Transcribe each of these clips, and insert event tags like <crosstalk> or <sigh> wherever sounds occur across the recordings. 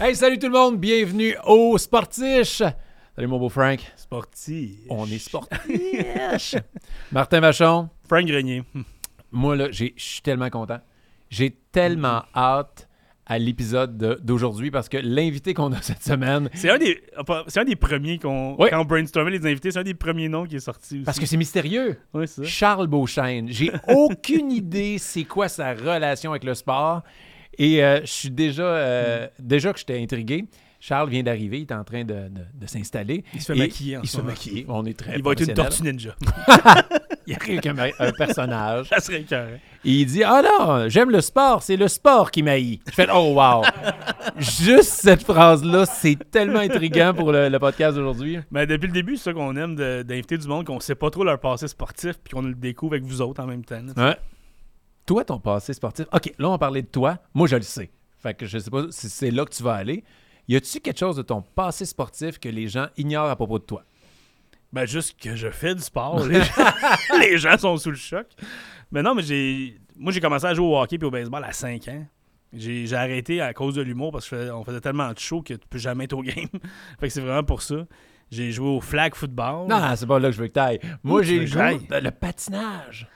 Hey, salut tout le monde, bienvenue au Sportiche. Salut mon beau Frank. Sportif. On est sportiche. <laughs> Martin Vachon, Frank Grenier. <laughs> moi là, je suis tellement content. J'ai tellement hâte à l'épisode de- d'aujourd'hui parce que l'invité qu'on a cette semaine, C'est un des, un des premiers qu'on, quand on brainstormait les invités, c'est un des premiers noms qui est sorti aussi. parce que c'est mystérieux. C'est ça. Charles Beauchesne. J'ai <laughs> aucune idée c'est quoi sa relation avec le sport. Et euh, je suis déjà, euh, déjà que j'étais intrigué. Charles vient d'arriver, il est en train de, de- de s'installer. Il se fait maquiller en Il se fait maquiller. On est très Il va être une tortue ninja. <laughs> Il arrive comme un, un personnage. ça serait. Et il dit Ah non, j'aime le sport, c'est le sport qui m'haït. Je fais Oh wow. <laughs> Juste cette phrase-là, c'est tellement intriguant pour le, le podcast d'aujourd'hui. Mais depuis le début, c'est ça qu'on aime d'inviter du monde qu'on sait pas trop leur passé sportif, puis qu'on le découvre avec vous autres en même temps. Ouais. Toi, ton passé sportif. OK, là, on parlait de toi. Moi, je le sais. Fait que je sais pas si c'est là que tu vas aller. Y a-tu quelque chose de ton passé sportif que les gens ignorent à propos de toi? Ben, juste que je fais du sport. Les, gens, <laughs> les gens sont sous le choc. Mais non, mais j'ai. Moi, j'ai commencé à jouer au hockey puis au baseball à 5 ans. J'ai j'ai arrêté à cause de l'humour parce qu'on faisait tellement de show que tu peux jamais être au game. <laughs> fait que c'est vraiment pour ça. J'ai joué au flag football. Non, c'est pas là que je veux que t'ailles. Moi, j'ai de- le patinage.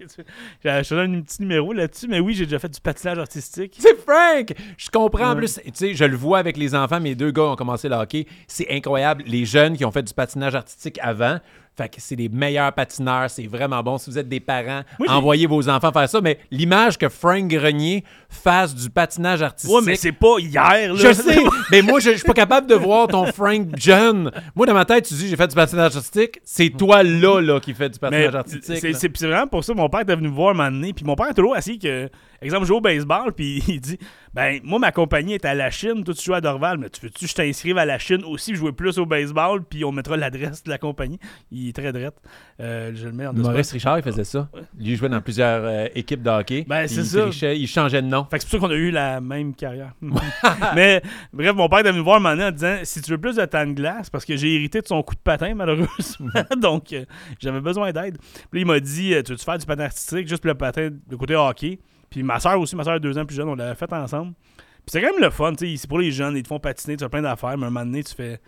Je te donne un petit numéro là-dessus, mais oui, j'ai déjà fait du patinage artistique. C'est Frank! Je comprends en Ouais. plus. Tu sais, je le vois avec les enfants. Mes deux gars ont commencé le hockey. C'est incroyable. Les jeunes qui ont fait du patinage artistique avant. Fait que c'est les meilleurs patineurs. C'est vraiment bon. Si vous êtes des parents, Moi, envoyez vos enfants faire ça. Mais l'image que Frank Grenier fasse du patinage artistique. Ouais, mais c'est pas hier, là. Je sais, <laughs> mais moi, je, je suis pas capable de voir ton Frank jeune. Moi, dans ma tête, tu dis, j'ai fait du patinage artistique. C'est toi, là, là, qui fait du Mais patinage artistique. c'est. C'est- vraiment pour ça mon père était venu me voir un moment. Puis mon père est toujours assis que, exemple, je joue au baseball. Puis <laughs> il dit Ben, moi, ma compagnie est à la Chine. Toi, tu joues à Dorval. Mais tu veux-tu que je t'inscrive à la Chine aussi, jouer plus au baseball. Puis on mettra l'adresse de la compagnie? Il est très drette. Euh, je le mets en Maurice Richard, il faisait ça. Lui, il jouait dans plusieurs euh, équipes de hockey. Ben, c'est ça. trichait, il changeait de nom. Fait que c'est pour ça qu'on a eu la même carrière. <laughs> <laughs> Mais bref, mon père est venu me voir un moment donné en disant si tu veux plus de temps de glace, parce que j'ai hérité de son coup de patin, malheureusement. Donc, euh, j'avais besoin d'aide. Puis là, il m'a dit Tu veux-tu faire du patin artistique, juste pour le patin, le côté hockey? Puis ma soeur aussi, ma soeur est deux ans plus jeune, on l'avait fait ensemble. Puis c'est quand même le fun, tu sais. C'est pour les jeunes, ils te font patiner, tu as plein d'affaires, mais un moment donné, tu fais.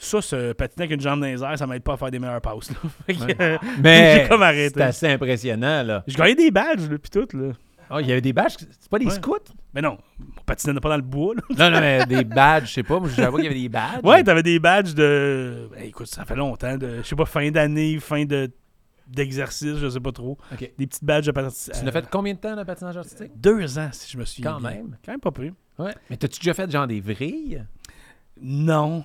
Ça, ce patiner avec une jambe dans les airs, ça m'aide pas à faire des meilleures passes. là. <laughs> Que, euh, <laughs> Mais j'ai comme arrêté. c'est assez impressionnant, là. Je gagnais des badges, là, puis tout, là. Oh, il y avait des badges. C'est pas des Ouais. scouts? Mais non, on patinait pas dans le bois, là. Non, non, mais des badges, je sais pas. Moi, j'avoue qu'il y avait des badges. Ouais, t'avais des badges de. Ben, écoute, ça fait longtemps, de. Je sais pas, fin d'année, fin de d'exercice, je sais pas trop. Des petites badges de patinage. Tu l'as fait combien de temps, le patinage artistique? deux ans, si je me suis Quand même. Quand même pas pris. Ouais. Mais t'as-tu déjà fait genre des vrilles? Non.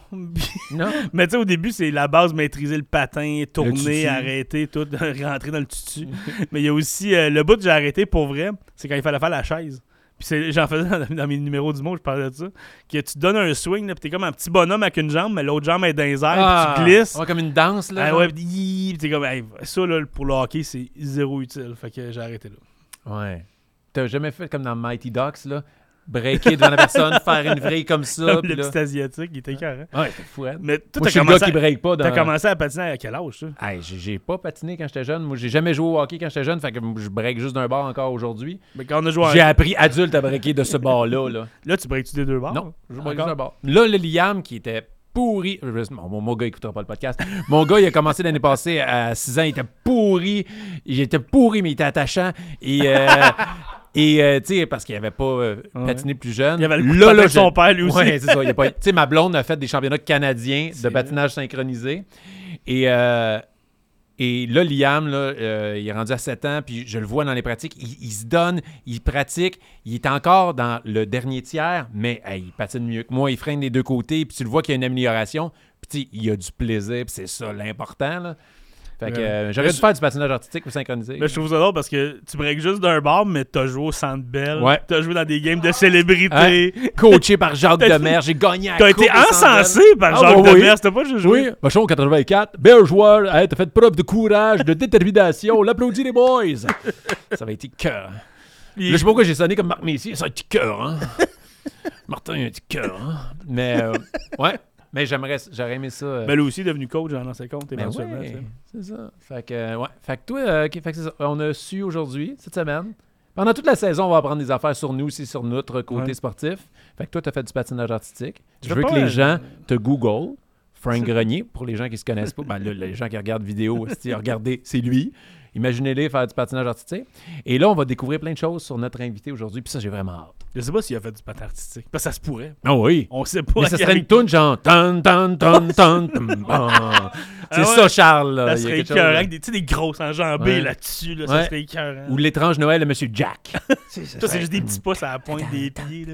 Non? <laughs> Mais tu sais, au début, c'est la base, maîtriser le patin, tourner, arrêter, tout, <laughs> rentrer dans le tutu. Mais il y a aussi euh, le bout que j'ai arrêté pour vrai, c'est quand il fallait faire la chaise. Puis c'est- j'en faisais dans, dans mes numéros du mot, je parlais de ça. Que tu donnes un swing, là, puis t'es comme un petit bonhomme avec une jambe, mais l'autre jambe est dans les airs, puis tu glisses. Ah, Ouais, comme une danse, là. Ah ouais, pis t'es comme, hey, ça là, pour le hockey, c'est zéro utile. Fait que j'ai arrêté là. Ouais. T'as jamais fait comme dans Mighty Ducks, là? Breaker devant la personne, faire une vrille comme ça. Puis le là... petit asiatique, il était carré. Ouais, c'est fou, hein? Mais toi, t'as commencé, qui à... break pas dans... t'as commencé à patiner à quel âge, ça? Hey, j'ai pas patiné quand j'étais jeune. Moi, j'ai jamais joué au hockey quand j'étais jeune, fait que je break juste d'un bord encore aujourd'hui. Mais quand on a joué J'ai appris adulte à breaker de ce bord-là. Là. Là, tu breaks-tu des deux bords? non, je break d'un bord. Là, le Liam qui était pourri. Mon, mon gars écoutera pas le podcast. Mon gars, il a commencé l'année passée à 6 ans. Il était pourri. Il était pourri, mais il était attachant. Et, euh, et euh, tu sais, parce qu'il avait pas euh, Ouais. patiné plus jeune. Il y avait le coup Là, son père, lui aussi. Ouais, c'est ça. pas- <laughs> Tu sais, ma blonde a fait des championnats canadiens de patinage synchronisé. Et, euh, et là, Liam, là, il est rendu à 7 ans, puis je le vois dans les pratiques. Il, il se donne, il pratique. Il est encore dans le dernier tiers, mais hey, il patine mieux que moi. Il freine des deux côtés, puis tu le vois qu'il y a une amélioration. Puis tu sais, il a du plaisir, puis c'est ça l'important. là. Fait que euh, j'aurais dû faire du patinage artistique pour synchroniser. Mais je trouve ça drôle parce que tu breaks juste d'un bord, mais t'as joué au Centre Bell. Ouais. T'as joué dans des games de célébrités. Coaché par Jacques Demers, j'ai gagné à T'as été encensé par Ah, Jacques ouais, oui. Demers. T'as pas juste joué? Oui, Vachon 84, bel joueur, hey, t'as fait preuve de courage, de détermination, <laughs> on l'applaudit les boys. Ça va être cœur. Je sais pas pourquoi j'ai sonné comme Marc Messier, ça a été cœur, hein. Martin, il a dit cœur, hein. Mais, euh, ouais, mais j'aimerais, j'aurais aimé ça. euh, Ben, lui aussi est devenu coach dans ses comptes, ben éventuellement. ouais, c'est ça. Fait que, euh, ouais. Fait que toi, euh, ok, fait que c'est ça. On a su aujourd'hui, cette semaine, Pendant toute la saison, on va apprendre des affaires sur nous aussi, sur notre côté Ouais. sportif. Fait que toi, tu as fait du patinage artistique. Je veux que les un- gens te Google. Frank Grenier, pour les gens qui se connaissent pas, ben là, les gens qui regardent vidéo, <laughs> si regardez, c'est lui. Imaginez-les faire du patinage artistique. Et là, on va découvrir plein de choses sur notre invité aujourd'hui. Puis ça, j'ai vraiment hâte. Je sais pas s'il a fait du patin artistique. Parce que ça se pourrait. Ah oui. On sait pas. Mais ça serait une toune genre tan tan tan tan. C'est ça, Charles. là. Ça serait écœurant. des- Tu sais, des grosses enjambées là-dessus. Là. Ça serait écœurant. Ou l'étrange Noël de Monsieur Jack. <laughs> Toi, c'est juste des petits pouces à la pointe des pieds. Là.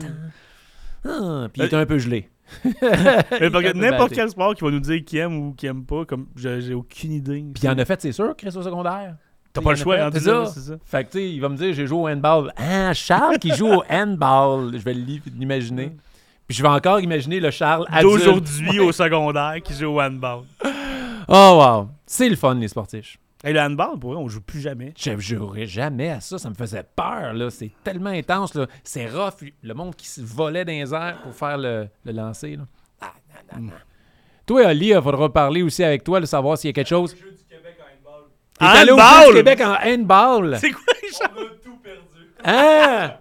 Ah, puis il est un peu gelé. <laughs> Mais n'importe quel sport qui va nous dire qui aime ou qui aime pas, comme j'ai j'ai aucune idée. Puis il en a fait, c'est sûr, Chris au secondaire? T'as pas le choix, rendu là, ça. c'est ça. Fait que, tu sais, il va me dire, j'ai joué au handball. Ah, Charles qui joue au handball. Je vais li- l'imaginer. Puis je vais encore imaginer le Charles. D'aujourd'hui au secondaire qui joue au handball. Oh, wow. C'est le fun, les sportifs. Et le handball, pour vrai, on joue plus jamais. Je jouerais jamais à ça. Ça me faisait peur, là. C'est tellement intense, là. C'est rough. Le monde qui se volait dans les airs pour faire le, le lancer, là. Ah, non, non, non. Toi, Ali, il faudra parler aussi avec toi, de savoir s'il y a quelque chose. T'es allé au du Québec en handball. C'est quoi les gens? On a tout perdu. Hein?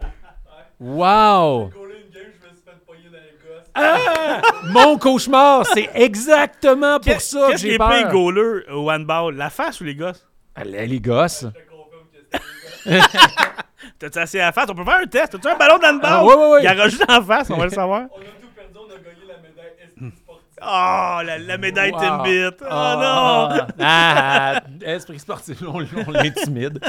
Wow! J'ai collé une game, je me suis fait pogner dans les gosses. Ah! Mon cauchemar, c'est exactement pour Qu'est-ce ça que qu'est-ce qui j'ai est peur. pas goaler au handball? La face ou les gosses? Allez, les gosses. Je te confirme que c'était les gosses. <laughs> T'as-tu assez à la face? On peut faire un test. T'as-tu un ballon de handball? Ah, ouais, ouais, ouais. Il a juste en face, on va le savoir. On a tout perdu, on a gagné la médaille esprit sportif. Oh, la, la médaille Wow. Timbit. Oh, Ah, non! <laughs> Ah, esprit sportif, on, on l'intimide.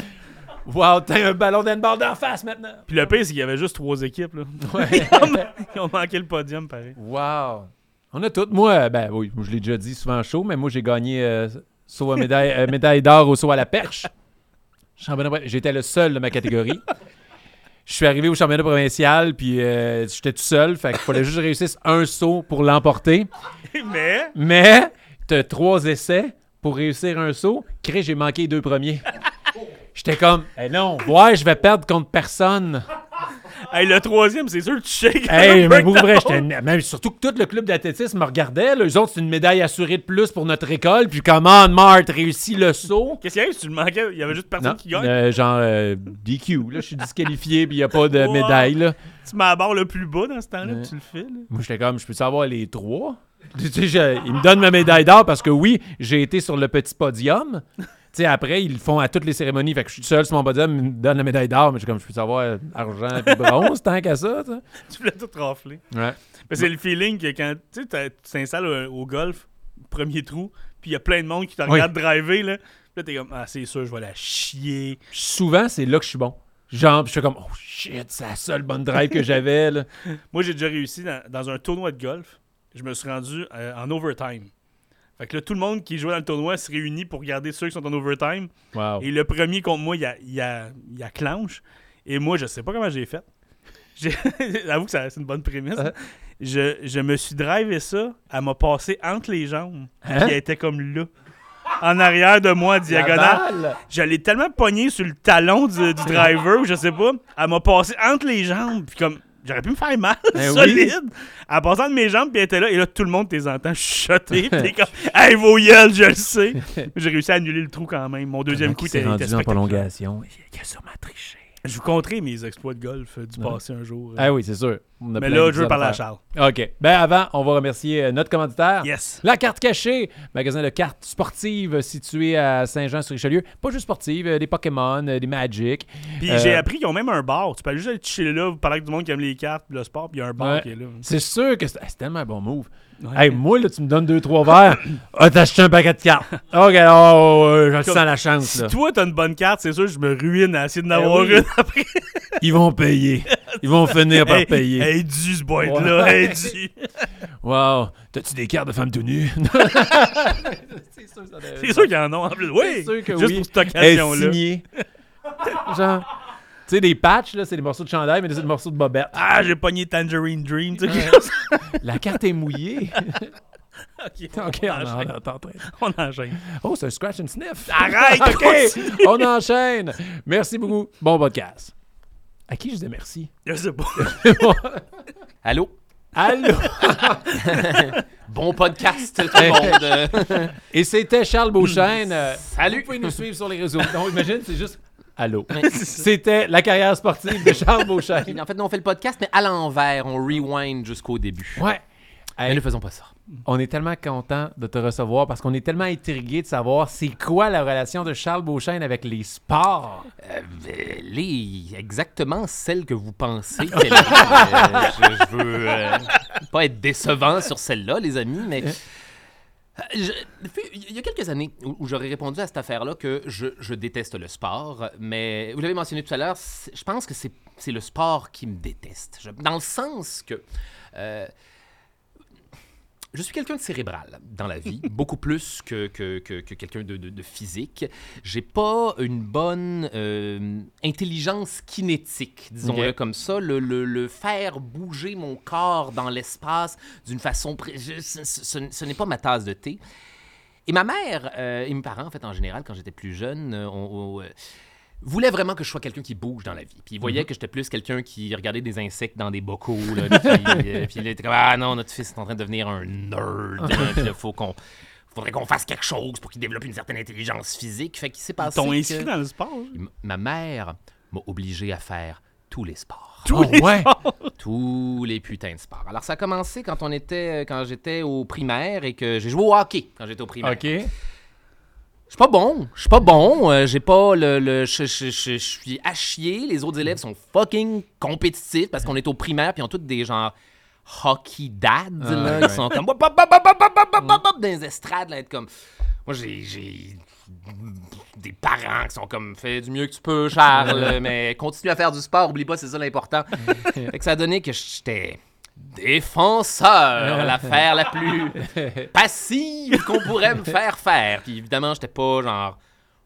Wow, t'as un ballon d'handball d'en face maintenant. Puis le pire, c'est qu'il y avait juste trois équipes. Là. Ouais. <laughs> Ils ont manqué le podium, pareil. wow. On a toutes. Moi, ben oui, je l'ai déjà dit souvent chaud, mais moi, j'ai gagné euh, saut à médaille, euh, médaille d'or au saut à la perche. J'étais le seul de ma catégorie. Je suis arrivé au championnat provincial, puis euh, j'étais tout seul. Fait qu'il fallait juste que je réussisse un saut pour l'emporter. <laughs> Mais, Mais, t'as trois essais pour réussir un saut. Crée, j'ai manqué les deux premiers. <laughs> J'étais comme, eh non, ouais, je vais perdre contre personne. Hey, le troisième, c'est sûr, tu shakes. Hey, mais pour vrai. Même surtout que tout le club d'athlétisme me regardait. Là. Eux autres, c'est une médaille assurée de plus pour notre école. Puis, comment, Marthe réussit le saut? Qu'est-ce qu'il y a tu le manquais? Il y avait juste personne Non, qui gagne? euh, genre euh, DQ. Là, je suis disqualifié, puis il n'y a pas de Wow. médaille. Là. Tu barre le plus bas dans ce temps-là, puis tu le fais. Là. Moi, j'étais comme, je peux savoir les trois? <laughs> Tu sais, je- ils me donnent ma médaille d'or parce que oui, j'ai été sur le petit podium. Tu sais, après, ils le font à toutes les cérémonies. Fait que je suis seul sur mon podium, ils me donnent la médaille d'or, mais je suis comme, je peux savoir argent et bronze tant qu'à ça. <laughs> tu voulais tout rafler. Ouais. Mais c'est le feeling que quand tu sais, t'as- tu t'installes au, au golf, premier trou, puis il y a plein de monde qui te regarde driver, là. Puis là, t'es comme, ah, c'est sûr, je vais la chier. Souvent, c'est là que je suis bon. Genre, je suis comme, oh shit, c'est la seule bonne drive que j'avais. là. <laughs> Moi, j'ai déjà réussi dans, dans un tournoi de golf. Je me suis rendu euh, en overtime. Fait que là, tout le monde qui jouait dans le tournoi se réunit pour regarder ceux qui sont en overtime. Wow. Et le premier contre moi, il y a, il a, il y a clenche. Et moi, je sais pas comment j'ai fait. <laughs> J'avoue que c'est une bonne prémisse. Uh-huh. je, je me suis drivé ça. Elle m'a passé entre les jambes. Hein? Puis elle était comme là. En arrière de moi, en diagonale. Je l'ai tellement pogné sur le talon du, du driver, ou je sais pas. Elle m'a passé entre les jambes. Puis comme, j'aurais pu me faire mal, Ben solide. Elle passé entre mes jambes, puis elle était là. Et là, tout le monde t'es entend chuchoter. T'es comme, hey, vos gueules, je le sais. J'ai réussi à annuler le trou quand même. Mon deuxième coup était, était en prolongation? Il a sûrement triché. Je vous compterai mes exploits de golf euh, du Ouais. passé un jour. euh. Ah oui, c'est sûr. On a Mais là, je veux parler à. Charles. OK. Ben avant, on va remercier euh, notre commanditaire. Yes. La carte cachée, magasin de cartes sportives situé à Saint-Jean-sur-Richelieu. Pas juste sportives, euh, des Pokémon, des Magic. Puis Euh, j'ai appris qu'ils ont même un bar. Tu peux juste aller chiller là, vous parler avec du monde qui aime les cartes, le sport, puis il y a un bar Ouais. qui est là. C'est sûr que c'est tellement un bon move. Ouais. Hey, moi, là, tu me donnes deux, trois verres. <coughs> Ah, t'as acheté un paquet de cartes. <laughs> OK, oh, euh, je Comme- sens la chance, Si là. toi, t'as une bonne carte, c'est sûr, je me ruine à essayer d'en avoir oui. une après. <laughs> Ils vont payer. Ils vont finir par Hey, payer. hey, dû ce boîte-là, Ouais. hey, dû. <laughs> Wow. T'as-tu des cartes de femmes tout nues? c'est sûr, ça C'est sûr qu'il y en a en plus. Oui, C'est sûr que juste oui. pour cette occasion-là. Genre, sais, des patchs, là, c'est des morceaux de chandail, mais c'est des morceaux de bobette. Ah, j'ai pogné Tangerine Dream, tu sais, Ouais. quelque chose. <laughs> La carte est mouillée. <laughs> Ok, <laughs> OK, on, en- enchaîne. on, enchaîne. On enchaîne. Oh, c'est un scratch and sniff. Arrête, OK, on enchaîne. Merci beaucoup. Bon podcast. À qui je dis merci? Je sais pas. Allô? Allô? Bon podcast, tout le monde. Et c'était Charles Beauchesne. Salut. Vous pouvez nous suivre sur les réseaux. Donc, imagine, c'est juste Allô. <laughs> C'était la carrière sportive de Charles Beauchesne. Puis, <laughs> en fait, nous, on fait le podcast, mais à l'envers. On rewind jusqu'au début. Ouais. Mais Hey, ne faisons pas ça. on est tellement content de te recevoir parce qu'on est tellement intrigué de savoir c'est quoi la relation de Charles Beauchesne avec les sports. Euh, elle est exactement celle que vous pensez <laughs> qu'elle est. Euh, je, je veux euh, pas être décevant sur celle-là, les amis, mais... Euh, il y a quelques années où, j'aurais répondu à cette affaire-là que je, déteste le sport, mais vous l'avez mentionné tout à l'heure, je pense que c'est le sport qui me déteste. Dans le sens que... euh, je suis quelqu'un de cérébral dans la vie, <laughs> beaucoup plus que, que, que- que quelqu'un de, de- de physique. J'ai pas une bonne euh, intelligence kinétique, disons-le comme ça. Le, le- le faire bouger mon corps dans l'espace d'une façon... je- ce ce- ce- ce n'est pas ma tasse de thé. Et ma mère euh, et mes parents, en fait, en général, quand j'étais plus jeune, euh, on- on, euh, voulaient vraiment que je sois quelqu'un qui bouge dans la vie. Puis ils voyaient que j'étais plus quelqu'un qui regardait des insectes dans des bocaux. Là, <laughs> puis, euh, puis il était comme Ah non, notre fils est en train de devenir un nerd. hein, <laughs> puis là, faut qu'on. Faudrait qu'on fasse quelque chose pour qu'il développe une certaine intelligence physique. Fait qu'il s'est passé. t'ont que- inscrit dans le sport. hein? Ma mère m'a obligé à faire tous les sports. Tous Oh, les ouais? sports? Tous les putains de sports. Alors ça a commencé quand on était quand j'étais au primaire et que j'ai joué au hockey quand j'étais au primaire. Je suis pas bon, je suis pas bon, euh, j'ai pas le, le je, je, je, suis à chier, les autres élèves sont fucking compétitifs parce qu'on est au primaire puis ils ont tous des genre hockey dads ah, là, ouais. ils sont comme bop, bop, bop, dans les estrades là être comme moi j'ai des parents qui sont comme fais du mieux que tu peux Charles <laughs> mais continue à faire du sport, oublie pas c'est ça l'important. <laughs> fait que ça a donné que j'étais défenseur, <laughs> l'affaire la plus <laughs> passive qu'on pourrait me faire faire. Puis évidemment, j'étais pas genre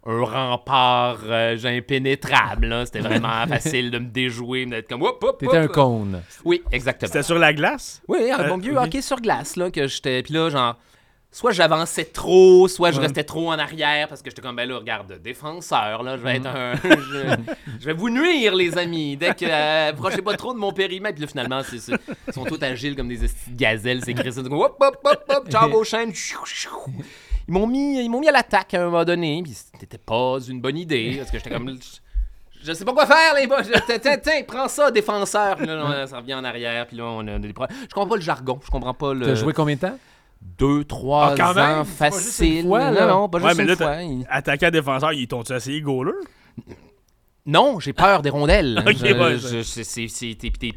un rempart euh, impénétrable. là. C'était vraiment <laughs> facile de me déjouer, d'être comme hop, hop, T'étais un cône. Oui, exactement. C'était sur la glace? Oui, un Euh, bon vieux hockey sur glace, là, que j'étais. Puis là, genre, soit j'avançais trop, soit je Ouais. restais trop en arrière, parce que j'étais comme, ben là, regarde, défenseur, là, je vais être Mm. un. je, <laughs> je vais vous nuire, les amis. Dès que. euh, approchez pas trop de mon périmètre. Puis là, finalement, c'est, ils sont tous agiles comme des gazelles, c'est Chris. Hop, hop, hop, hop, ciao. Ils m'ont mis, ils m'ont mis à l'attaque à un moment donné, puis c'était pas une bonne idée, parce que j'étais comme. Je sais pas quoi faire, les boys. Tiens, tiens, prends ça, défenseur. Puis là, ça revient en arrière. Puis là, on a des problèmes. Je comprends pas le jargon. Je comprends pas le. T'as joué combien de temps? Deux, trois Ah, même, ans facile. fois, non, non, pas Ouais, juste mais une là, fois. Il- Attaquant défenseur, ils t'ont-tu essayé goaler? Non, j'ai peur des rondelles. <laughs> Ok, Je- ouais, je- c'est- c'est- c'est- T'es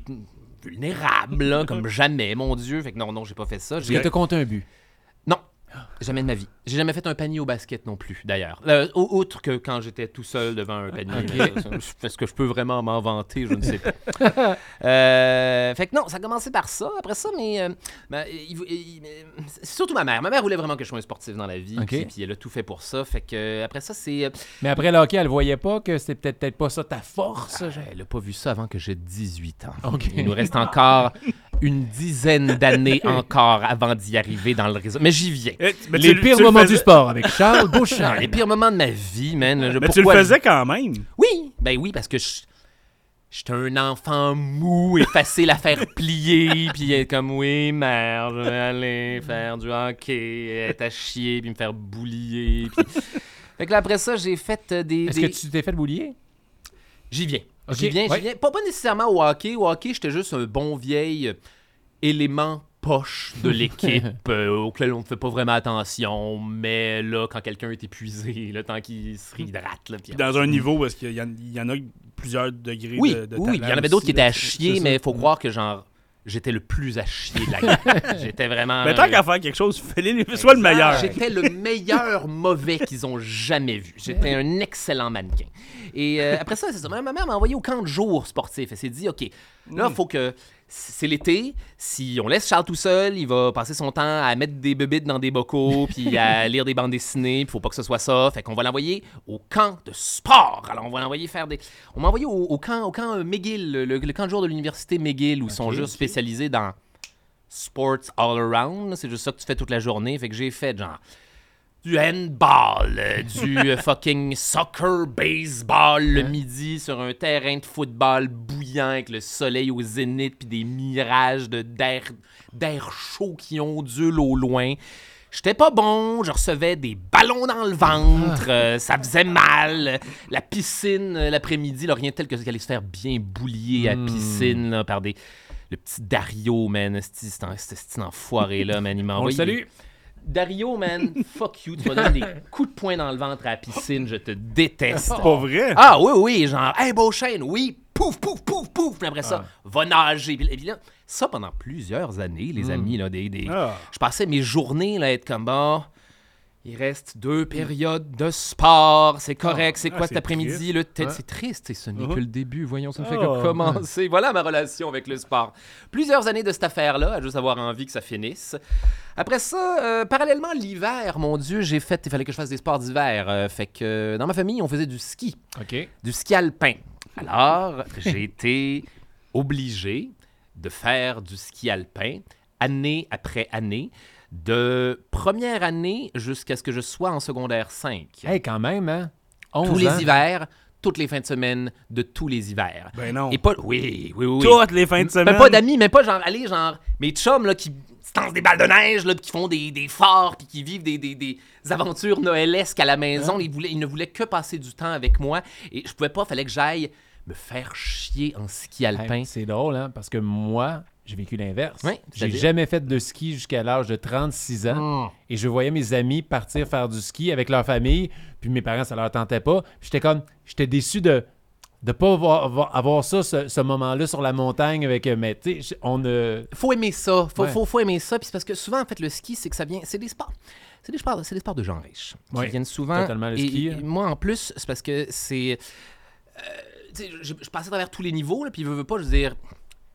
vulnérable, là, comme <laughs> jamais, mon Dieu. Fait que non, non, j'ai pas fait ça. Est-ce J'ai- que t'as compté un but? Non, jamais de ma vie. J'ai jamais fait un panier au basket non plus, d'ailleurs. Euh, au- outre que quand j'étais tout seul devant un panier. Est-ce que je peux vraiment m'en vanter? Je ne sais pas. <laughs> Euh, fait que non, ça a commencé par ça. Après ça, mais, euh, ben, il- il- il- c'est surtout ma mère. Ma mère voulait vraiment que je sois un sportif dans la vie. Ok. Puis, puis elle a tout fait pour ça. Fait que euh, après ça, c'est... euh, Mais après le hockey, elle voyait pas que c'était peut-être peut-être pas ça ta force? genre? Elle n'a pas vu ça avant que j'ai 18 ans. Ok. Il nous reste encore une dizaine d'années <laughs> encore avant d'y arriver dans le réseau. Mais j'y viens. Eh, mais Les tu- pires tu le moments faisais- du sport avec Charles <laughs> Non, Beauchamp. les pires moments de ma vie, man. Je- Mais tu le faisais quand même. Oui, ben oui, parce que je- j'étais un enfant mou et facile à faire plier, <laughs> puis être comme oui, mère, je vais aller faire du hockey, être à chier, puis me faire boulier. Puis... fait que là, après ça, j'ai fait euh, des. Est-ce des- que tu t'es fait boulier? J'y viens. Ok, J'y viens, j'y viens. Pas, pas nécessairement au hockey. Au hockey, j'étais juste un bon vieil élément poche de l'équipe <laughs> euh, auquel on ne fait pas vraiment attention. Mais là, quand quelqu'un est épuisé, le temps qu'il se réhydrate. Là, puis dans un niveau où est-ce qu'il y, en- il y en a plusieurs degrés Oui, de, de oui, il y en avait d'autres qui étaient à chier, mais il faut croire que genre j'étais le plus à chier de la <laughs> gang. j'étais vraiment. Mais tant qu'à faire quelque chose, fais-le, sois le meilleur. J'étais le meilleur mauvais qu'ils ont jamais vu. J'étais un excellent mannequin. Et euh, après ça, c'est ça. Ma ma mère m'a envoyé au camp de jour sportif. Elle s'est dit, OK, là, il faut que. C'est l'été. Si on laisse Charles tout seul, il va passer son temps à mettre des bébites dans des bocaux, <laughs> puis à lire des bandes dessinées. Puis faut pas que ce soit ça. Fait qu'on va l'envoyer au camp de sport. Alors, on va l'envoyer faire des. On m'a envoyé au, au camp, au camp euh, McGill, le, le camp de jour de l'université McGill, où ils sont juste spécialisés dans sports all around. C'est juste ça que tu fais toute la journée. Fait que j'ai fait genre du handball, euh, du euh, <laughs> fucking soccer baseball le midi sur un terrain de football bouillant avec le soleil au zénith puis des mirages de d'air d'air chaud qui ondulent au loin. J'étais pas bon, je recevais des ballons dans le ventre, euh, ça faisait mal. La piscine l'après-midi, là, rien de tel que qu'elle allait se faire bien boulier à Hmm. piscine là, par des. Le petit Dario, man, esti, c'est un- cet esti enfoiré-là, man, il m'a envoyé. salue. Dario, man, fuck you, tu vas donner des <laughs> coups de poing dans le ventre à la piscine, je te déteste. C'est pas vrai. Ah oui, oui, genre, hey, beau chêne, oui, pouf, pouf, pouf, pouf, puis après ça, Ah. va nager. Puis, et puis là, ça pendant plusieurs années, Hmm. les amis, là, des, des- Ah. je passais mes journées là, à être comme, bon, il reste deux périodes de sport, c'est correct, c'est Ah, quoi cet après-midi? Le tête, c'est triste, et ce n'est Uh-huh. que le début, voyons, ça ne fait Oh. que commencer. <laughs> Voilà ma relation avec le sport. Plusieurs années de cette affaire-là, à juste avoir envie que ça finisse. Après ça, euh, parallèlement, l'hiver, mon Dieu, j'ai fait, il fallait que je fasse des sports d'hiver. euh, fait que euh, dans ma famille, on faisait du ski OK. du ski alpin. Alors, j'ai été obligé de faire du ski alpin année après année, de première année jusqu'à ce que je sois en secondaire 5. Hey, quand même, hein? 11 tous les hivers, toutes les fins de semaine de tous les hivers. Ben non. Et pas... Oui, oui, oui. Toutes les fins de semaine. Mais pas d'amis, mais pas genre, allez, genre, mes chums, là, qui se lancent des balles de neige, là, qui font des, des forts, puis qui vivent des, des, des aventures noëlesques à la maison. Ils, voulaient, ils ne voulaient que passer du temps avec moi. Et je pouvais pas, fallait que j'aille me faire chier en ski Hey, alpin. c'est drôle, hein? Parce que moi, j'ai vécu l'inverse. Oui, j'ai jamais fait de ski jusqu'à l'âge de 36 ans. Et je voyais mes amis partir faire du ski avec leur famille, puis mes parents, ça leur tentait pas. Puis J'étais comme, j'étais déçu de de pas avoir, avoir- ça, ce, ce moment-là sur la montagne avec, euh, mais tu sais, on ne... faut aimer ça. Faut, Ouais. faut, faut aimer ça. Puis c'est parce que souvent, en fait, le ski, c'est que ça vient. C'est des sports. C'est des sports, c'est des sports de gens riches. Qui Ouais, viennent souvent. totalement le et- ski, et hein. moi, en plus, c'est parce que c'est. euh, je, je passais à travers tous les niveaux, là, puis je veux pas, je veux dire.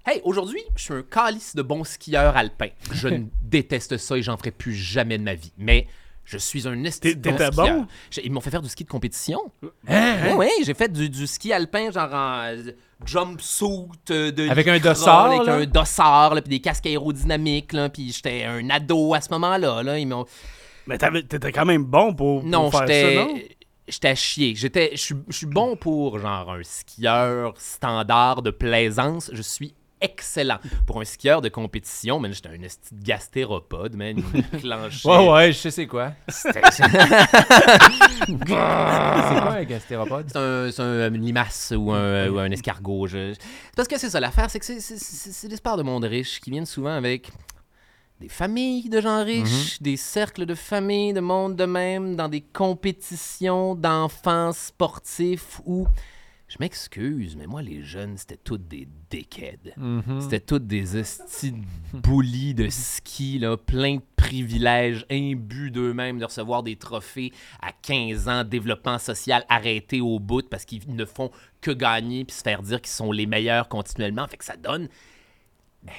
Hey, aujourd'hui, je suis un calice de bon skieur alpin. Je <laughs> déteste ça et j'en ferai plus jamais de ma vie. Mais je suis un bon t'étais bon? Ils m'ont fait faire du ski de compétition. Hein? Oui, oui, j'ai fait du, du ski alpin, genre en euh, jumpsuit euh, de Avec un dossard, Avec là? un dossard, puis des casques aérodynamiques, là, puis j'étais un ado à ce moment-là. Là, ils m'ont... Mais t'étais quand même bon pour, pour Non, faire ça, non? j'étais... À chier. J'étais, je suis bon pour genre un skieur standard de plaisance. Je suis excellent pour un skieur de compétition. Mais j'étais un gastéropode, man. Clenchait. <laughs> Ouais, ouais, je sais c'est quoi. C'était- <laughs> c'est quoi un gastéropode? C'est un, un- une limace ou un, ou un escargot. je- parce que c'est ça, l'affaire, c'est que c'est- des sports de monde riche qui viennent souvent avec des familles de gens riches, des cercles de familles de monde de même, dans des compétitions d'enfants sportifs où, je m'excuse, mais moi, les jeunes, c'était toutes des dickheads. Mhm. C'était toutes des estis de boulis de ski, là, plein de privilèges, imbus d'eux-mêmes de recevoir des trophées à 15 ans, développement social arrêté au bout parce qu'ils ne font que gagner puis se faire dire qu'ils sont les meilleurs continuellement. Fait que ça donne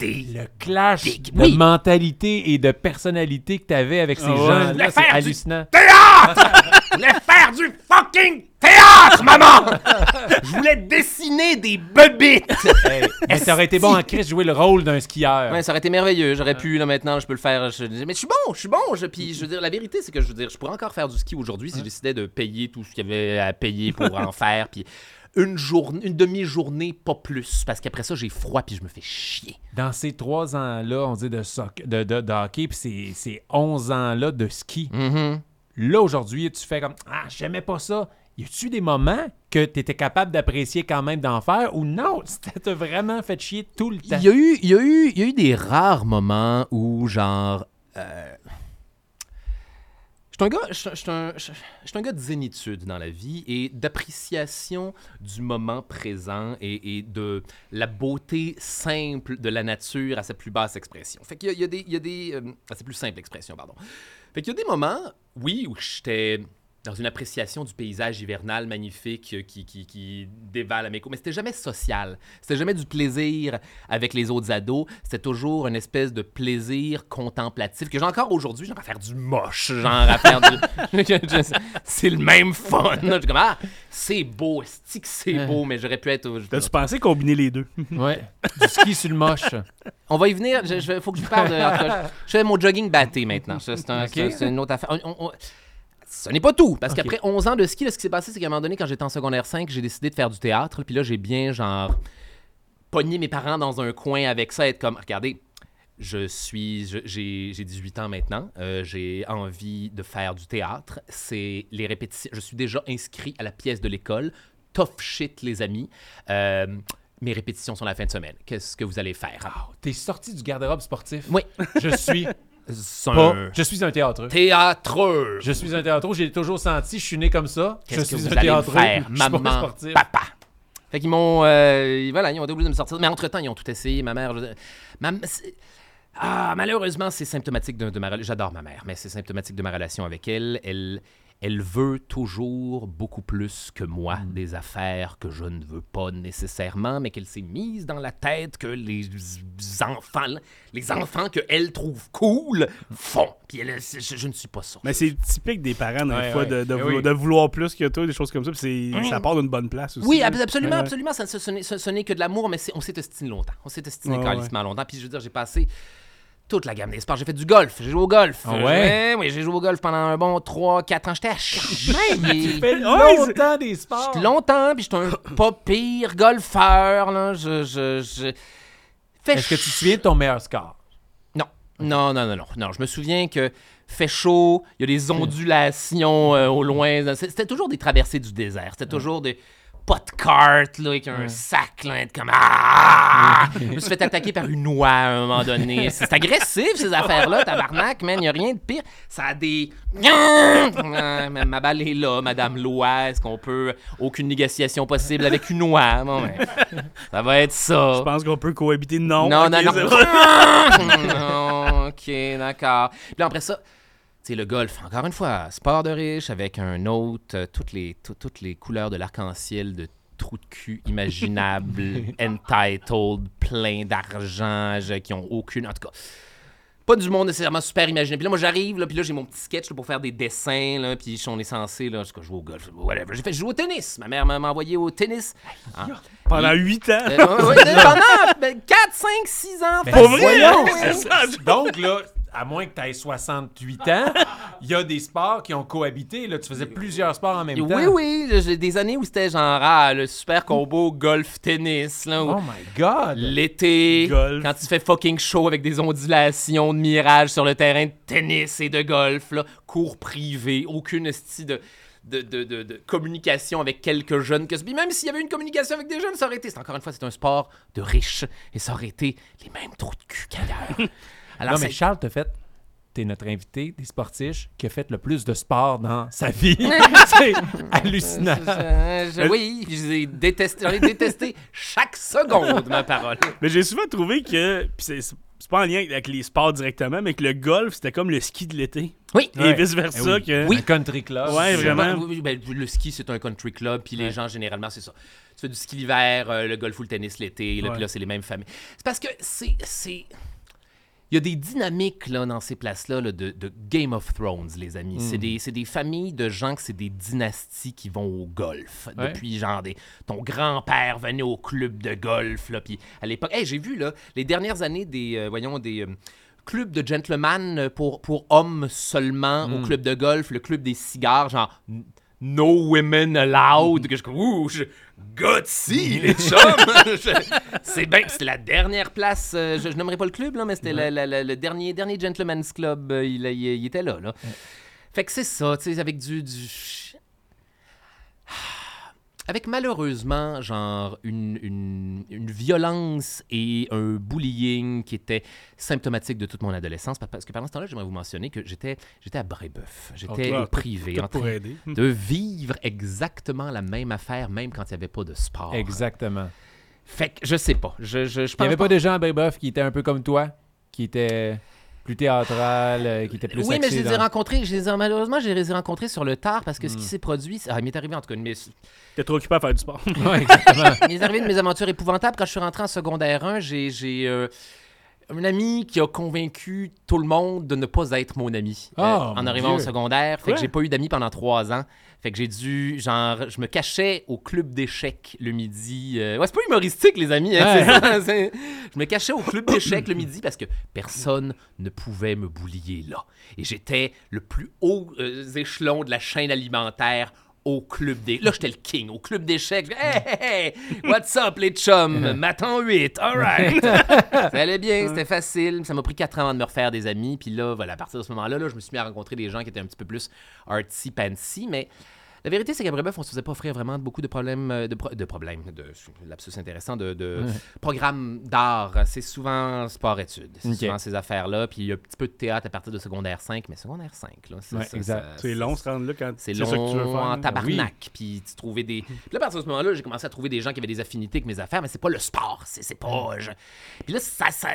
des... Le clash Des- de oui. mentalité et de personnalité que tu avais avec ces Ah ouais. gens-là, c'est hallucinant. <laughs> Je voulais faire du fucking théâtre, maman! <laughs> Je voulais dessiner des bebites! Hey, mais t'aurais été bon en Chris jouer le rôle d'un skieur. Ouais, ça aurait été merveilleux. J'aurais pu, là, maintenant, je peux le faire. je- mais je suis bon, je suis bon. Je, puis, je veux dire, la vérité, c'est que je veux dire, je pourrais encore faire du ski aujourd'hui si je décidais de payer tout ce qu'il y avait à payer pour en faire. Puis une journée, une demi-journée, pas plus. Parce qu'après ça, j'ai froid puis je me fais chier. Dans ces trois ans-là, on dit de, soc- de, de, de hockey, puis ces, ces 11 ans-là de ski, Mhm. Là, aujourd'hui, tu fais comme Ah, j'aimais pas ça. Y a-tu des moments que tu étais capable d'apprécier quand même d'en faire ou non? <laughs> T'as vraiment fait chier tout le temps? Il y, a eu, y y a eu des rares moments où, genre. euh, Je suis un gars, un, un gars de zénitude dans la vie et d'appréciation du moment présent et, de la beauté simple de la nature à sa plus basse expression. Fait qu'il y a, des... y a des euh, à sa plus simple expression, pardon. Fait qu'il y a des moments, oui, où j'étais dans une appréciation du paysage hivernal magnifique euh, qui, qui, qui dévale à mes. Mais c'était jamais social. C'était jamais du plaisir avec les autres ados. C'était toujours une espèce de plaisir contemplatif que j'ai encore aujourd'hui, genre à faire du moche, genre à faire du... <laughs> c'est le même fun. Je suis comme, ah, c'est beau, que c'est beau, mais j'aurais pu être... T'as-tu pensé combiner les deux? <laughs> Ouais. Du ski sur le moche. On va y venir. Il faut que je vous parle de. je fais mon jogging batté maintenant. C'est un- une autre affaire. On- on- on- Ce n'est pas tout. Parce qu'après 11 ans de ski, là, ce qui s'est passé, c'est qu'à un moment donné, quand j'étais en secondaire 5, j'ai décidé de faire du théâtre. Puis là, j'ai bien, genre, pogné mes parents dans un coin avec ça, être comme, regardez, je suis, j'ai j'ai 18 ans maintenant. Euh, j'ai envie de faire du théâtre. C'est les répétitions. Je suis déjà inscrit à la pièce de l'école. Tough shit, les amis. Euh, mes répétitions sont la fin de semaine. Qu'est-ce que vous allez faire? T'es sorti du garde-robe sportif. Oui. Je suis <laughs> pas. un Je suis un théâtreux. théâtreux. Je suis un théâtreux. J'ai toujours senti, je suis né comme ça. Je que suis vous un théâtreux. faire, Je suis pas maman, sportif. papa? Fait qu'ils m'ont, euh, voilà, ils ont été obligés de me sortir. Mais entre-temps, ils ont tout essayé. Ma mère... je- ma- c'est- ah, malheureusement, c'est symptomatique de, de ma relation. J'adore ma mère, mais c'est symptomatique de ma relation avec elle. Elle, elle veut toujours beaucoup plus que moi Mm. des affaires que je ne veux pas nécessairement, mais qu'elle s'est mise dans la tête que les enfants, les enfants que elle trouve cool font. Puis elle, je, je ne suis pas ça. Mais c'est typique des parents, des Ouais, fois, ouais. de, de Eh vouloir, oui. de vouloir plus que toi, des choses comme ça. Puis c'est- ça part d'une bonne place aussi. Oui, ab- absolument, Ouais, ouais. absolument. Ça, ce, ce n'est- que de l'amour, mais on s'est estiné longtemps. On s'est estiné Ouais, calissement longtemps. Puis je veux dire, j'ai passé toute la gamme des sports. J'ai fait du golf. J'ai joué au golf. Ah ouais? Oui, j'ai joué au golf pendant un bon 3-4 ans. J'étais à <laughs> fais Ouais, longtemps des sports. J'étais longtemps, puis j'étais un <coughs> pas pire golfeur. Là. Je, je, je... Fait Est-ce que tu te souviens de ton meilleur score? Non. Non, non, non, non. Non, je me souviens que fait chaud, il y a des ondulations euh, au loin. C'était toujours des traversées du désert. C'était toujours des pas de carte, là, avec un sac, là, être comme Ah! <laughs> Je me suis fait attaquer par une oie à un moment donné. C'est agressif, ces affaires-là, tabarnak, man. Il n'y a rien de pire. Ça a des. <laughs> Ma balle est là, Madame Loi. Est-ce qu'on peut. Aucune négociation possible avec une oie? Bon, ben, ça va être ça. Je pense qu'on peut cohabiter. Non. Non, ok, non, non. <laughs> Non, ok, d'accord. Puis là, après ça, sais, le golf, encore une fois, sport de riche avec un autre, euh, toutes, les, tout- toutes les couleurs de l'arc-en-ciel de trous de cul imaginables, <laughs> entitled, plein d'argent, je- qui ont aucune. En tout cas. Pas du monde nécessairement super imaginé. Puis là, moi, j'arrive, là, puis là, j'ai mon petit sketch là, pour faire des dessins, là, puis on est censé, là, je jouer au golf, whatever. J'ai fait jouer au tennis. Ma mère m'a envoyé au tennis. Hein? Pendant 8 ans. Euh, <laughs> pendant 4, 5, 6 ans. Ben, Pour vrai? voyons! C'est <laughs> ça. Donc, là, à moins que tu aies 68 ans, il y a des sports qui ont cohabité. Là. Tu faisais plusieurs sports en même temps. Oui, oui, j'ai des années où c'était genre ah, le super combo golf-tennis, Oh my God! l'été, quand tu fais fucking chaud avec des ondulations de mirage sur le terrain de tennis et de golf, là, cours privé, aucune style de, de, de, de- de communication avec quelques jeunes. Que... Même s'il y avait une communication avec des jeunes, ça aurait été, encore une fois, c'est un sport de riches et ça aurait été les mêmes trous de cul qu'ailleurs. Alors, non, mais Charles, t'as fait. T'es notre invité des sportifs qui a fait le plus de sport dans sa vie. <laughs> c'est hallucinant. Je- je- oui, je les ai détestés- j'en ai détesté chaque seconde, ma parole. Mais j'ai souvent trouvé que. Puis c'est c'est pas en lien avec les sports directement, mais que le golf, c'était comme le ski de l'été. Oui. Et Ouais. vice-versa. Eh oui. que... Oui. Un country club. Ouais, vraiment. Ben, le ski, c'est un country club, puis les gens, généralement, c'est ça. Tu fais du ski l'hiver, euh, le golf ou le tennis l'été, puis là, c'est les mêmes familles. C'est parce que c'est. Il y a des dynamiques là, dans ces places-là là, de, de Game of Thrones, les amis. C'est des, c'est des familles de gens que c'est des dynasties qui vont au golf. Ouais. Depuis, genre, des, ton grand-père venait au club de golf. Là, puis à l'époque, Hey, j'ai vu là, les dernières années des, euh, voyons, des euh, clubs de gentlemen pour, pour hommes seulement au club de golf, le club des cigares, genre No Women Allowed. Que je ouh, je, gutsy, les chums. <laughs> <laughs> C'est bien, c'était la dernière place. euh, je, je nommerai pas le club, là, mais c'était la- la- la- le dernier, dernier gentleman's club. euh, il, il- il était là, là. Fait que c'est ça, tu sais, avec du, du avec malheureusement, genre, une, une, une violence et un bullying qui était symptomatique de toute mon adolescence. Pa- Parce que pendant ce temps-là, j'aimerais vous mentionner que j'étais, j'étais à Brébeuf. J'étais au privé, en train aider. de vivre exactement la même affaire, même quand il n'y avait pas de sport. Exactement. Fait que je sais pas. Je, je, je Il n'y avait pas des gens à Brébeuf qui étaient un peu comme toi, qui étaient plus théâtral, euh, qui étaient plus Oui, mais je les ai dans- rencontrés. Je les ai- malheureusement, je les ai rencontrés sur le tard parce que Hmm. ce qui s'est produit. Ah, il m'est arrivé en tout cas. Mais T'es trop occupé à faire du sport. <laughs> Ouais, exactement. Il est arrivé de mes aventures épouvantables. Quand je suis rentré en secondaire 1, j'ai, j'ai euh, un ami qui a convaincu tout le monde de ne pas être mon ami euh, Oh, en mon arrivant au secondaire. Fait Quoi? que j'ai pas eu d'amis pendant trois ans. Fait que j'ai dû, genre, je me cachais au club d'échecs le midi. euh, Ouais, c'est pas humoristique, les amis. hein, ça, <laughs> Je me cachais au club d'échecs le midi parce que personne ne pouvait me boulier là. Et j'étais le plus haut euh, échelon de la chaîne alimentaire au club des. Là, j'étais le king. Au club d'échecs. je- Hey, hey, hey, what's up, les chums? Matin 8, alright. ça allait bien, c'était facile. Ça m'a pris 4 ans avant de me refaire des amis. Puis là, voilà, à partir de ce moment-là, là, je me suis mis à rencontrer des gens qui étaient un petit peu plus artsy-pantsy. Mais la vérité, c'est qu'à Brébeuf, on se faisait pas offrir vraiment beaucoup de problèmes, euh, de, pro- de problèmes, de lapsus intéressant, de, de programmes d'art. C'est souvent sport-études. C'est Ok. souvent ces affaires-là. Puis il y a un petit peu de théâtre à partir de secondaire 5, mais secondaire 5, là, c'est Ouais, ça, exact. ça- C'est long, se rendre là quand c'est c'est ça que tu veux long faire. en tabarnak. Puis tu trouvais des. Puis là, à partir de ce moment-là, j'ai commencé à trouver des gens qui avaient des affinités avec mes affaires, mais c'est pas le sport. C'est, pas. je- Puis là, ça, ça-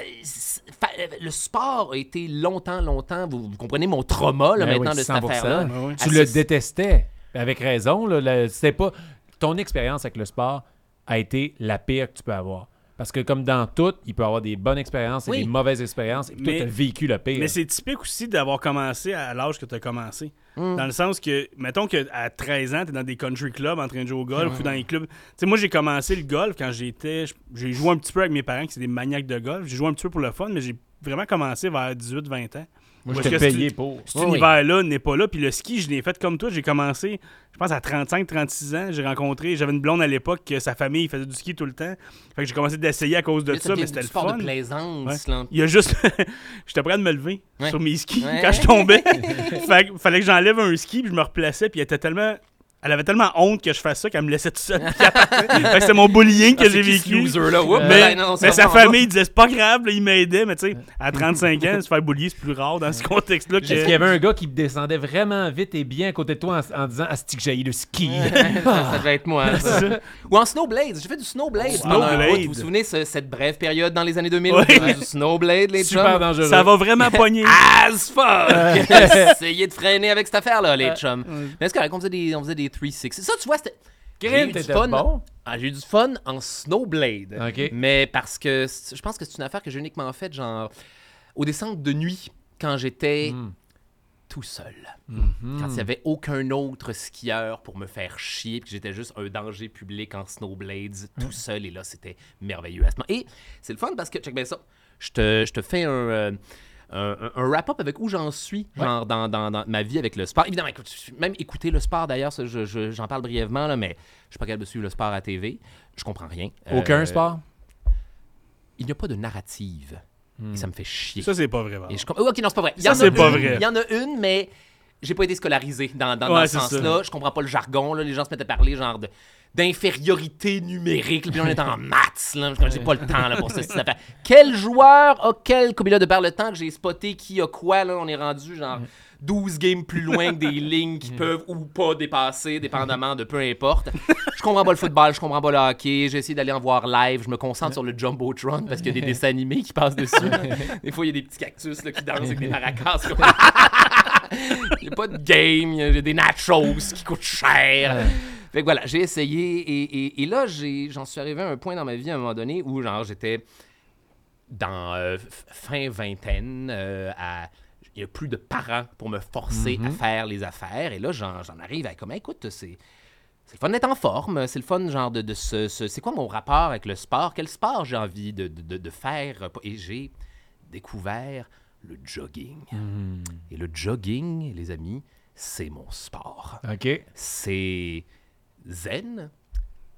le sport a été longtemps, longtemps. Vous, vous comprenez mon trauma là, Ben maintenant oui, de cette 100%. affaire-là. Ouais, ouais. Tu le détestais. Avec raison. C'était pas... Ton expérience avec le sport a été la pire que tu peux avoir. Parce que comme dans tout, il peut y avoir des bonnes expériences et Oui. des mauvaises expériences. Et puis toi, Mais- tu as vécu le pire. Mais c'est typique aussi d'avoir commencé à l'âge que tu as commencé. Mm. Dans le sens que, mettons qu'à 13 ans, tu es dans des country clubs en train de jouer au golf ou dans les clubs. Tu sais, moi, j'ai commencé le golf quand j'étais. J'ai joué un petit peu avec mes parents qui sont des maniaques de golf. J'ai joué un petit peu pour le fun, mais j'ai vraiment commencé vers 18-20 ans. Moi, Parce je t'ai que payé c'est- pour. Cet Oui, univers-là n'est pas là. Puis le ski, je l'ai fait comme toi. J'ai commencé, je pense, à 35-36 ans. J'ai rencontré, j'avais une blonde à l'époque que sa famille faisait du ski tout le temps. Fait que j'ai commencé d'essayer à cause de ça, mais c'était le sport fun. de plaisance. Ouais. là. Il y a juste. <laughs> J'étais prêt à me lever Ouais. sur mes skis Ouais. quand je tombais. <laughs> fait que fallait que j'enlève un ski puis je me replaçais puis elle était tellement. Elle avait tellement honte que je fasse ça qu'elle me laissait tout seul. c'était <laughs> mon bullying que Ah, j'ai c'est vécu. Oups, Mais, ben non, ça mais sa famille disait c'est pas grave, là, il m'aidait, mais tu sais, à 35 ans, se faire bullier, c'est plus rare dans ce contexte-là Est-ce qu'il y avait un gars qui descendait vraiment vite et bien à côté de toi en, en disant Asti que j'ai le ski? ça, ça <laughs> devait être moi. ça. Ou en snowblade. J'ai fait du snowblade. bout. Vous vous souvenez ce- cette brève période dans les années 2000 Ouais. du snowblade, les Super chums? dangereux. Ça va vraiment pogner. <laughs> As fuck! Essayez de freiner avec cette affaire-là, les chums. Mais est-ce qu'on faisait des, on faisait des 3-6? Ça, tu vois, c'était. Du t'étais fun. bon. Ah, j'ai eu du fun en snowblade. OK. Mais parce que je pense que c'est une affaire que j'ai uniquement faite, genre, au descente de nuit, quand j'étais Mm. tout seul. Mhm. Quand il n'y avait aucun autre skieur pour me faire chier, puis que j'étais juste un danger public en snowblades, tout seul, et là, c'était merveilleux. à ce moment. Et c'est le fun parce que, check bien ça, je te, je te fais un, euh, un, wrap-up avec où j'en suis, genre, dans, dans- dans ma vie avec le sport. Évidemment, écoute, même écouter le sport, d'ailleurs, ça, je- je- j'en parle brièvement, là, mais je suis pas capable de suivre le sport à TV. Je comprends rien. Aucun Euh, sport? Il n'y a pas de narrative. Hmm. Et ça me fait chier. Ça, c'est pas vrai. Et je Oh, ok, non, c'est pas vrai. Il y Ça, c'est pas vrai. Il y en a une, mais j'ai pas été scolarisé dans, dans, ce sens-là. Je comprends pas le jargon. Là. Les gens se mettent à parler genre de d'infériorité numérique. Puis on est en maths. Là. J'ai pas le temps là, pour d'affaires. Quel joueur a quel... Là, de par le temps que j'ai spoté qui a quoi, là, on est rendu genre 12 games plus loin que des <laughs> lignes qui peuvent ou pas dépasser, dépendamment de peu importe. Je comprends pas le football, je comprends pas le hockey. J'ai essayé d'aller en voir live. Je me concentre sur le Jumbotron parce qu'il y a des <laughs> dessins animés qui passent dessus. <laughs> Des fois, il y a des petits cactus là, qui dansent avec des maracas. Comme- Il n'y a pas de game, a des nachos qui coûtent cher. Fait que voilà, j'ai essayé et, et- et là, j'ai- j'en suis arrivé à un point dans ma vie à un moment donné où genre j'étais dans euh, fin vingtaine, euh, à il n'y a plus de parents pour me forcer à faire les affaires. Et là, j'en arrive à comme, écoute, c'est c'est le fun d'être en forme. C'est le fun, genre, de, de se- C'est quoi mon rapport avec le sport? Quel sport j'ai envie de, de- de- de faire? Et j'ai découvert le jogging. Et le jogging, les amis, c'est mon sport. OK. C'est zen,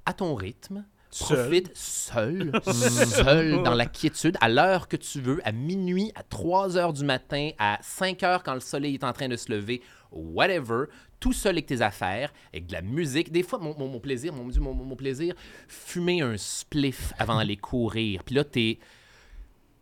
à ton rythme. Seul. Profite seul, <laughs> seul, dans la quiétude, à l'heure que tu veux, à minuit, à 3 heures du matin, à 5 heures quand le soleil est en train de se lever, whatever, tout seul avec tes affaires, avec de la musique. Des fois, mon, mon- mon plaisir, mon, mon plaisir, fumer un spliff avant d'aller courir. Puis là, t'es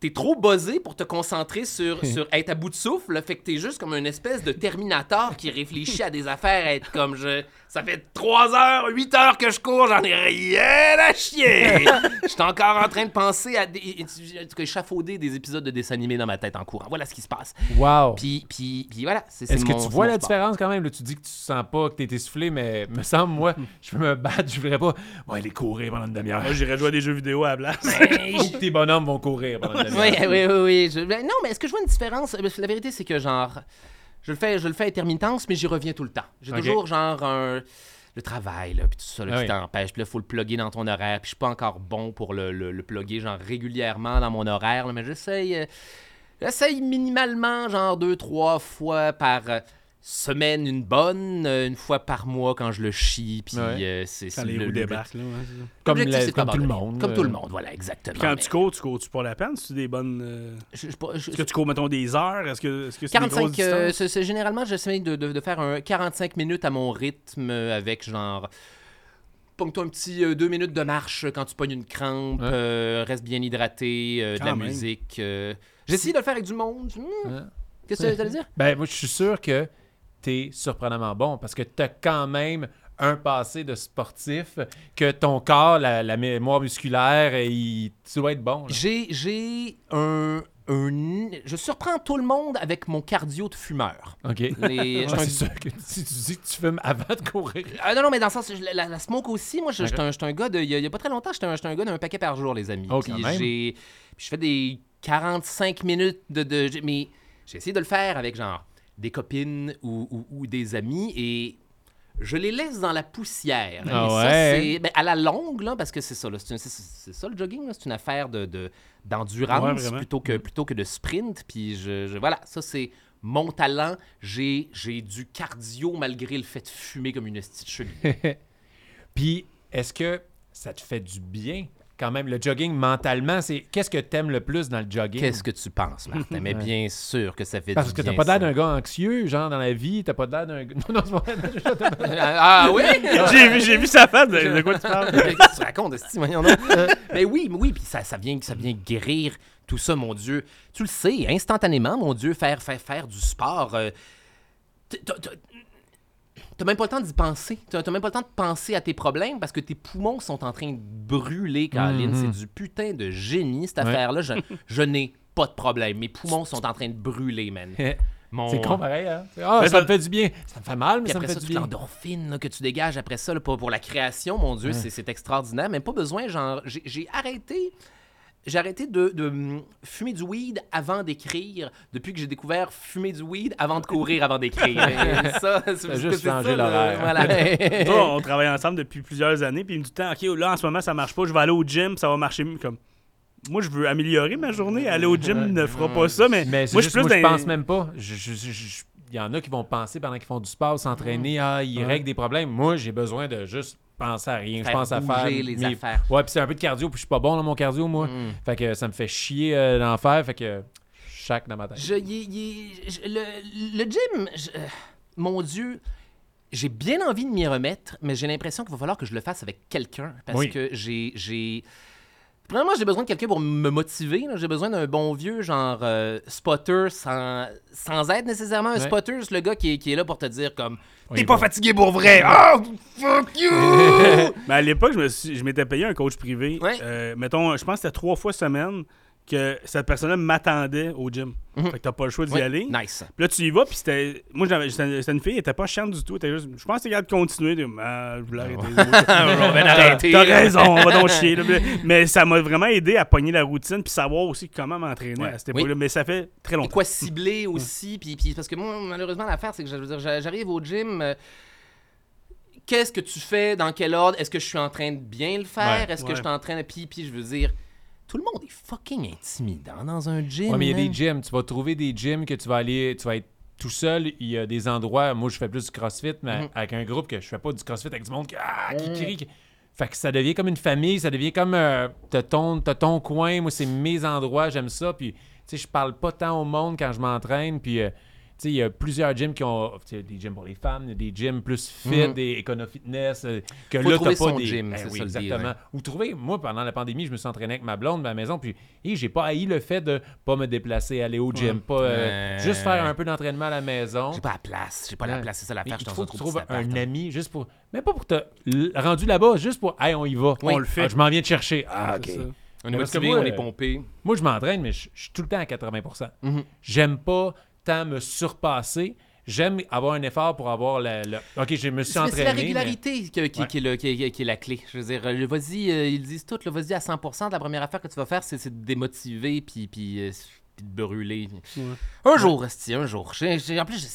t'es trop buzzé pour te concentrer sur, <laughs> sur être à bout de souffle. Fait que t'es juste comme une espèce de Terminator qui réfléchit à des affaires, à être comme je. Ça fait 3 heures, 8 heures que je cours, j'en ai rien à chier. <laughs> Je suis encore en train de penser à des. en tout cas, échafauder des épisodes de dessins animés dans ma tête en courant. Voilà ce qui se passe. Wow. Puis, puis, puis voilà. Est-ce que mon- tu vois la sport. différence quand même? là? tu dis que tu sens pas que t'es essoufflé, mais me semble, moi, <laughs> je peux me battre, je voudrais pas. Ouais, aller courir pendant une demi-heure. Moi, j'irais jouer à des jeux vidéo à la place. Ou <laughs> que tes bonhommes vont courir pendant une Oui, demi-heure. oui, oui, oui. Je- ben, non, mais est-ce que je vois une différence? La vérité, c'est que genre, je le fais, je le fais à intermittence, mais j'y reviens tout le temps. J'ai toujours genre un le travail là, puis tout ça là, Ah qui oui. t'empêche. Puis là, faut le plugger dans ton horaire. Puis je suis pas encore bon pour le, le, le plugger genre régulièrement dans mon horaire, là, mais j'essaye, euh, j'essaye minimalement genre deux trois fois par. euh, semaine une bonne, euh, une fois par mois quand je le chie, puis Ouais. euh, c'est Quand c'est les le- roues le- débarquent. Là, ouais, c'est ça. Comme, la- c'est tout le monde. Comme tout le euh, monde, voilà, exactement. Puis quand mais- tu cours, tu cours-tu pour la peine? Tu des bonnes. euh, Est-ce que tu cours, mettons, des heures? Est-ce que est-ce que c'est des grosses 45, euh, c'est- c'est- généralement, j'essaie de, de- de faire un 45 minutes à mon rythme avec genre. Pogne-toi un petit euh, deux minutes de marche quand tu pognes une crampe, Ouais. euh, reste bien hydraté, euh, de la même. musique. euh. J'essaie de le faire avec du monde. Hmm, Ouais. Qu'est-ce que tu allais dire? Ben, moi, je suis sûr que tu es surprenamment bon parce que tu as quand même un passé de sportif, que ton corps, la, la mémoire musculaire, il, tu dois être bon. J'ai, un, un- Je surprends tout le monde avec mon cardio de fumeur. OK. Les- Ouais, suis un- c'est sûr que si tu dis que tu fumes avant de courir. Ah non, non, mais dans le sens, la, la smoke aussi, moi, je- j'étais un, gars de. Il y, a- pas très longtemps, j'étais un, j'étais un gars d'un paquet par jour, les amis. Oh, quand même. je fais des 45 minutes de. de- mais j'ai essayé de le faire avec, genre, des copines ou, ou- ou des amis et. Je les laisse dans la poussière. Ah ça, c'est- ben, à la longue, là, parce que c'est ça, c'est, le jogging, c'est une affaire de, de- d'endurance Ouais, plutôt, que, plutôt que de sprint. Puis je, je- voilà, ça c'est mon talent. J'ai, j'ai du cardio malgré le fait de fumer comme une esti de chenille. <laughs> Puis, est-ce que ça te fait du bien quand même, le jogging mentalement? c'est Qu'est-ce que tu aimes le plus dans le jogging? Qu'est-ce que tu penses, Martin? <laughs> Mais Ouais. bien sûr que ça fait Parce du que t'as pas l'air d'un gars anxieux, genre dans la vie, t'as pas l'air d'un gars. <laughs> Non, non, c'est pas vrai. <laughs> Ah oui? J'ai vu, j'ai vu sa face. De, de quoi tu parles? Qu'est-ce que tu racontes, esti, voyons donc? Mais oui, mais oui, puis ça, ça, vient, ça vient guérir tout ça, mon Dieu. Tu le sais, instantanément, mon Dieu, faire, faire, faire du sport. euh, t'as- même pas le temps d'y penser. T'as même pas le temps de penser à tes problèmes parce que tes poumons sont en train de brûler, Caroline. Mhm. C'est du putain de génie, cette Ouais. affaire-là. Je, <laughs> je n'ai pas de problème. Mes poumons sont en train de brûler, man. Mon- C'est con pareil, hein? Ah, ça ça- me fait du bien. Ça me fait mal, mais Puis ça me fait ça, du bien. l'endorphine que tu dégages après ça là, pour, pour la création, mon Dieu, c'est- c'est extraordinaire. Même pas besoin, genre, j'ai arrêté. J'ai arrêté de, de, hum, fumer du weed avant d'écrire depuis que j'ai découvert fumer du weed avant de courir avant d'écrire. <laughs> Ça, c'est juste là, l'horaire. Voilà. <laughs> Toi, on travaille ensemble depuis plusieurs années, puis il me dit OK, là, en ce moment, ça marche pas, je vais aller au gym, ça va marcher mieux. Comme, moi, je veux améliorer ma journée. Aller au gym ne fera pas ça, mais, Mais c'est moi, juste, je suis moi, plus je pense même pas. Je- je- je- je- Il y en a qui vont penser pendant qu'ils font du sport, s'entraîner, ah, ils Ouais. règlent des problèmes. Moi, j'ai besoin de juste penser à rien. je pense à faire. les mes- affaires. Ouais, puis c'est un peu de cardio, puis je suis pas bon dans mon cardio, moi. Mm. Fait que ça me fait chier euh, d'en faire, fait que chaque dans ma tête. Je, y- y- je- le, le gym, je- euh, mon Dieu, j'ai bien envie de m'y remettre, mais j'ai l'impression qu'il va falloir que je le fasse avec quelqu'un parce Oui. que j'ai, Premièrement, j'ai besoin de quelqu'un pour me motiver. J'ai besoin d'un bon vieux, genre euh, spotter, sans, sans être nécessairement un Ouais. spotter. C'est le gars qui est, qui est là pour te dire comme Oui, T'es pas bon. fatigué pour vrai. Oh, fuck you! <laughs> Mais à l'époque, je m'étais payé un coach privé. Ouais. Euh, mettons, je pense que c'était trois fois semaine que cette personne-là m'attendait au gym. Mhm. Fait que t'as pas le choix d'y aller. Nice. Puis là, tu y vas, puis c'était. Moi, j'avais- c'était une fille, elle était pas chiante du tout. elle était juste... Je pense que c'est capable de continuer. De... Ah, je voulais arrêter. <laughs> T'as arrêter. t'as raison, on va donc chier. là. Mais ça m'a vraiment aidé à pogner la routine puis savoir aussi comment m'entraîner Ouais. à cette époque-là. Mais ça fait très Et longtemps. quoi cibler aussi. Puis, puis- parce que moi, malheureusement, l'affaire, c'est que je veux dire, j'a- j'arrive au gym. euh, Qu'est-ce que tu fais? Dans quel ordre? Est-ce que je suis en train de bien le faire? Ouais. Est-ce que je suis en train de. Puis, puis je veux dire, tout le monde est fucking intimidant dans un gym. Ouais, mais il y a des gyms. Tu vas trouver des gyms que tu vas aller, tu vas être tout seul. Il y a des endroits, moi je fais plus du crossfit, mais Mhm. avec un groupe que je fais pas du crossfit avec du monde qui, ah, qui crie. qui- Fait que ça devient comme une famille, ça devient comme euh, t'as ton, t'as ton coin, moi c'est mes endroits, j'aime ça. Puis tu sais, je parle pas tant au monde quand je m'entraîne. Puis euh, il y a plusieurs gyms qui ont des gyms pour les femmes, des gyms plus fit, Mhm. des écono-fitness. euh, que Faut là, trouver t'as pas son des. gym, Ben c'est oui, ça le deal, exactement. Ou trouver, moi pendant la pandémie, je me suis entraîné avec ma blonde à la maison, puis et j'ai pas haï le fait de pas me déplacer, aller au gym, pas euh, juste faire un peu d'entraînement à la maison. J'ai pas la place. J'ai pas la place. C'est ça l'affaire. Je il faut que tu trouves un ami juste pour. Mais pas pour te. Rendu là-bas, juste pour. Hey, on y va. Oui. On le fait. Ah, je m'en viens te chercher. Ah, ok. On est motivé, on est euh, pompé. Moi, je m'entraîne, mais je je suis tout le temps à 80 Mhm. J'aime pas tant me surpasser. J'aime avoir un effort pour avoir le. le- Ok, je me suis C'est c'est entraîné. la mais- régularité qui, qui- Ouais. qui est le- qui est- qui est la clé. Je veux dire, euh, vas-y, euh, ils disent tout, vas-y à 100%. La première affaire que tu vas faire, c'est de démotiver puis, puis, euh, puis de brûler. Ouais. Un jour, un jour. En plus,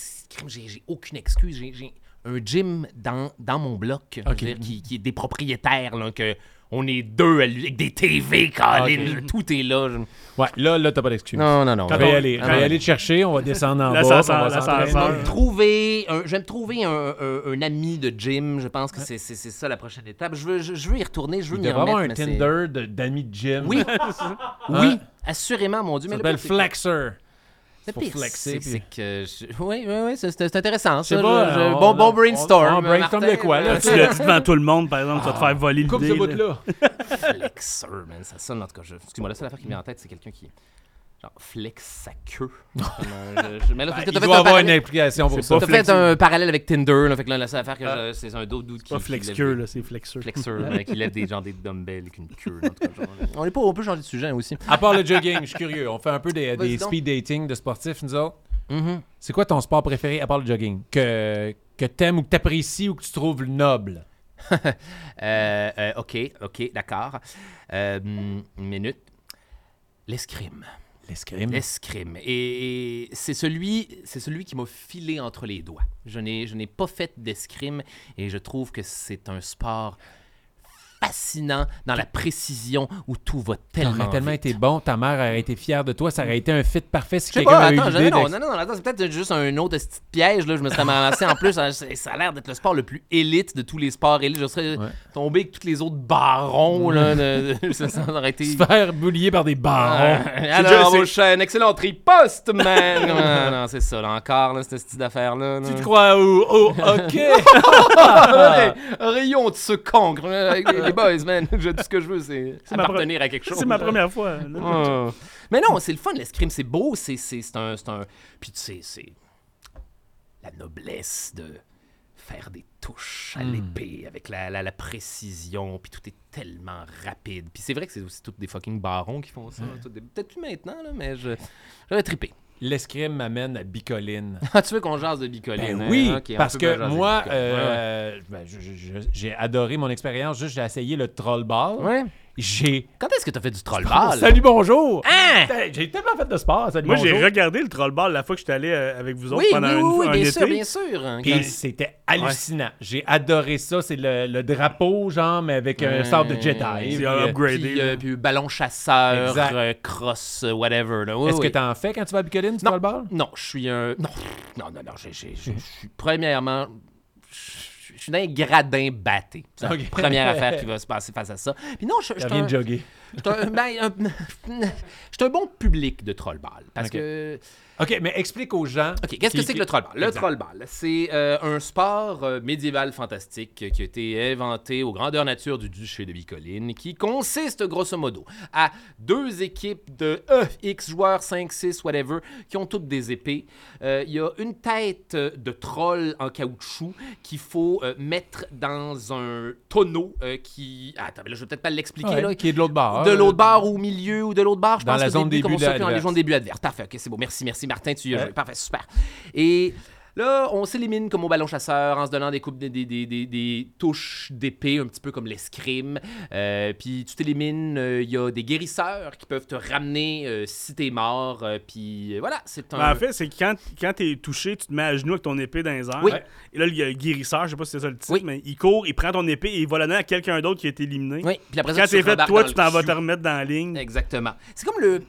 j'ai- aucune excuse. J'ai un gym dans, dans mon bloc, dire, qui, qui est des propriétaires, là, que on est deux avec des TV, Colin, Ok. tout est là. je- Ouais, là, là, t'as pas d'excuse. Non, non, non. Je Quand vais y on- aller. Ah ouais. aller te chercher. On va descendre en bas. On va s'entraîner. l'ascenseur. Je vais me trouver un, je vais me trouver un, un- un ami de gym. Je pense que c'est c'est- c'est ça la prochaine étape. Je veux, je, je veux y retourner. Je veux Il m'y un remettre. c'est- Tinder de- d'amis de gym. Oui, <laughs> Hein? oui, assurément, mon Dieu. Ça mais le s'appelle pire, c'est pour pire, flexer, c'est puis- que... je- Oui, oui, oui, c'est c'est intéressant. Ça, pas, je- on- bon, bon on- brainstorm. on brainstorm Martin, de quoi, là, euh, Tu l'as dit devant tout le monde, par exemple, tu vas te faire voler Coupe ce bout-là. Flexer, man. Ça sonne, en tout cas. je- Excuse-moi, la seule affaire qui me vient en tête, c'est quelqu'un qui. Genre, flex sa queue. <laughs> Comme, euh, je- je- mais là, parce que Il t'as fait doit un avoir une parallèle- application pour C'est ça. T'as fait un parallèle avec Tinder, là, fait que là, seule affaire que Ah. c'est un d'autre doute qui. Pas flex queue, des- là, c'est flexeur. Flexer, <laughs> euh, qui lève des, genre, des dumbbells avec une queue. tout cas, genre, <laughs> on, est pas, on peut changer de sujet aussi. À part le jogging, je suis curieux. On fait un peu des, speed dating de sportifs, nous autres. Mhm. C'est quoi ton sport préféré à part le jogging? Que, que t'aimes ou que t'apprécies ou que tu trouves noble? Euh, euh, ok, ok, d'accord. Euh, une minute. L'escrime. L'escrime. L'escrime. Et, c'est celui, c'est celui qui m'a filé entre les doigts. Je n'ai, je n'ai pas fait d'escrime et je trouve que c'est un sport fascinant dans la précision où tout va tellement T'aurais tellement vite. été bon, ta mère aurait été fière de toi, ça aurait été un fit parfait si Je sais quelqu'un pas, avait eu attends, je- l'idée non, non, non, attends, c'est peut-être juste un autre petit piège, là, je me serais ramassé en plus, ça, ça a l'air d'être le sport le plus élite de tous les sports élites, je serais Ouais. tombé avec tous les autres barons, là, de- de- <laughs> ça, ça aurait été... se faire boulier par des barons. Ah, Alors, déjà- vos chaînes, excellent riposte, man! non, non, c'est ça, là, encore, là, cette petite affaire-là. là. Tu te crois où? Oh, OK! Rayon de ce cancre, euh, avec les, les boys, man. Je- tout ce que je veux, c'est appartenir à quelque chose. C'est ma première fois. là. Ah. Mais non, c'est le fun, l'escrime, c'est beau, c'est un, un... Puis tu sais, c'est la noblesse de faire des touches à l'épée avec la, la, la précision, puis tout est tellement rapide. Puis c'est vrai que c'est aussi tous des fucking barons qui font ça. Peut-être plus maintenant, là, mais je j'avais trippé. L'escrime m'amène à Bicoline. <laughs> Ah, tu veux qu'on jase de bicoline? Ben hein? oui, parce que moi. Ouais, euh, ben, j'ai adoré mon expérience. Juste, j'ai essayé le troll ball. Ouais. J'ai. Quand est-ce que t'as fait du troll ball? Salut, bonjour! Hein? J'ai tellement fait de sport. Salut, Moi, bonjour. j'ai regardé le troll ball la fois que j'étais allé euh, avec vous autres Oui, pendant oui, une- oui, un bien été. sûr, bien sûr. hein, quand- c'était hallucinant. J'ai adoré ça. C'est le, le drapeau, genre, mais avec un sort de Jedi. C'est Puis, euh, upgradé. Puis, là. euh, puis ballon chasseur, Exact. euh, cross, euh, whatever. là. Oui, Est-ce oui. que t'en fais quand tu vas à Bicoline, du Non. troll ball? Non, je suis un. Non, non, non, non. j'ai- j'ai- j'ai- Je suis premièrement. Je je suis dans un gradin batté. C'est la Ok. première affaire qui va <laughs> se passer face à ça. Puis non, je suis un, jogger. je suis un- ben, un- <laughs> je suis un bon public de trollball. Parce que. OK, mais explique aux gens. OK, qu'est-ce que c'est que le trollball? Le trollball, c'est euh, un sport euh, médiéval fantastique qui a été inventé aux grandeurs nature du duché de Bicoline, qui consiste grosso modo à deux équipes de euh, X joueurs, 5, 6, whatever, qui ont toutes des épées. Euh, Il y a une tête de troll en caoutchouc qu'il faut euh, mettre dans un tonneau euh, qui... Ah, attends, mais là, je vais peut-être pas l'expliquer. Ouais, là. qui est de l'autre bord. De l'autre barre ou au milieu ou de l'autre barre, je Dans pense la que zone début, début comme puis dans les adverse. zones début adverse. Parfait, ok, c'est beau. Merci, merci Martin, tu y as Ouais. Parfait, super. Et là, on s'élimine comme au ballon chasseur en se donnant des coupes, des, des, des, des- touches d'épée, un petit peu comme l'escrime. Euh, puis tu t'élimines, il y a des guérisseurs qui peuvent te ramener euh, si t'es mort. euh, puis euh, voilà, c'est un... Ben, en fait, c'est que quand, quand t'es touché, tu te mets à genoux avec ton épée dans les airs. Oui. Et là, il y a le guérisseur, je sais pas si c'est ça le titre, Oui. mais il court, il prend ton épée et il va la donner à quelqu'un d'autre qui a été éliminé. oui, puis après Quand tu c'est fait, toi, tu t'en vas te remettre dans la ligne. Exactement. C'est comme le...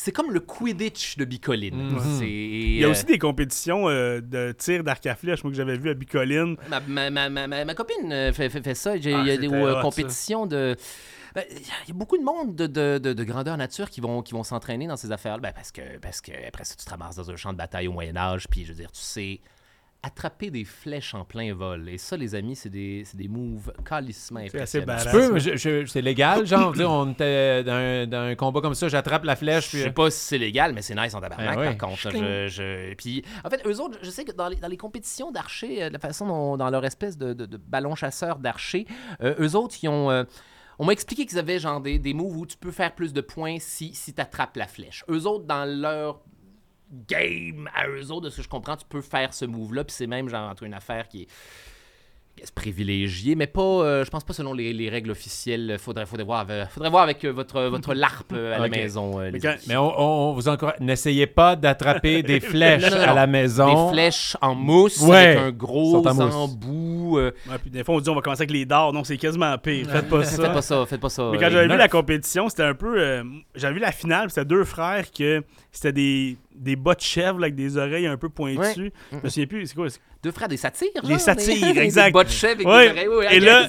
C'est comme le Quidditch de Bicoline. C'est... Il y a aussi des compétitions euh, de tir d'arc à flèche, moi, que j'avais vu à Bicoline. Ma, ma, ma, ma, ma- ma copine euh, fait, fait, fait ça. Ah, Il y a des euh, ça. compétitions de. Ben, Il y a beaucoup de monde de, de, de, de grandeur nature qui vont, qui vont s'entraîner dans ces affaires-là. Ben, parce, que, parce que après ça, tu te ramasses dans un champ de bataille au Moyen-Âge. Puis, je veux dire, tu sais attraper des flèches en plein vol. Et ça, les amis, c'est des, c'est des moves calissement C'est assez impressionnants. Tu badass. peux, mais je- je- c'est légal, genre, dire, on était dans un, dans un combat comme ça, j'attrape la flèche, Je puis... sais pas si c'est légal, mais c'est nice en tabarnak, Ben ouais. par contre. Je, je- Puis, en fait, eux autres, je sais que dans les, dans les compétitions d'archer, euh, de la façon dont, dans leur espèce de, de, de ballon chasseur d'archer, euh, eux autres, ils ont... euh, on m'a expliqué qu'ils avaient genre des, des moves où tu peux faire plus de points si, si tu attrapes la flèche. Eux autres, dans leur game à eux autres, de ce que je comprends, tu peux faire ce move-là, puis c'est même genre entre une affaire qui est pièce privilégiée, mais pas, euh, je pense pas selon les, les règles officielles. Faudrait, faudrait, voir, avec, faudrait voir avec euh, votre, votre <laughs> LARP euh, à la maison. euh, quand-. Mais on, vous encourage. N'essayez pas d'attraper <laughs> des flèches Non, non, non. à la maison. Des flèches en mousse Ouais, avec un gros embout. euh, Ouais, puis des fois, on dit on va commencer avec les dards. Non, c'est quasiment pire. Faites pas <laughs> ça. Faites pas ça, faites pas ça. Mais quand Euh, j'avais vu la compétition, c'était un peu. euh, j'avais vu la finale, puis c'était deux frères que c'était des, des bas de chèvre là, avec des oreilles un peu pointues. Je me souviens plus, c'est quoi Deux frères des satires. Les genre, satires, <laughs> des- exact. Des bas de chèvre avec Ouais. des oreilles. ouais, Et là.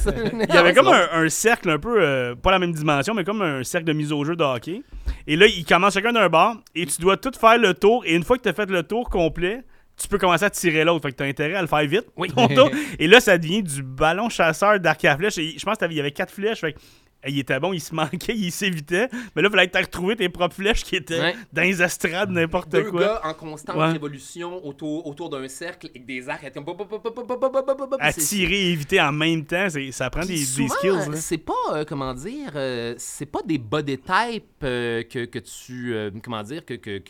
Il y <laughs> avait comme un, un cercle un peu, euh, pas la même dimension, mais comme un cercle de mise au jeu de hockey. Et là, ils commencent chacun d'un bord et tu dois tout faire le tour. Et une fois que tu as fait le tour complet, tu peux commencer à tirer l'autre. Fait que tu as intérêt à le faire vite. Oui. ton <laughs> tour. Et là, ça devient du ballon chasseur d'arc à flèche. Et je pense qu'il y avait quatre flèches. Fait que, il était bon, il se manquait, il s'évitait. Mais là, il fallait que tu retrouvé tes propres flèches qui étaient dans les astrades, n'importe Deux. Gars en constante ouais. révolution autour, autour d'un cercle avec des arcs Attirer et éviter en même temps, ça prend des, souvent, skills. C'est pas, euh, comment dire, euh, c'est pas des body types euh, que, que, tu. comment dire, que, que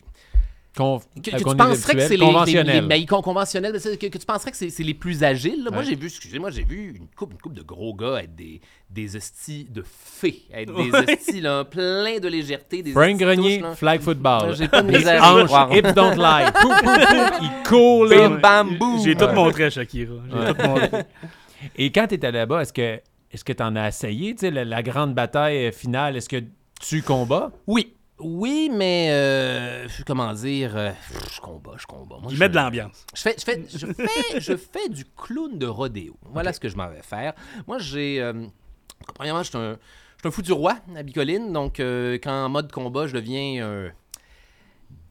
Con- que- que qu'on tu penserais que c'est les, conventionnel. les, les- mais con- conventionnels, que, que tu penserais que c'est c'est les plus agiles? là. Moi, Ouais. j'ai vu, excusez-moi, j'ai vu une couple, une couple de gros gars être des, des hosties de fées, être des Ouais. hosties là, plein de légèreté, des Frank Grenier, touches, flag football. J'ai pas de misère Hanches, hips don't lie. <laughs> Pou, pou, pou, Il court, là. Bim, bam, boum. J'ai tout montré à Shakira. J'ai tout montré. <laughs> Et quand tu étais là-bas, est-ce que est-ce que tu en as essayé, tu sais, la, la grande bataille finale, est-ce que tu combats? Oui. Oui, mais euh, comment dire, euh, je combats, je combats. Moi, Il je- met de l'ambiance. Je fais, je, fais, je, <laughs> fais, je fais du clown de rodéo. Voilà ce que je m'en vais faire. Moi, j'ai. euh, premièrement, je suis un, je suis un fou du roi à Bicoline. Donc, euh, quand en mode combat, je deviens.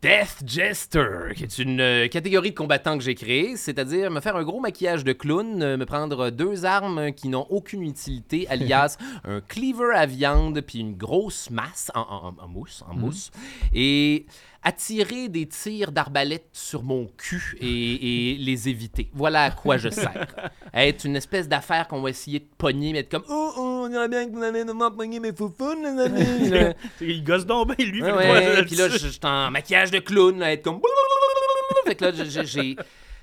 Death Jester, qui est une euh, catégorie de combattants que j'ai créée, c'est-à-dire me faire un gros maquillage de clown, euh, me prendre deux armes qui n'ont aucune utilité, <laughs> alias un cleaver à viande puis une grosse masse en, en- en- en mousse, en mousse, et attirer des tirs d'arbalète sur mon cul et, et les éviter. Voilà à quoi je sers. <laughs> être une espèce d'affaire qu'on va essayer de pogner, mais être comme oh, oh on dirait bien que vous allez me pogner mes foufounes, les amis. <laughs> Là. Il gosse donc bien, lui. Ouais, puis là, je suis en maquillage de clown, là, être comme. <laughs> Fait que là, j'ai.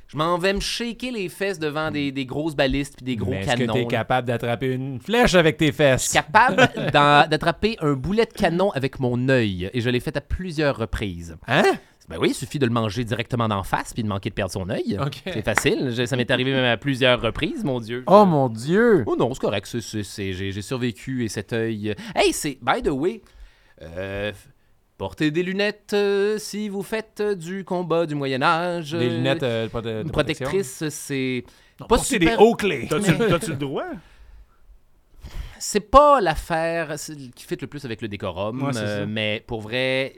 Je m'en vais me shaker les fesses devant des, des grosses balistes puis des gros Mais est-ce que canons. tu es là. capable d'attraper une flèche avec tes fesses? Je suis capable <laughs> d'attraper un boulet de canon avec mon œil et je l'ai fait à plusieurs reprises. Hein? Ben oui, il suffit de le manger directement d'en face puis de manquer de perdre son œil. OK. C'est facile. Je- ça m'est arrivé même à plusieurs reprises, mon Dieu. Oh mon Dieu! Oh non, c'est correct. j'ai survécu et cet œil. Hey, c'est. By the way, euh, portez des lunettes euh, si vous faites euh, du combat du Moyen-Âge. Des lunettes euh, pas de, de Une protection? protectrice, c'est. Pas portez super- des hauts clés. T'as-tu le droit? C'est pas l'affaire qui fit le plus avec le décorum, Ouais, euh, mais pour vrai,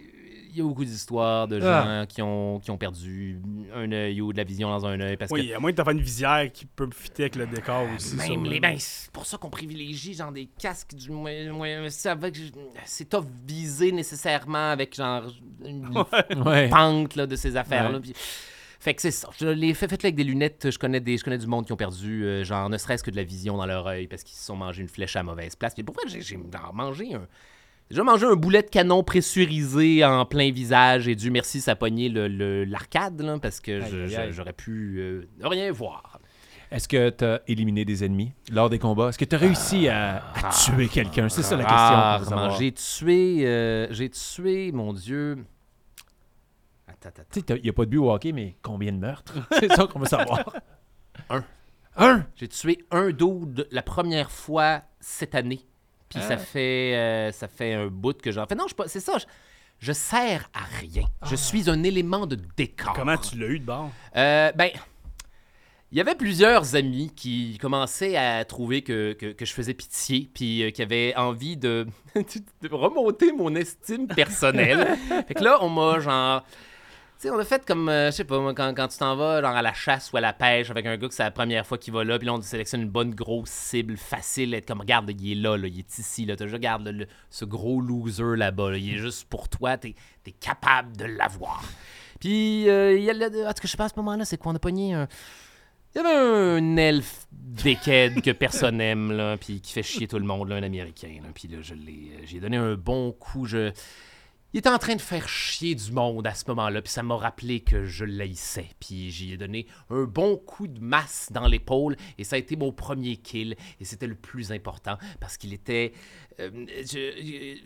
il y a beaucoup d'histoires de gens Ah. qui, ont, qui ont perdu un œil ou de la vision dans un œil parce Oui, à moins que fait une visière qui peut fitter avec le décor aussi. que même les ben, c'est pour ça qu'on privilégie genre des casques du moins c'est tough viser nécessairement avec genre une <laughs> Ouais. pente là, de ces affaires là Ouais. fait que c'est ça. Je l'ai fait, faites-le avec des lunettes. Je connais, des, je connais du monde qui ont perdu, euh, genre, ne serait-ce que de la vision dans leur œil parce qu'ils se sont mangé une flèche à mauvaise place. Puis pour vrai, j'ai, mangé un. J'ai déjà mangé un boulet de canon pressurisé en plein visage et Dieu merci, ça pognait le, le- l'arcade parce que j'aurais pu euh, ne rien voir. Est-ce que tu as éliminé des ennemis lors des combats? Est-ce que tu as réussi à, à tuer quelqu'un? C'est ça la question. J'ai tué, euh, j'ai tué, mon Dieu. Tu sais, il n'y a pas de but au hockey, mais combien de meurtres? <laughs> C'est ça qu'on veut savoir. Un. Un? J'ai tué un dude la première fois cette année. Puis Ah. ça fait euh, ça fait un bout que j'en fais. Non, je pas- c'est ça. Je, je sers à rien. Je suis un élément de décor. Comment tu l'as eu de bord? Euh, ben, il y avait plusieurs amis qui commençaient à trouver que, que, que je faisais pitié, puis euh, qui avaient envie de, <laughs> de remonter mon estime personnelle. <laughs> fait que là, on m'a genre. Tu sais, on a fait comme, euh, je sais pas, moi, quand, quand tu t'en vas genre à la chasse ou à la pêche avec un gars que c'est la première fois qu'il va là, puis là, on sélectionne une bonne grosse cible facile, être comme, regarde, il est là, il est ici, là, juste, regarde, le- ce gros loser là-bas, là, il est juste pour toi, t'es es capable de l'avoir. Puis, euh, il y a le, en tout je sais pas à ce moment-là, c'est quoi, on a pogné un. Il y avait un elfe décade que personne aime, là, puis qui fait chier tout le monde, là, un américain. Là, puis là, je l'ai, euh, j'ai donné un bon coup. Je... Il était en train de faire chier du monde à ce moment-là, puis ça m'a rappelé que je l'haïssais. Puis j'y ai donné un bon coup de masse dans l'épaule, et ça a été mon premier kill, et c'était le plus important, parce qu'il était... euh, je-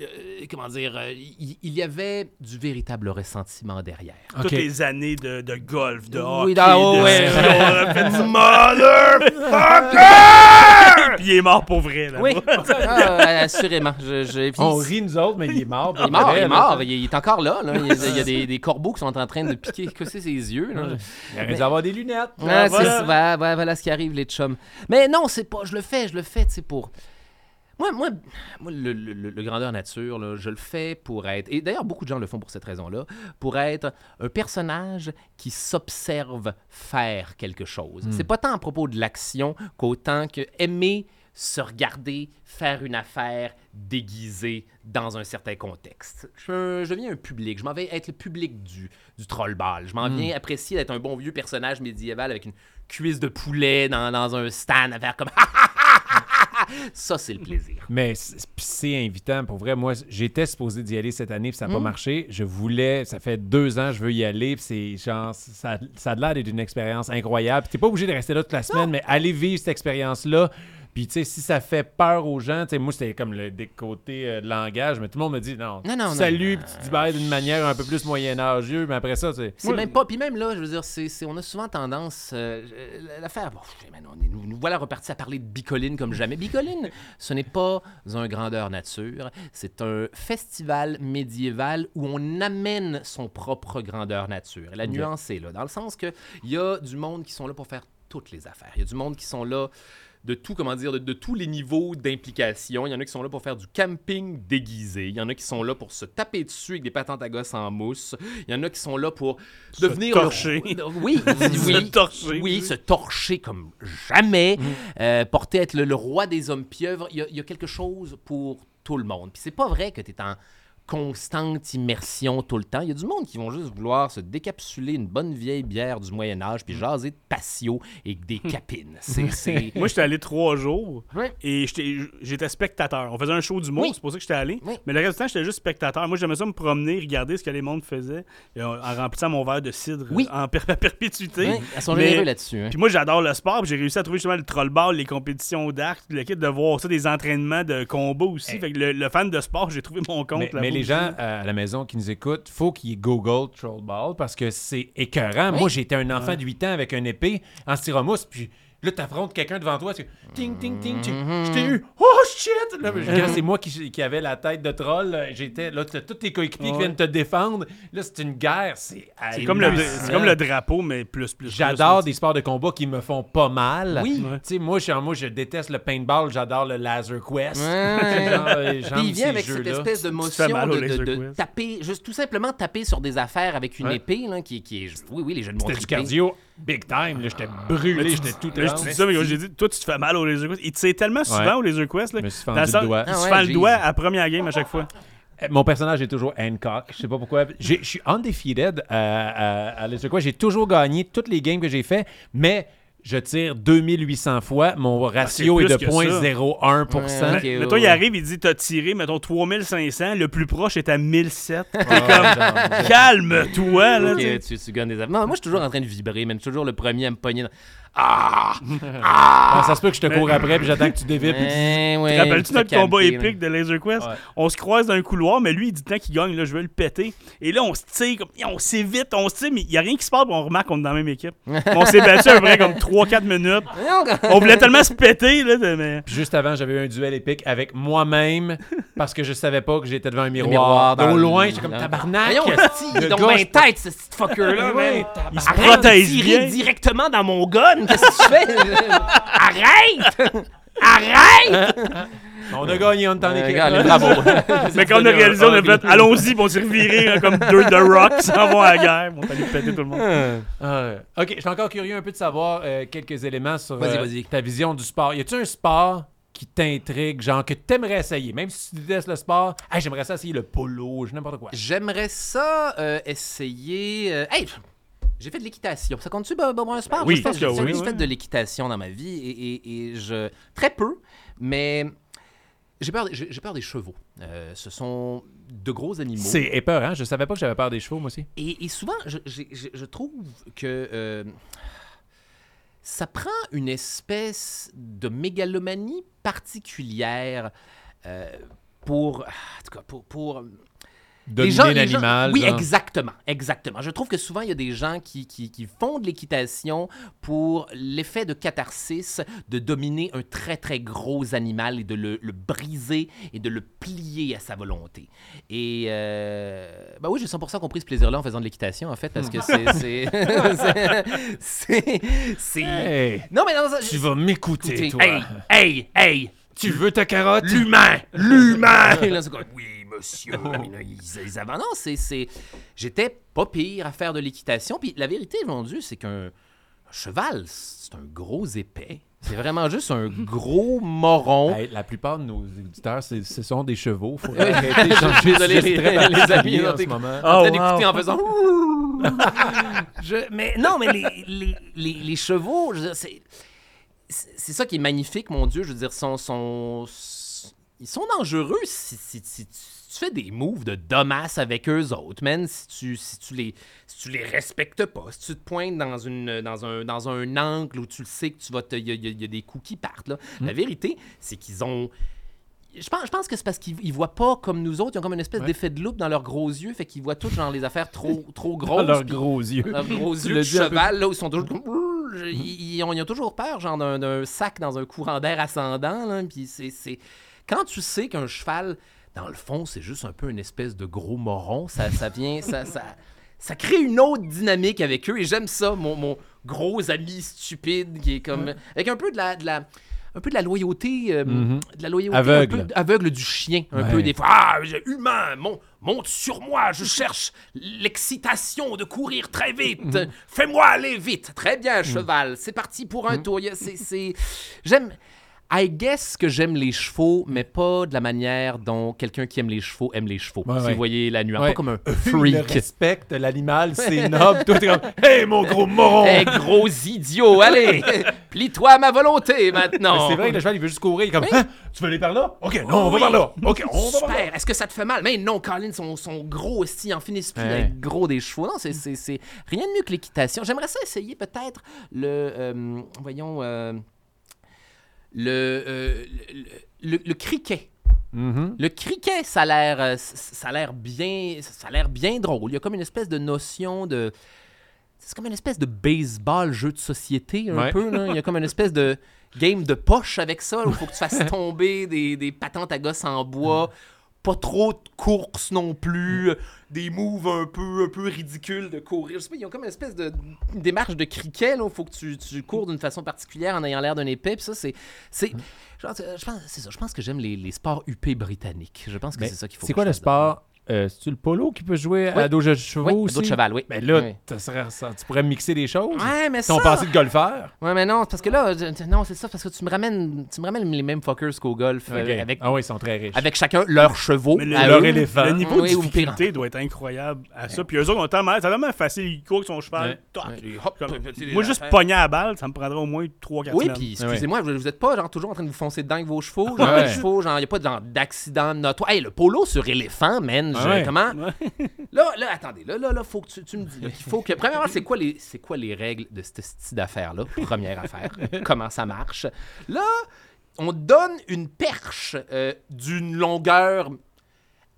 euh, comment dire... euh, il, il y avait du véritable ressentiment derrière. Toutes les années de, de golf, de Oui, hockey, dans- de ouais. ski, on a fait du <laughs> motherfucker! Puis il est mort pour vrai, là. Oui, <laughs> Ah, assurément. Je, je- On rit, nous autres, mais il est mort. Il est mort, il est mort, il est- encore là. là. Il y a, il y a des, des corbeaux qui sont en train de piquer que c'est ses yeux. là. Il aurait dû avoir des lunettes. Ouais, voilà. voilà, voilà ce qui arrive, les chums. Mais non, c'est pas. Je le fais, je le fais, tu sais, pour. Moi, moi, moi le, le- le- le grandeur nature, là, je le fais pour être. Et d'ailleurs, beaucoup de gens le font pour cette raison-là. Pour être un personnage qui s'observe faire quelque chose. C'est pas tant à propos de l'action qu'autant que aimer se regarder faire une affaire déguisée dans un certain contexte. Je, je deviens un public. Je m'en vais être le public du, du troll ball. Je m'en viens apprécier d'être un bon vieux personnage médiéval avec une cuisse de poulet dans, dans un stand à faire comme <laughs> Ça, c'est le plaisir. Mais c'est invitant. Pour vrai, moi, j'étais supposé d'y aller cette année, puis ça n'a pas marché. Je voulais, ça fait deux ans, je veux y aller, puis c'est genre, ça, ça a l'air d'être une expérience incroyable. Puis t'es pas obligé de rester là toute la semaine, mais aller vivre cette expérience-là. Puis, tu sais, si ça fait peur aux gens, tu sais, moi, c'était comme le des côtés euh, de langage, mais tout le monde me dit non. Non, non, non. salut, puis tu dis bye d'une manière un peu plus moyenâgeuse, mais après ça, c'est. C'est même pas. Puis même là, je veux dire, c'est, on a souvent tendance. euh, euh, l'affaire. Bon, nous, nous voilà repartis à parler de Bicoline comme jamais. Bicoline, ce n'est pas un grandeur nature. C'est un festival médiéval où on amène son propre grandeur nature. Et la nuance est là, dans le sens que il y a du monde qui sont là pour faire toutes les affaires. Il y a du monde qui sont là de tout, comment dire, de, de tous les niveaux d'implication. Il y en a qui sont là pour faire du camping déguisé. Il y en a qui sont là pour se taper dessus avec des patentes à gosse en mousse. Il y en a qui sont là pour Se devenir le- torcher. <laughs> Oui, oui. <laughs> Se torcher. Oui, se torcher comme jamais. Mm. Euh, porter être le, le roi des hommes pieuvres. Il y, a, il y a quelque chose pour tout le monde. Puis c'est pas vrai que tu es en constante immersion tout le temps. Il y a du monde qui vont juste vouloir se décapsuler une bonne vieille bière du Moyen Âge Mm. puis jaser de patio et des capines. C'est, <laughs> c'est... Moi, j'étais allé trois jours Ouais. et j'étais spectateur. On faisait un show d'humour, Oui. c'est pour ça que j'étais allé. Oui. Mais le reste du temps, j'étais juste spectateur. Moi, j'aimais ça me promener, regarder ce que les mondes faisaient et en, en remplissant mon verre de cidre Oui. en per- perpétuité. Elles sont Mais- généreux là-dessus. hein. Puis moi, j'adore le sport. puis J'ai réussi à trouver justement le trollball, les compétitions d'arc, le kit de voir ça, des entraînements de combat aussi. Fait que le, le fan de sport, j'ai trouvé mon compte Mais, là-bas mais les aussi. gens euh, à la maison qui nous écoutent, faut qu'ils google Trollball parce que c'est écœurant. Oui. Moi, j'étais un enfant de 8 ans avec une épée en styromousse, puis là, t'affrontes quelqu'un devant toi, tu ting, ting, ting, ting. Mm-hmm. Je t'ai eu. Oh shit! Là, quand c'est moi qui, qui avait la tête de troll, là, j'étais là, t'as tous tes coéquipiers qui viennent te défendre. Là, c'est une guerre. C'est C'est comme, le, comme drapeau, mais plus, plus. J'adore des sports de combat qui me font pas mal. Oui. Ouais. Tu sais, moi, je, moi, je déteste le paintball, j'adore le laser quest. Ouais. <laughs> Genre, il vient avec cette espèce de motion de, taper, juste tout simplement taper sur des affaires avec une Ouais. épée, là, qui, qui est. Oui, oui, les jeux de C'était mots du cardio big time. là, J'étais brûlé, tu j'étais tout là, je dis ça, mais j'ai dit, toi, tu te fais mal au laser quest. Il te sait tellement souvent Ouais. au laser quest. Là, Je me suis dans fendu le sens- doigt. Il Ah se ouais, fend le jeez. doigt à première game à chaque fois. Euh, Mon personnage est toujours Hancock. Je sais pas pourquoi. Je suis undefeated à, à, à Laser Quest. J'ai toujours gagné toutes les games que j'ai fait, mais je tire 2800 fois. Mon ratio c'est est de plus que ça. 0.01%. Ouais, ok, Mais ouais, toi, il arrive, il dit T'as tiré, mettons, 3500, le plus proche est à 1007. T'es Ah, comme Calme-toi, là. Ok, tu gagnes des. Non, moi, je suis toujours en train de vibrer, mais je suis toujours le premier à me pogner. Dans... Ah, <laughs> ça se peut que je te cours après puis j'attends que tu dévites. puis tu- Te rappelles-tu notre combat là. épique de Laser Quest? Ouais. On se croise dans un couloir, mais lui, il dit tant qu'il gagne, là, je vais le péter. Et là, on se tire, comme, on s'évite, on se tire, mais il n'y a rien qui se passe, on remarque qu'on est dans la même équipe. <laughs> On s'est battu à peu près comme 3-4 minutes. On voulait tellement se péter, là, de- mais. Juste avant, j'avais eu un duel épique avec moi-même parce que je savais pas que j'étais devant un miroir. miroir dans Au loin, j'étais comme dans- tabarnak. Voyons, il Le est bien je- tête, ce petit fucker-là. Il se protège directement dans mon gun. Qu'est-ce que tu fais? <laughs> Arrête! Arrête! On a gagné, on est en Euh, équipe. bravo. <laughs> Mais quand on a réalisé, on a fait allons-y, on s'est reviré hein, comme deux The Rock s'en vont à la guerre. On allé péter tout le monde. Ah, ok, je suis encore curieux un peu de savoir euh, quelques éléments sur Vas-y, euh, vas-y. ta vision du sport. Y a-tu un sport qui t'intrigue, genre que t'aimerais essayer, même si tu détestes le sport? Hey, j'aimerais ça essayer le polo, je- n'importe quoi. J'aimerais ça euh, essayer. euh, Hey, j'ai fait de l'équitation. Ça compte-tu, ben, ben, un sport? Oui, J'ai je pense fait, que j'ai oui, fait oui. de l'équitation dans ma vie et, et- et je. Très peu, mais. J'ai peur, j'ai j'ai peur des chevaux. Euh, ce sont de gros animaux. C'est épeurant. Je savais pas que j'avais peur des chevaux, moi aussi. Et, et souvent, je, j'ai- j'ai- je trouve que euh, ça prend une espèce de mégalomanie particulière euh, pour, en tout cas, pour, pour Dominer l'animal. Oui, genre. exactement, exactement. Je trouve que souvent, il y a des gens qui, qui, qui font de l'équitation pour l'effet de catharsis, de dominer un très, très gros animal et de le, le briser et de le plier à sa volonté. Et, euh, ben oui, j'ai 100% compris ce plaisir-là en faisant de l'équitation, en fait, parce que c'est... <laughs> c'est- c'est- Hey, Non, mais non, ça- tu vas m'écouter, toi. Hey, hey, hey! Tu veux ta carotte? L'humain! L'humain! <laughs> Oui, monsieur. Mais <laughs> là, ils, ils avaient- non, c'est, c'est... J'étais pas pire à faire de l'équitation. Puis la vérité, mon Dieu, c'est qu'un cheval, c'est un gros épais. C'est vraiment juste un <laughs> gros moron. Hey, la plupart de nos auditeurs, c'est- ce sont des chevaux. Faut <laughs> arrêter de Je changer suis désolé, de les- très les amis, en ce moment. Oh, wow. en faisant. Je- mais non, mais les, les, les, les chevaux, je veux dire, c'est, c'est ça qui est magnifique, mon Dieu. Je veux dire, sont, sont, ils sont dangereux si, si- fais des moves de domasse avec eux autres, man. Si tu, si tu, les, si tu les respectes pas, si tu te pointes dans, une, dans, un, dans un angle où tu le sais que tu vas te. Il y, a- y y des coups qui partent, là. La vérité, c'est qu'ils ont. Je pense, je pense que c'est parce qu'ils ils voient pas comme nous autres. Ils ont comme une espèce Ouais. d'effet de loupe dans leurs gros yeux. Fait qu'ils voient toutes genre les affaires trop, <laughs> trop Dans grosses. leurs puis- gros yeux. leurs gros yeux de cheval, là, où ils sont toujours comme... Ils, ils ont, ils ont toujours peur, genre, d'un- d'un sac dans un courant d'air ascendant, là. Puis c'est... c'est- Quand tu sais qu'un cheval, dans le fond, c'est juste un peu une espèce de gros moron, ça, ça vient... ça, ça, ça crée une autre dynamique avec eux. Et j'aime ça, mon, mon gros ami stupide, qui est comme... Avec un peu de la... De la un peu de la loyauté, euh, Mhm. de la loyauté Aveugle. un peu aveugle du chien, un Ouais. peu des fois. Ah, j'ai- humain, mon, monte sur moi, je cherche l'excitation de courir très vite. Mhm. Fais-moi aller vite. Très bien, cheval. C'est parti pour un tour. Il y a- c'est- c'est- J'aime. I guess que j'aime les chevaux, mais pas de la manière dont quelqu'un qui aime les chevaux aime les chevaux. Ouais, si ouais. vous voyez la nuance. Ouais. Pas comme un Il freak. respecte l'animal, <laughs> c'est noble. Toi, t'es comme, hey, mon gros moron! Hé, gros idiot, allez, plie-toi à ma volonté maintenant. C'est vrai que le cheval, il veut juste courir. Il est comme, Hein? tu veux aller par là? OK, non, on va Oui. par là. OK, on va par là. Super. Est-ce que ça te fait mal? Mais non, Colin, son, son gros esti en finisse plus d'être gros des chevaux. Non, c'est rien de mieux que l'équitation. J'aimerais ça essayer peut-être le. euh, voyons. euh, le, euh, le, le- le criquet. Mhm. Le criquet, ça a l'air, euh, ça a l'air bien, ça a l'air bien drôle. Il y a comme une espèce de notion de, c'est comme une espèce de baseball jeu de société un Ouais. peu. Là. Il y a comme une espèce de game de poche avec ça. où Il faut que tu fasses <laughs> tomber des, des patentes à gosse en bois. Pas trop de courses non plus, euh, des moves un peu, un peu ridicules de courir. Je sais pas, ils ont comme une espèce de démarche de criquet. Il faut que tu, tu cours d'une façon particulière en ayant l'air d'un épée. Puis ça, c'est, c'est, genre, je pense, c'est ça. Je pense que j'aime les, les sports UP britanniques. Je pense que c'est ça qu'il faut. C'est quoi je le sport? Euh, C'est-tu le polo qui peut jouer Oui. à dos de chevaux Oui, aussi? dos de cheval, oui. Ben là, Oui. ça serait- ça- tu pourrais mixer des choses. Ouais, mais Ton ça. passé de golfeur. Ouais, mais non, parce que là, je- non, c'est ça, parce que tu me ramènes, tu me ramènes les mêmes fuckers qu'au golf, euh, OK. avec, Ah oui, ils sont très riches. avec chacun leurs chevaux. Mais le- à leur eux. éléphant. Le niveau Oui, de ou pire. difficulté doit être incroyable à ça. Puis eux autres ont tellement, c'est tellement facile, ils courent avec son cheval. Ouais. toc. Ouais, hop, Comme- petit- Moi, juste affaires. pogner à la balle, ça me prendrait au moins 3-4 Oui, semaines. puis excusez-moi, vous vous êtes pas genre toujours en train de vous foncer dedans avec vos chevaux, genre Ouais. les chevaux, genre y a pas genre d'accident notoire. Hey, le polo sur éléphant, man, Ouais. comment Ouais. <laughs> Là, là, attendez, là, là, là, faut que tu, tu me dis qu'il faut que premièrement, c'est quoi les c'est quoi les règles de ce style d'affaires là Première affaire, <laughs> comment ça marche? Là, on donne une perche euh, d'une longueur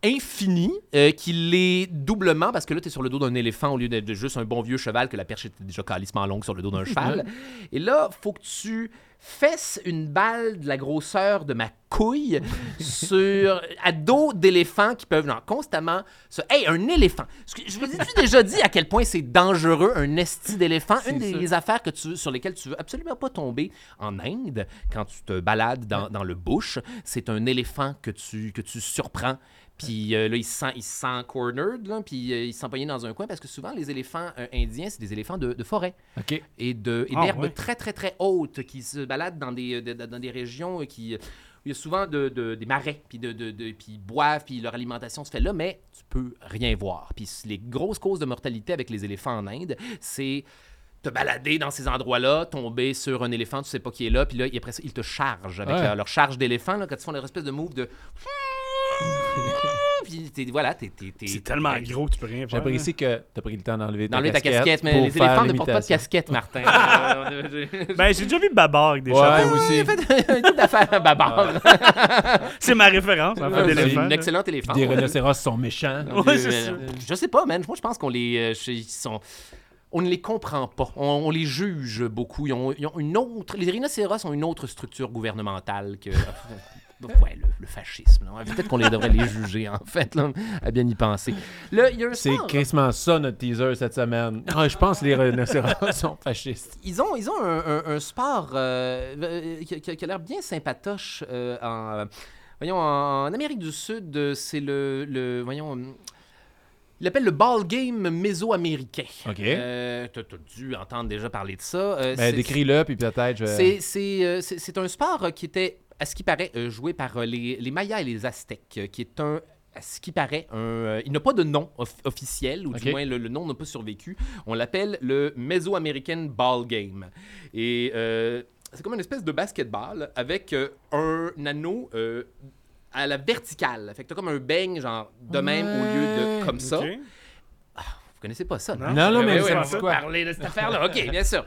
infinie euh, qui l'est doublement parce que là tu es sur le dos d'un éléphant au lieu d'être juste un bon vieux cheval que la perche était déjà calissement longue sur le dos d'un cheval. Et là, faut que tu fesses une balle de la grosseur de ma couille <laughs> sur à dos d'éléphants qui peuvent genre, constamment se hey un éléphant. Je vous ai déjà dit à quel point c'est dangereux un esti d'éléphant? Une des affaires que tu sur lesquelles tu veux absolument pas tomber en Inde quand tu te balades dans, dans le bush c'est un éléphant que tu que tu surprends puis euh, là, il se sent, il se sent cornered, là, puis euh, il se sent pogné dans un coin parce que souvent, les éléphants euh, indiens, c'est des éléphants de, de forêt OK. et Ah, d'herbes ouais. très très très hautes qui se baladent dans des de- de- dans des régions euh, qui où il y a souvent de, de- des marais puis de, de, de- puis ils boivent puis leur alimentation se fait là mais tu peux rien voir puis les grosses causes de mortalité avec les éléphants en Inde c'est te balader dans ces endroits-là, tomber sur un éléphant, tu sais pas qui est là, puis là, après ça, ils te chargent avec Ouais. leur, leur charge d'éléphant, là, quand ils font leur espèce de move de. Puis t'es- voilà, t'es. t'es- t'es- C'est tellement gros que tu peux rien faire. J'apprécie que tu as pris le temps d'enlever ta ta casquette, mais pour les éléphants ne portent pas de casquette, Martin. <laughs> Euh. Ben, j'ai déjà vu Babar avec des Ouais, moi aussi. J'ai fait un type d'affaire babar. <laughs> C'est ma référence, en fait, d'éléphant. un excellent éléphant. Des rhinocéros sont méchants. <laughs> Je sais pas, man. Moi, je pense qu'on les. euh, ils sont. On ne les comprend pas. On, on les juge beaucoup. Ils ont, ils ont une autre. Les rhinocéros ont une autre structure gouvernementale que. Ouais, le, le fascisme. Peut-être qu'on les devrait les juger, en fait, là, à bien y penser. C'est crissement ça notre teaser cette semaine. Ah, je pense que les rhinocéros <laughs> sont fascistes. Ils ont, ils ont un, un- un sport euh, euh, qui, a l'air bien sympatoche euh, en, voyons, en Amérique du Sud. C'est le, le- voyons, euh, il appelle le ball game méso-américain. OK. Euh, T'as t'as dû entendre déjà parler de ça. Euh, Ben, décris-le, puis peut-être je... c'est- C'est c'est- c'est un sport qui était, à ce qui paraît, euh, joué par euh, les, les Mayas et les Aztèques, euh, qui est un, à ce qui paraît, un, euh, il n'a pas de nom off- officiel, ou du moins le, le nom n'a pas survécu. On l'appelle le Mesoamerican Ball Game. Et euh, c'est comme une espèce de basketball avec euh, un anneau euh, à la verticale. Fait que t'as comme un bang, genre, de même, au lieu de comme ça. Ok. Vous connaissez pas ça, Non? Non, non, mais oui, ça on me dit va quoi? parler de cette affaire-là. OK, bien sûr.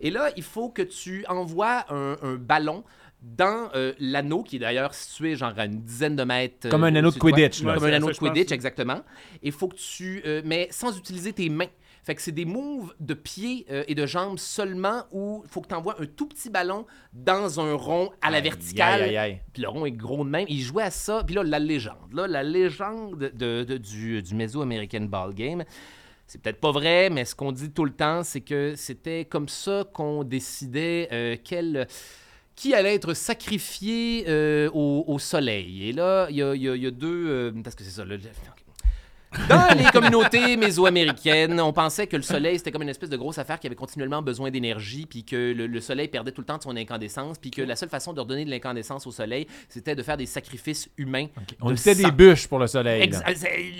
Et là, il faut que tu envoies un, un ballon dans euh, l'anneau, qui est d'ailleurs situé genre à une dizaine de mètres. Comme euh, un anneau de. Quidditch, là. Comme un anneau de pense. Quidditch, exactement. Il faut que tu... euh, mais sans utiliser tes mains. Fait que c'est des moves de pieds euh, et de jambes seulement où il faut que tu envoies un tout petit ballon dans un rond à la Aïe, verticale. aïe, aïe. Puis le rond est gros de même. Il jouait à ça. Puis là, la légende. Là, la légende de, de- du, du Meso-American Ball Game. C'est peut-être pas vrai, mais ce qu'on dit tout le temps, c'est que c'était comme ça qu'on décidait euh, quel qui allait être sacrifié euh, au, au soleil. Et là, il y a, y y deux... euh, parce que c'est ça. le- dans les <laughs> communautés mésoaméricaines, on pensait que le soleil, c'était comme une espèce de grosse affaire qui avait continuellement besoin d'énergie, puis que le, le soleil perdait tout le temps de son incandescence, puis que la seule façon de redonner de l'incandescence au soleil, c'était de faire des sacrifices humains. On de était des bûches pour le soleil. là.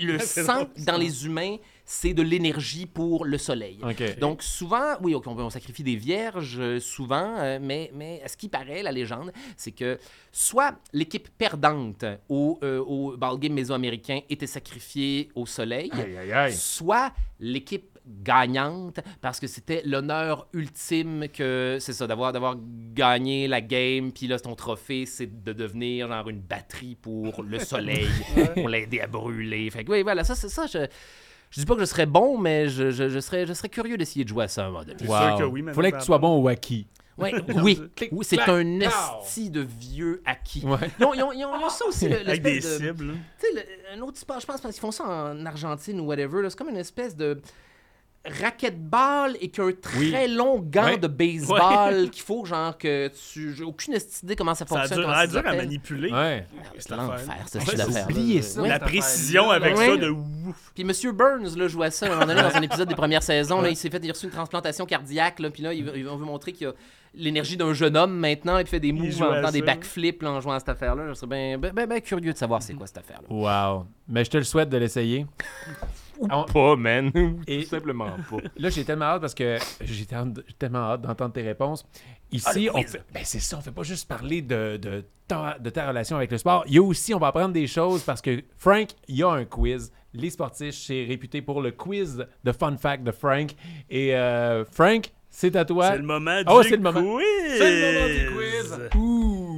Le <laughs> sang dans les humains, c'est de l'énergie pour le soleil. Donc souvent, oui, on, on sacrifie des vierges, euh, souvent, euh, mais, mais à ce qui paraît, la légende, c'est que soit l'équipe perdante au, euh, au ball game mésoaméricain était sacrifiée au soleil, Aïe, aïe, aïe. soit l'équipe gagnante parce que c'était l'honneur ultime que c'est ça d'avoir d'avoir gagné la game puis là ton trophée c'est de devenir genre une batterie pour le soleil <laughs> pour l'aider à brûler fait que oui voilà ça c'est ça je je dis pas que je serais bon mais je, je, je serais je serais curieux d'essayer de jouer à ça à un moment donné. sûr que oui, mais Fallait ça que tu sois bon au wacky. Ouais, <laughs> oui, c'est un esti de vieux acquis. Ouais. Ils, ont, ils ont- ils ont- ils ont ça aussi, le- Avec des de... cibles. là. Tu sais, le- un autre sport, je pense, parce qu'ils font ça en Argentine ou whatever, c'est comme une espèce de racquetball et qu'un très long gant de baseball qu'il faut, genre, que tu... J'ai aucune idée comment ça Ça fonctionne. ça a ça dur à manipuler. Ouais. cette C'est l'enfer, style c'est d'affaire. oublié ça. La précision avec ça de ouf. Puis Monsieur Burns là, jouait à ça à un moment donné dans un épisode des premières saisons. Là, il s'est fait il a reçu une transplantation cardiaque. Là, puis là, il, il- on veut montrer qu'il a l'énergie d'un jeune homme maintenant. Il fait des moves en faisant des ça. backflips en jouant à cette affaire-là. Je serais bien ben, ben, ben curieux de savoir c'est quoi cette affaire-là. Wow. Mais je te le souhaite de l'essayer. <laughs> On- Pas, man. <laughs> Et- Tout simplement pas. Là, j'ai tellement hâte parce que j'ai tellement hâte d'entendre tes réponses. Ici, Ah, on quiz. fait, ben c'est ça, on fait pas juste parler de, de, ta, de ta relation avec le sport. Il y a aussi, on va apprendre des choses parce que Frank, il y a un quiz. Les sportifs, c'est réputé pour le quiz de fun fact de Frank. Et euh, Frank, c'est à toi. C'est le moment du Oh, c'est le moment. quiz. C'est le moment du quiz. Ouh.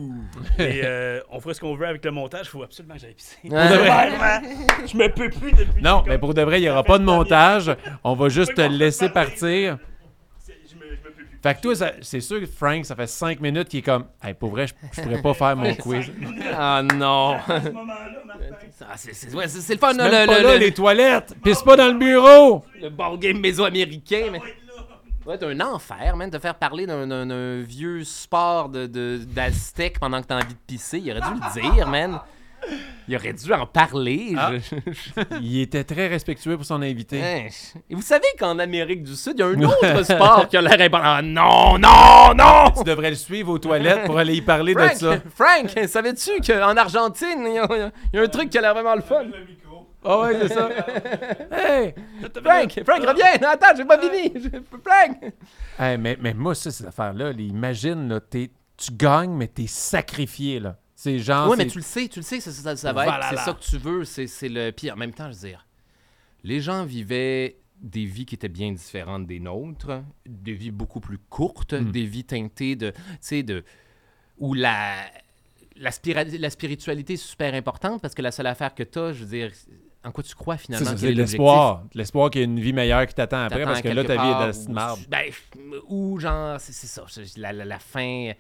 Et euh, on fera ce qu'on veut avec le montage. Il faut absolument que j'aille pisser. Je me peux plus depuis. Non, mais pour de vrai, il n'y aura pas de montage. On va juste te laisser partir. C'est- Je me, je me peux plus. Fait que toi, c'est sûr que Frank, ça fait cinq minutes qu'il est comme, hey, pour vrai, je, je pourrais pas faire mon <laughs> quiz. Ah non. À ce moment-là, Martin. Ah, c'est, ouais, le fun, là, le, pas le, là, le- les toilettes. Pisse pas dans le bureau. le ball game méso-américain. Mais... Faut être là. Ça doit être un enfer, man, de faire parler d'un, vieux sport de, de, d'Aztèque pendant que t'as envie de pisser. Il aurait dû le dire, man. Il aurait dû en parler. Ah. Je- <laughs> Il était très respectueux pour son invité. Et vous savez qu'en Amérique du Sud, il y a un autre sport qui a l'air important. Ah non, non, non! Tu devrais le suivre aux toilettes pour aller y parler de Frank, ça. Frank, savais-tu qu'en Argentine, il y, a, il y a un truc qui a l'air vraiment le fun? Ah ouais, c'est ça. <laughs> hey! Frank, Frank, reviens! Attends, j'ai pas fini! Je- Frank! Hey, mais, mais moi, ça, cette affaire-là, là, imagine, là, t'es- tu gagnes, mais t'es sacrifié, là. C'est genre... Oui, mais tu le sais, tu le sais, ça, ça, ça va être, c'est ça que tu veux, c'est c'est le pire. En même temps, je veux dire, les gens vivaient des vies qui étaient bien différentes des nôtres, des vies beaucoup plus courtes, Mm. des vies teintées de, tu sais, de, où la, la, spira- la spiritualité est super importante parce que la seule affaire que tu as, je veux dire, en quoi tu crois finalement? c'est l'espoir. L'espoir qu'il y a une vie meilleure qui t'attend après, parce que là, ta vie est de tu- Ben, ou genre, c'est c'est ça, la, la- la fin.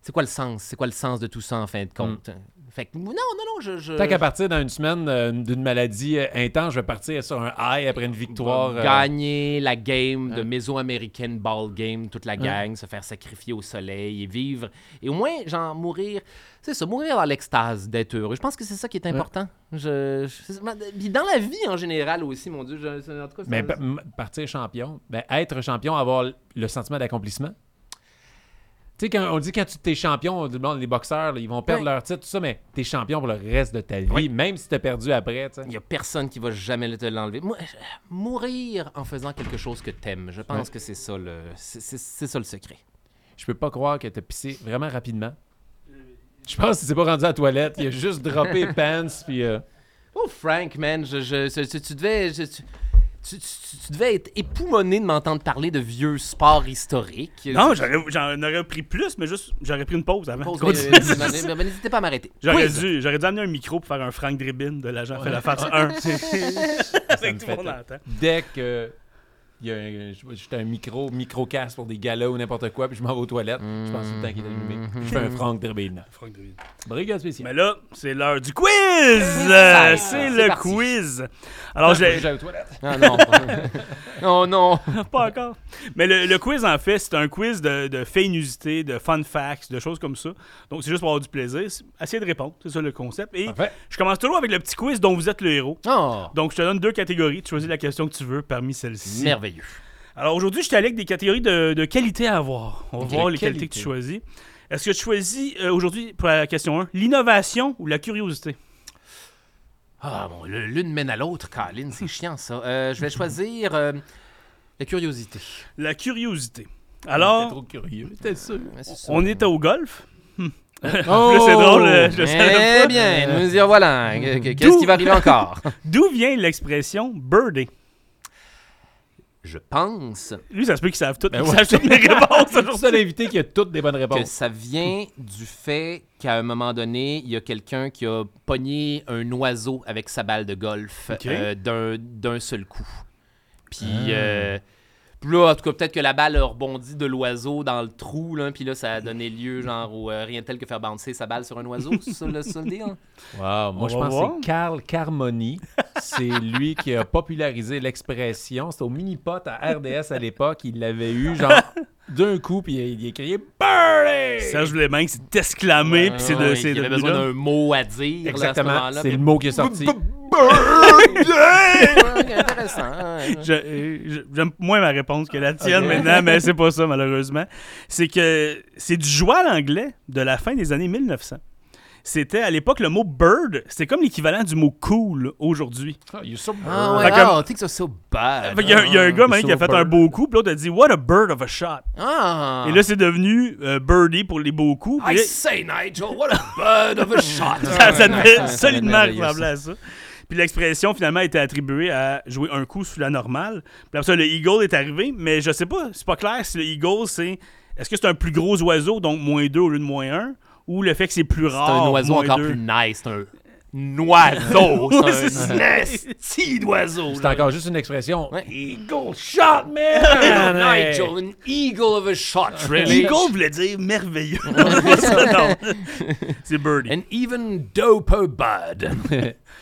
C'est quoi le sens? C'est quoi le sens de tout ça en fin de compte? Fait que non, non, non, je. je. Tant qu'à partir dans une semaine euh, d'une maladie euh, intense, je vais partir sur un high après une victoire. euh, Gagner la game de hein. Méso-américaine ball game, toute la gang, se faire sacrifier au soleil et vivre. Et au moins, genre, mourir. C'est ça, mourir dans l'extase d'être heureux. Je pense que c'est ça qui est important. Je, je- puis dans la vie en général aussi, mon Dieu. Je, en tout cas, Mais c'est- pa- m- partir champion, ben, être champion, avoir le sentiment d'accomplissement. Tu sais, quand on dit quand tu t'es champion, les boxeurs, là, ils vont perdre Ouais. leur titre, tout ça, mais t'es champion pour le reste de ta vie, même si t'as perdu après. Il n'y a personne qui va jamais te l'enlever. Euh, mourir en faisant quelque chose que t'aimes, je pense que c'est ça le, c'est, ça le secret. Je peux pas croire que t'as pissé vraiment rapidement. Je pense qu'il s'est pas rendu à la toilette. Il a juste droppé <laughs> pants, puis... euh, Oh Frank, man, je, je- je- tu, tu devais, je- tu, tu- tu- tu devais être époumoné de m'entendre parler de vieux sports historiques. Non, j'en aurais pris plus, mais juste, j'aurais pris une pause avant. Pause, <laughs> mais- N'hésitez pas à m'arrêter. J'aurais dû, j'aurais dû amener un micro pour faire un Frank Dribin de l'agent <laughs> fait la farce 1. me Avec tout dès que il y a un, je- j'étais un micro, micro casque pour des galas ou n'importe quoi, puis je m'en vais aux toilettes, je pense tout le temps qu'il est allumé. Puis je fais un Franck Dribble. Frank Dribin. Brigade spéciale. Mais là, c'est l'heure du quiz! Euh, Ah, c'est le parti. quiz. Alors, j'ai... J'ai aux toilettes. Ah non. <laughs> oh non. <laughs> Pas encore. Mais le, le quiz, en fait, c'est un quiz de, de faits inusités, de fun facts, de choses comme ça. Donc, c'est juste pour avoir du plaisir. Essayez de répondre. C'est ça le concept. Et Parfait. je commence toujours avec le petit quiz dont vous êtes le héros. Oh, Donc, je te donne deux catégories. Tu choisis la question que tu veux parmi celles-ci. merveilleux. Alors, aujourd'hui, je suis allé avec des catégories de, de qualité à avoir. On va voir les qualité. qualités que tu choisis. Est-ce que tu choisis euh, aujourd'hui, pour la question 1, l'innovation ou la curiosité? Ah bon, le- l'une mène à l'autre, Colin, c'est chiant ça. Euh, je vais choisir euh, la curiosité. La curiosité. T'es Alors, trop curieux, t'es sûr? Ouais, c'est ça. on est au golf. Hmm. Oh! <laughs> Là, c'est drôle. euh, Je savais Eh pas. bien, nous y que- Qu'est-ce D'où- qui va arriver encore? <laughs> D'où vient l'expression birdie? Je pense Lui, ça se peut qu'il savent toutes, Ben ils <laughs> ouais. savent toutes mes réponses C'est le aujourd'hui. seul invité qui a toutes des bonnes que réponses. ça vient du fait qu'à un moment donné, il y a quelqu'un qui a pogné un oiseau avec sa balle de golf Ok. euh, d'un- d'un seul coup. Puis, Ah. euh, puis là, en tout cas, peut-être que la balle a rebondi de l'oiseau dans le trou, là, puis là, ça a donné lieu, genre, au euh, rien de tel que faire bouncer sa balle sur un oiseau, c'est ça le, ça le deal? Wow, moi je pense voir. que c'est Carl Carmoni. c'est lui qui a popularisé l'expression. C'était au mini-pot à RDS à l'époque. Il l'avait eu, genre, d'un coup, puis il, il a crié Birdie! Serge Lemanque s'est exclamé, puis c'est de, il de avait besoin d'un mot à dire, là, à ce Exactement, c'est le mot qui est sorti. Ouais. <laughs> Je- euh, J'aime moins ma réponse que la tienne maintenant, mais c'est pas ça, malheureusement. C'est que c'est du joual anglais de la fin des années 1900. C'était à l'époque le mot bird, c'était comme l'équivalent du mot cool aujourd'hui. Ah, you're so Ah ouais, Fait que- ah, I think so, so bad. Y il y, a un gars Ah, même qui a fait un bird. beau coup, puis l'autre a dit What a bird of a shot. Ah. Et là, c'est devenu euh, birdie pour les beaux coups. I là, say, Nigel, what a bird of a <laughs> shot. <laughs> ça, ça devait Ouais, solidement ressembler à ça. Puis l'expression finalement a été attribuée à jouer un coup sous la normale. Puis après ça, le eagle est arrivé, mais je sais pas, c'est pas clair si le eagle c'est. Est-ce que c'est un plus gros oiseau, donc moins 2 au lieu de moins 1, ou le fait que c'est plus C'est rare. un oiseau encore deux? plus nice. C'est un oiseau. C'est <laughs> c'est un esti d'oiseau. C'est encore juste une expression. Ouais. Eagle shot, man! <laughs> Nigel, an eagle of a shot, really. Eagle voulait dire merveilleux. <laughs> C'est birdie. An even doper bird.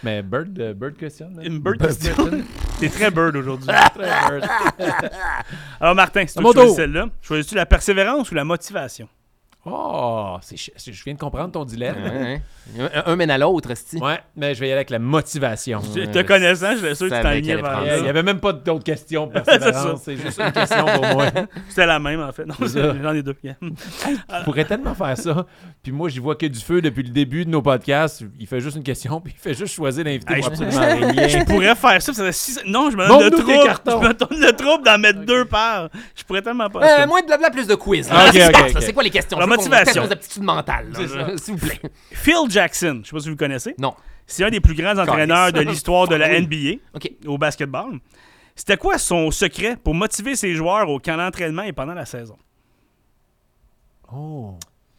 Mais Bird, euh, bird question. là? Une bird question. T'es très bird aujourd'hui. Très bird. Alors Martin, si tu tour. celle-là, choisis-tu la persévérance ou la motivation? Oh, c'est ch- je viens de comprendre ton dilemme. Ouais, ouais. Un, un mène à l'autre, esti. Ouais, mais je vais y aller avec la motivation. Je- Te connaissant, je suis sûr que tu prendre Il n'y avait même pas d'autres questions <laughs> C'est ça. persévérance. C'est juste une question pour moi. <laughs> C'était la même, en fait. Non, <laughs> j'en ai deux. Je pourrais tellement faire ça. Puis moi, j'y vois que du feu depuis le début de nos podcasts. Il fait juste une question, puis il fait juste choisir l'invité Hey, pour je- absolument rien. Je pourrais faire ça, six... Non, je me donne le trouble. Je me donne le trouble d'en mettre deux par. Je pourrais tellement pas. Euh, moins de blabla, plus de quiz. C'est quoi les questions? Motivation. nos aptitudes mentales, là, C'est ça. S'il vous plaît. <laughs> Phil Jackson, je sais pas si vous le connaissez. Non. C'est un des plus grands entraîneurs de l'histoire de la. <laughs> NBA OK. au basketball. C'était quoi son secret pour motiver ses joueurs au camp d'entraînement et pendant la saison? Oh.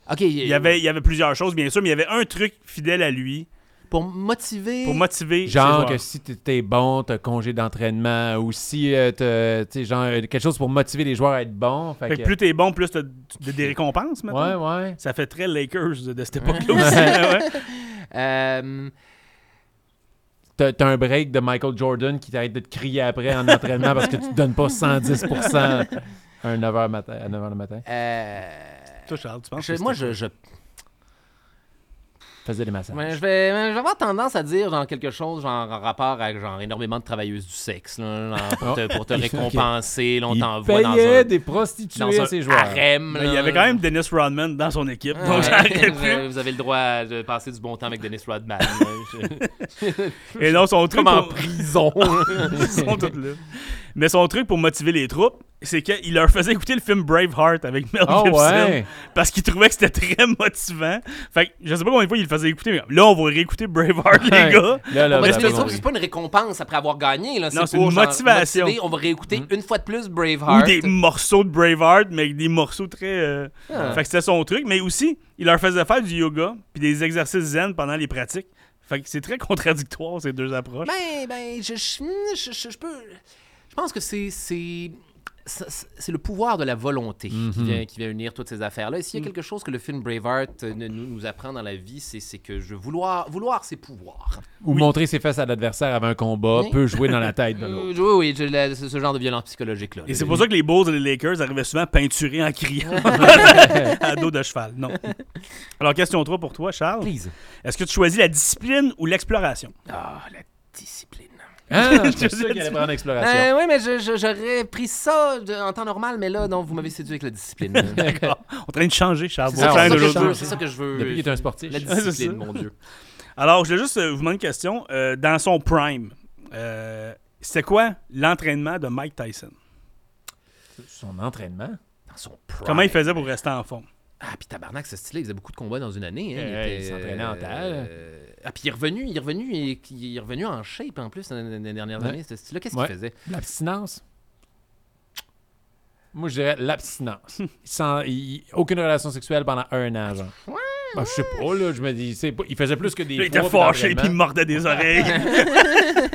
OK. Il y, avait, il y avait plusieurs choses, bien sûr, mais il y avait un truc fidèle à lui Pour motiver... pour motiver Genre que si t'es bon, t'as congé d'entraînement, ou si euh, t'as, tu sais, genre euh, quelque chose pour motiver les joueurs à être bons. Fait Fait que que- plus t'es bon, plus t'as des <laughs> récompenses, maintenant. Ouais, ouais. Ça fait très Lakers de, de cette époque-là aussi. <laughs> ouais. Euh, T'as, un break de Michael Jordan qui t'arrête de te crier après en entraînement parce que tu te donnes pas 110% <laughs> à 9h, matin, à 9h le matin. euh, Toi, Charles, tu penses je- que moi, je, Faisais des massages. ouais, je, vais, je vais avoir tendance à dire genre, quelque chose genre, en rapport avec genre, énormément de travailleuses du sexe. Là, genre, pour, te, pour te <laughs> Ok. récompenser. Là, on Il t'envoie dans un, des prostituées dans à un joueurs. harem. Là. il y avait quand même Dennis Rodman dans son équipe, donc vous, avez, vous avez le droit de passer du bon temps avec Dennis Rodman. là. Je- <laughs> Et non, son truc Comme en prison. <laughs> Ils sont tous là. Mais son truc pour motiver les troupes, c'est qu'il leur faisait écouter le film Braveheart avec Mel Oh Gibson ouais. parce qu'il trouvait que c'était très motivant. Fait que je sais pas combien de fois il le faisait écouter, mais là on va rééciter Braveheart les gars. Là, là, compris. c'est pas une récompense après avoir gagné. Là. Non, c'est pour, une genre, motivation. motiver. On va réécouter Mm. une fois de plus Ou Braveheart. des morceaux de Braveheart, mais avec des morceaux très. euh, Ah. Fait que c'était son truc. Mais aussi, il leur faisait faire du yoga puis des exercices zen pendant les pratiques. Fait que c'est très <laughs> contradictoire ces deux approches. Ben, ben, je, je, je- je- je peux. Je pense que c'est. c'est le pouvoir de la volonté qui, Mhm. vient, qui vient unir toutes ces affaires-là. Et s'il y Mm. a quelque chose que le film Braveheart euh, ne- nous, nous apprend dans la vie, c'est c'est que je vouloir, vouloir c'est pouvoir. Ou montrer ses fesses à l'adversaire avant un combat Oui. peut jouer dans la tête de l'autre. Euh, oui, oui, je- la- c'est ce genre de violence psychologique-là. Et c'est pour ça que les Bulls et les Lakers arrivaient souvent peinturés en criant <laughs> à dos de cheval. Non. Alors, question 3 pour toi, Charles. Please. Est-ce que tu choisis la discipline ou l'exploration? Ah, la discipline. Ah, <laughs> j'étais sûr qu'il allait prendre l'exploration. Euh, oui, mais je- je- j'aurais pris ça de- en temps normal, mais là, non, vous m'avez séduit avec la discipline. <laughs> D'accord. On est en train de changer, Charles. C'est ça, fin c'est ça que je veux, c'est ça que je veux. Depuis qu'il est un sportif. La discipline, mon Dieu. Alors, je vais juste euh, vous demander une question. Euh, dans son prime, euh, c'était quoi l'entraînement de Mike Tyson? Son entraînement? Dans son prime. Comment il faisait pour rester en forme? Ah, puis tabarnak, ce style il faisait beaucoup de combats dans une année. Hein. Euh, il s'entraînait en taille. euh, Ah, puis il est revenu, il est revenu, et, il est revenu en shape en plus dans les dernières Ouais. années, ce style-là. Qu'est-ce Ouais. qu'il faisait? L'abstinence. Moi, je dirais l'abstinence. Sans, il- aucune relation sexuelle pendant un an, genre. Ouais, Ben, je sais pas, là. Je me dis, c'est pas- il faisait plus que des. il était fâché puis il mordait des oreilles.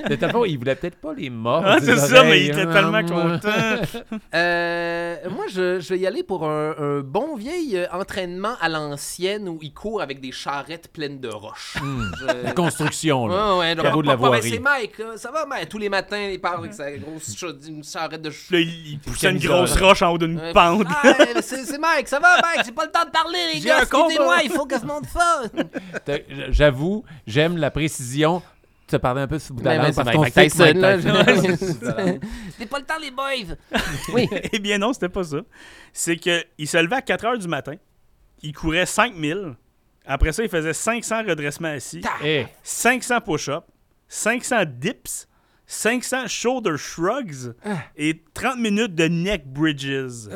De telle façon, il voulait peut-être pas les mordre. Ah, des c'est ça, mais oreilles, il était hein. tellement content. <laughs> <laughs> Euh, moi, je, je vais y aller pour un, un bon vieil euh, entraînement à l'ancienne où il court avec des charrettes pleines de roches. Je- La construction, là. Ouais, ouais, donc, de la pas- voirie. C'est Mike, là. ça va, Mike? Tous les matins, il part avec sa grosse cha- une charrette de là, il il poussait une grosse roche en haut d'une pente. Ah, c'est Mike, ça va, Mike? J'ai pas le temps de parler, les gars. Excusez-moi, il faut ça. T'as- J'avoue, j'aime la précision. Tu as parlé un peu sur le bout de la langue parce qu'on que là. Tyson- J'ai pas le temps, les boys. Oui. <laughs> Eh bien non, c'était pas ça. C'est qu'il se levait à 4 heures du matin. Il courait 5000. Après ça, il faisait 500 redressements assis, Eh, 500 push-ups, 500 dips, 500 shoulder shrugs et 30 minutes de neck bridges.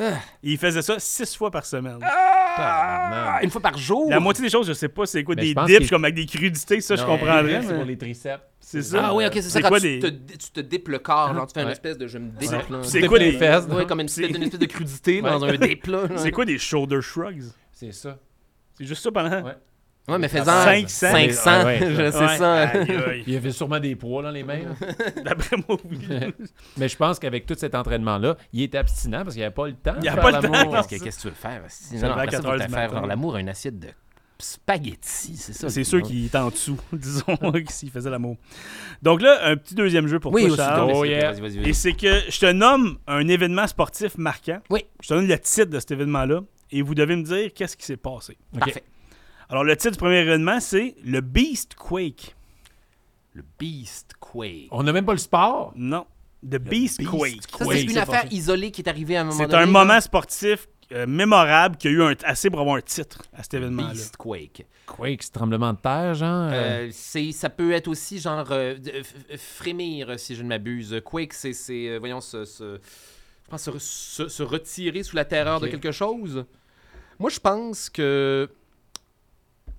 Et il faisait ça 6 fois par semaine. tabarnak. Une fois par jour? La moitié des choses, je sais pas c'est quoi, Mais des dips comme avec des crudités, ça je Non, comprendrais. C'est pour les triceps. C'est ça. Ah oui, ok, c'est ça. Quand quoi tu, des- te, tu te le corps, genre tu fais une Ouais. espèce de je me dip. Ouais. là. C'est quoi les des- fesses? Ouais, comme une une espèce de crudité <laughs> dans un dip. C'est quoi des shoulder shrugs? C'est ça. C'est juste ça pendant? Ouais. Ouais, mais faisant 500. 500, Ah ouais, <laughs> je Ouais. sais ça. Aïe, aïe. Il y avait sûrement des poids dans les mains. <laughs> D'après moi, oui. <laughs> Mais je pense qu'avec tout cet entraînement-là, il était abstinent parce qu'il n'y avait pas le temps. Il de avait faire pas le temps, l'amour. parce Qu'est-ce que tu veux faire? Si, Ça non, va à après ça, 4 faut heures te du faire matin. genre l'amour à une assiette de spaghetti, c'est ça. C'est sûr qu'il est en dessous, disons, s'il faisait l'amour. Donc là, un petit deuxième jeu pour Oui, toi, aussi. Charles. Oh, vas-y, yeah. vas-y, vas-y, Et c'est que je te nomme un événement sportif marquant. Oui. Je te donne le titre de cet événement-là. et vous devez me dire qu'est-ce qui s'est passé. OK. Parfait. Alors, le titre du premier événement, c'est le Beast Quake. Le Beast Quake. On n'a même pas le sport. Non. The Beast, Beast Quake. Ça, Quake, c'est une c'est affaire isolée qui est arrivée à un moment C'est donné. un là. moment sportif euh, mémorable qui a eu un, assez pour avoir un titre à cet événement-là. Beast Quake. Quake, c'est tremblement de terre, genre. euh, Euh, c'est, ça peut être aussi genre euh, de- f- f- frémir, si je ne m'abuse. Quake, c'est, c'est euh, voyons, je pense se, re- se- se retirer sous la terreur de quelque chose. Moi, je pense que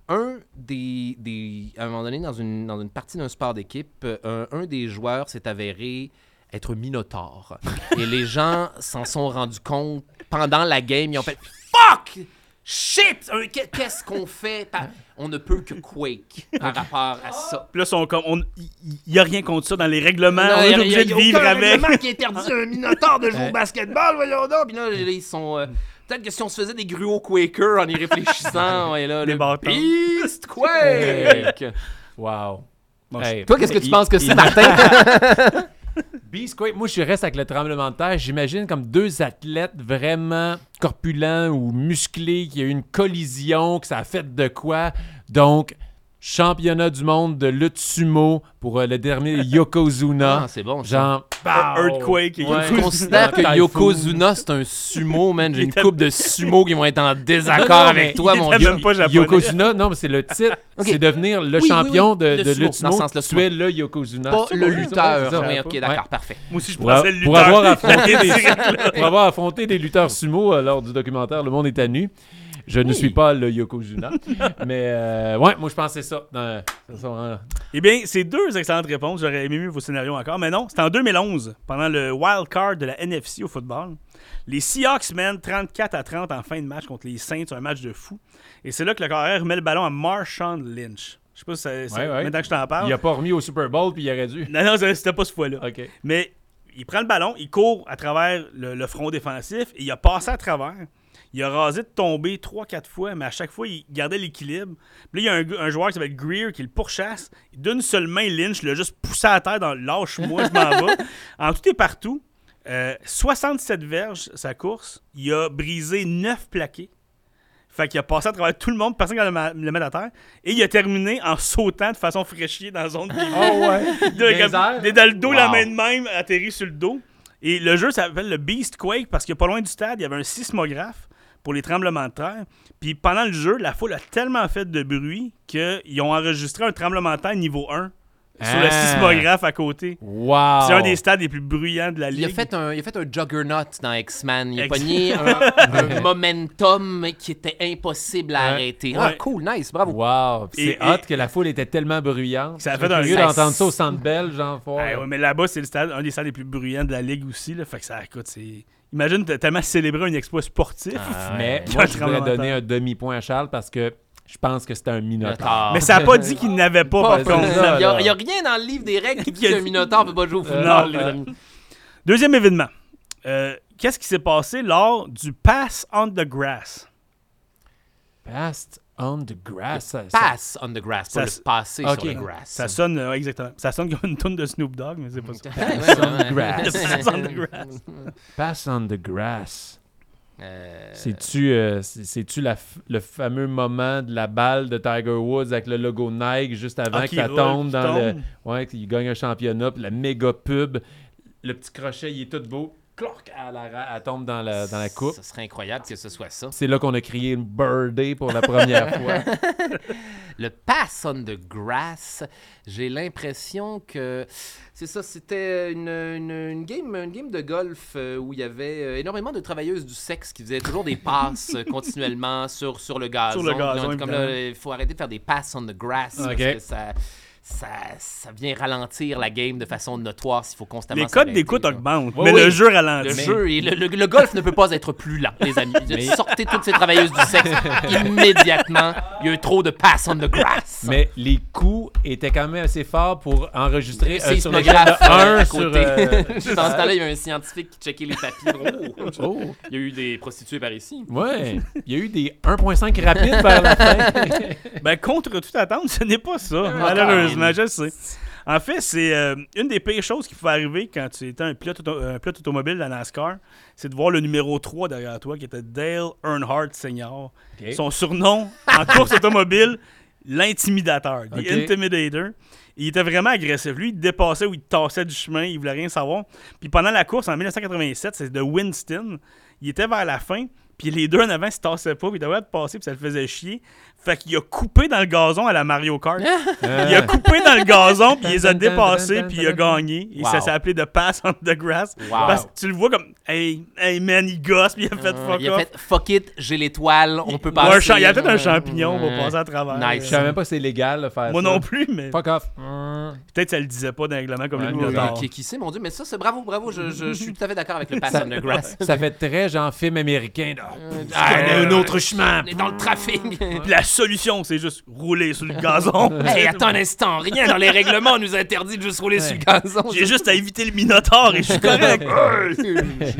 un des, des à un moment donné dans une, dans une partie d'un sport d'équipe, euh, un, un des joueurs s'est avéré être minotaure. <laughs> Et les gens s'en sont rendus compte pendant la game. Ils ont fait Fuck! Shit! Un- qu'est- Qu'est-ce qu'on fait? Par- On ne peut que Quake <laughs> par rapport à ça. Puis là, sont comme, on- il n'y a rien contre ça dans les règlements. Non, on y a- est y a- obligé y a de vivre avec. règlement qui interdit à un minotaure de jouer au <laughs> basketball, voyons donc. Puis là, ils sont... euh, Peut-être que si on se faisait des gruots Quaker en y réfléchissant, <laughs> ouais, là, Des le bâtons. Beast <laughs> Quake! Wow. Bon, Hey, Toi, qu'est-ce que tu il- penses que c'est, Martin? <laughs> Beast Quake, moi je reste avec le tremblement de terre. J'imagine comme deux athlètes vraiment corpulents ou musclés qui a eu une collision, que ça a fait de quoi. Donc, championnat du monde de lutte sumo pour euh, le dernier <laughs> Yokozuna. Ah, c'est bon. Genre, pow! Earthquake et Ouais. Je considère que. Yokozuna, c'est un sumo, man. J'ai une coupe de <laughs> sumo qui vont être en désaccord Non, non, avec toi, mon Dieu. Yokozuna, non, mais c'est le titre. <laughs> Ok. C'est devenir le Oui, champion oui. de, Le de sumo, lutte dans sumo. sens-là, Tu es le Yokozuna. Pas C'est le lutteur. Oui, ok, d'accord, Ouais. parfait. Moi aussi, je Pour, pensais le pour lutteur. avoir affronté des, Direct là. pour avoir affronté des lutteurs sumo euh, lors du documentaire Le Monde est à nu. Je ne suis pas le Yokozuna. <laughs> mais euh, ouais, moi je pensais ça. Euh, Eh bien, c'est deux excellentes réponses. J'aurais aimé mieux vos scénarios encore. Mais non, c'était en 2011, pendant le wild card de la NFC au football. Les Seahawks mènent 34 à 30 en fin de match contre les Saints, un match de fou. Et c'est là que le carrière remet le ballon à Marshawn Lynch. Je sais pas si Ouais, ouais. maintenant que je t'en parle. il a pas remis au Super Bowl puis il aurait dû. Non, non, c'était pas ce fois-là. Mais il prend le ballon, il court à travers le, le front défensif et il a passé à travers. Il a rasé de tomber 3-4 fois, mais à chaque fois, il gardait l'équilibre. Puis là, il y a un, joueur qui s'appelle Greer qui le pourchasse. D'une seule main, Lynch l'a juste poussé à terre dans le lâche-moi, je m'en vais. En tout et partout, euh, 67 verges sa course. Il a brisé 9 plaqués. Fait qu'il a passé à travers tout le monde, personne qui allait le mettre à terre. Et il a terminé en sautant de façon fraîchie dans la zone de Oh ouais. <laughs> de- dans le dos, la main de même, atterri sur le dos. Et le jeu s'appelle le Beast Quake parce que pas loin du stade, il y avait un sismographe pour les tremblements de terre. Puis pendant le jeu, la foule a tellement fait de bruit qu'ils ont enregistré un tremblement de terre niveau 1 sur le Ah. sismographe à côté. Wow. C'est un des stades les plus bruyants de la Il a, ligue. fait un, il a fait un juggernaut dans X-Men. Il a pogné un, <laughs> un momentum qui était impossible à Ouais. arrêter. Ah, Ouais. cool, nice, bravo. Wow. C'est hot que la foule était tellement bruyante. Ça a fait un- ça- d'entendre ça au centre belle, genre fort. Ouais, mais là-bas, c'est le stade, un des stades les plus bruyants de la ligue aussi. Là, fait que ça, écoute, c'est. Imagine t'as tellement célébré un exploit sportif. Ah, Mais <laughs> moi, je voudrais donner un demi-point à Charles parce que je pense que c'était un minotaure. Minotaure. Mais ça a pas dit qu'il n'avait pas, Pas par contre. ça, Il n'y a, rien dans le livre des règles qui dit qu'un <laughs> minotaure ne peut pas jouer au Euh, football, non, euh. Deuxième événement. Euh, Qu'est-ce qui s'est passé lors du Pass on the Grass? Passed on the grass. ça- ça- Pass on the grass, pas Ça le passer sur le grass. Ça sonne, euh, exactement. Ça sonne comme une tonne de Snoop Dogg, mais c'est pas ça. <laughs> Pass on the grass. <laughs> Pass on the grass. Pass on the grass. Euh, C'est-tu euh, c'est- c'est-tu la f- le fameux moment de la balle de Tiger Woods avec le logo Nike juste avant Ah, que ça roule, tombe dans le. Ouais, qu'il gagne un championnat, puis la méga pub. Le petit crochet, il est tout beau. Clork, elle, elle tombe dans la, dans la coupe. Ce serait incroyable que ce soit ça. C'est là qu'on a crié une birdie pour la première <laughs> fois. Le pass on the grass, j'ai l'impression que c'est ça, c'était une, une- une game, une game de golf euh, où il y avait euh, énormément de travailleuses du sexe qui faisaient toujours des passes euh, continuellement sur, sur le gazon. Sur le gazon, comme là, il faut arrêter de faire des passes on the grass parce que ça, ça, ça vient ralentir la game de façon notoire s'il faut constamment Les codes d'écoute augmentent, Oui, mais oui. le jeu Le ralentit. jeu et le, le- le golf ne peut pas être plus lent, les amis. <laughs> Mais- Sortez toutes ces travailleuses du sexe <laughs> immédiatement. Il y a eu trop de pass on the grass. Mais les coups étaient quand même assez forts pour enregistrer C'est euh, sur le euh, 1 à sur. côté. euh, <laughs> Dans ce temps-là, il y a un scientifique qui checkait les papiers. Oh, Oh, il y a eu des prostituées par ici. ouais. Il y a eu des 1.5 rapides vers la fin. Ben, contre toute attente, ce n'est pas ça, Ah, malheureusement, je sais. En fait, c'est euh, une des pires choses qui pouvait arriver quand tu étais un pilote, auto- un pilote automobile la NASCAR, c'est de voir le numéro 3 derrière toi, qui était Dale Earnhardt Sr. OK. Son surnom en <laughs> course automobile, l'intimidateur, the intimidator. Il était vraiment agressif. Lui, il dépassait ou il tassait du chemin, il voulait rien savoir. Puis pendant la course, en 1987, c'est de Winston. Il était vers la fin, puis les deux en avant se tassaient pas, puis il devait être passé, puis ça le faisait chier. Fait qu'il a coupé dans le gazon à la Mario Kart. Euh, Il a coupé dans le gazon, puis il les a dépassés, puis il a gagné. Et Wow. ça s'est appelé The Pass on the Grass. Wow. Parce que tu le vois comme, hey, hey man, il gosse, puis il a fait Euh, fuck il a off. fait fuck it, j'ai l'étoile, on peut passer. il y a peut-être un champignon, on va passer à travers. Nice. Je savais même pas si c'est légal de faire Moi ça. non plus, mais Fuck off. peut-être ça le disait pas dans le règlement comme Ouais, le oui. Qui, qui sait, mon Dieu, mais ça, c'est bravo, bravo, je, je- je suis tout à fait d'accord avec le pass Ça- on the grass. Ça fait très genre film américain. là. Ah, Je connais un autre chemin. Dans le trafic. Solution, c'est juste rouler sur le gazon. <laughs> hey, attends un instant, rien dans les <laughs> règlements nous interdit de juste rouler sur le gazon. J'ai juste à éviter le Minotaur et je suis <laughs> correct.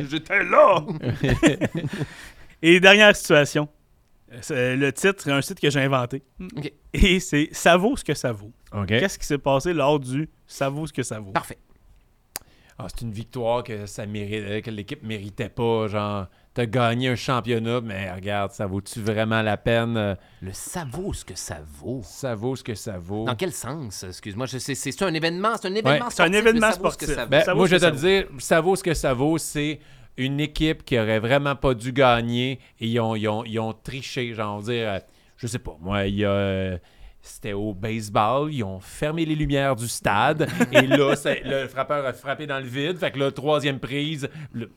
J'étais là. Et dernière situation. Le titre, un site que j'ai inventé. Et c'est Ça vaut ce que ça vaut. Qu'est-ce qui s'est passé lors du Ça vaut ce que ça vaut? Parfait. Ah, c'est une victoire que ça mérite, que l'équipe méritait pas. Genre, t'as gagné un championnat, mais regarde, ça vaut-tu vraiment la peine? Euh, Le ça vaut ce que ça vaut. Ça vaut ce que ça vaut. Dans quel sens? Excuse-moi, je sais, c'est un événement, c'est un événement c'est un sportif, événement mais ça vaut ce que sportif. ça vaut. Ben, Ça vaut moi, ce je vais te le dire, ça vaut ce que ça vaut. C'est une équipe qui aurait vraiment pas dû gagner et ils ont, ils ont- ils ont triché. Genre, on va dire, euh, je sais pas, moi, il y a. c'était au baseball, ils ont fermé les lumières du stade <laughs> et là, le frappeur a frappé dans le vide. Fait que là, troisième prise. le-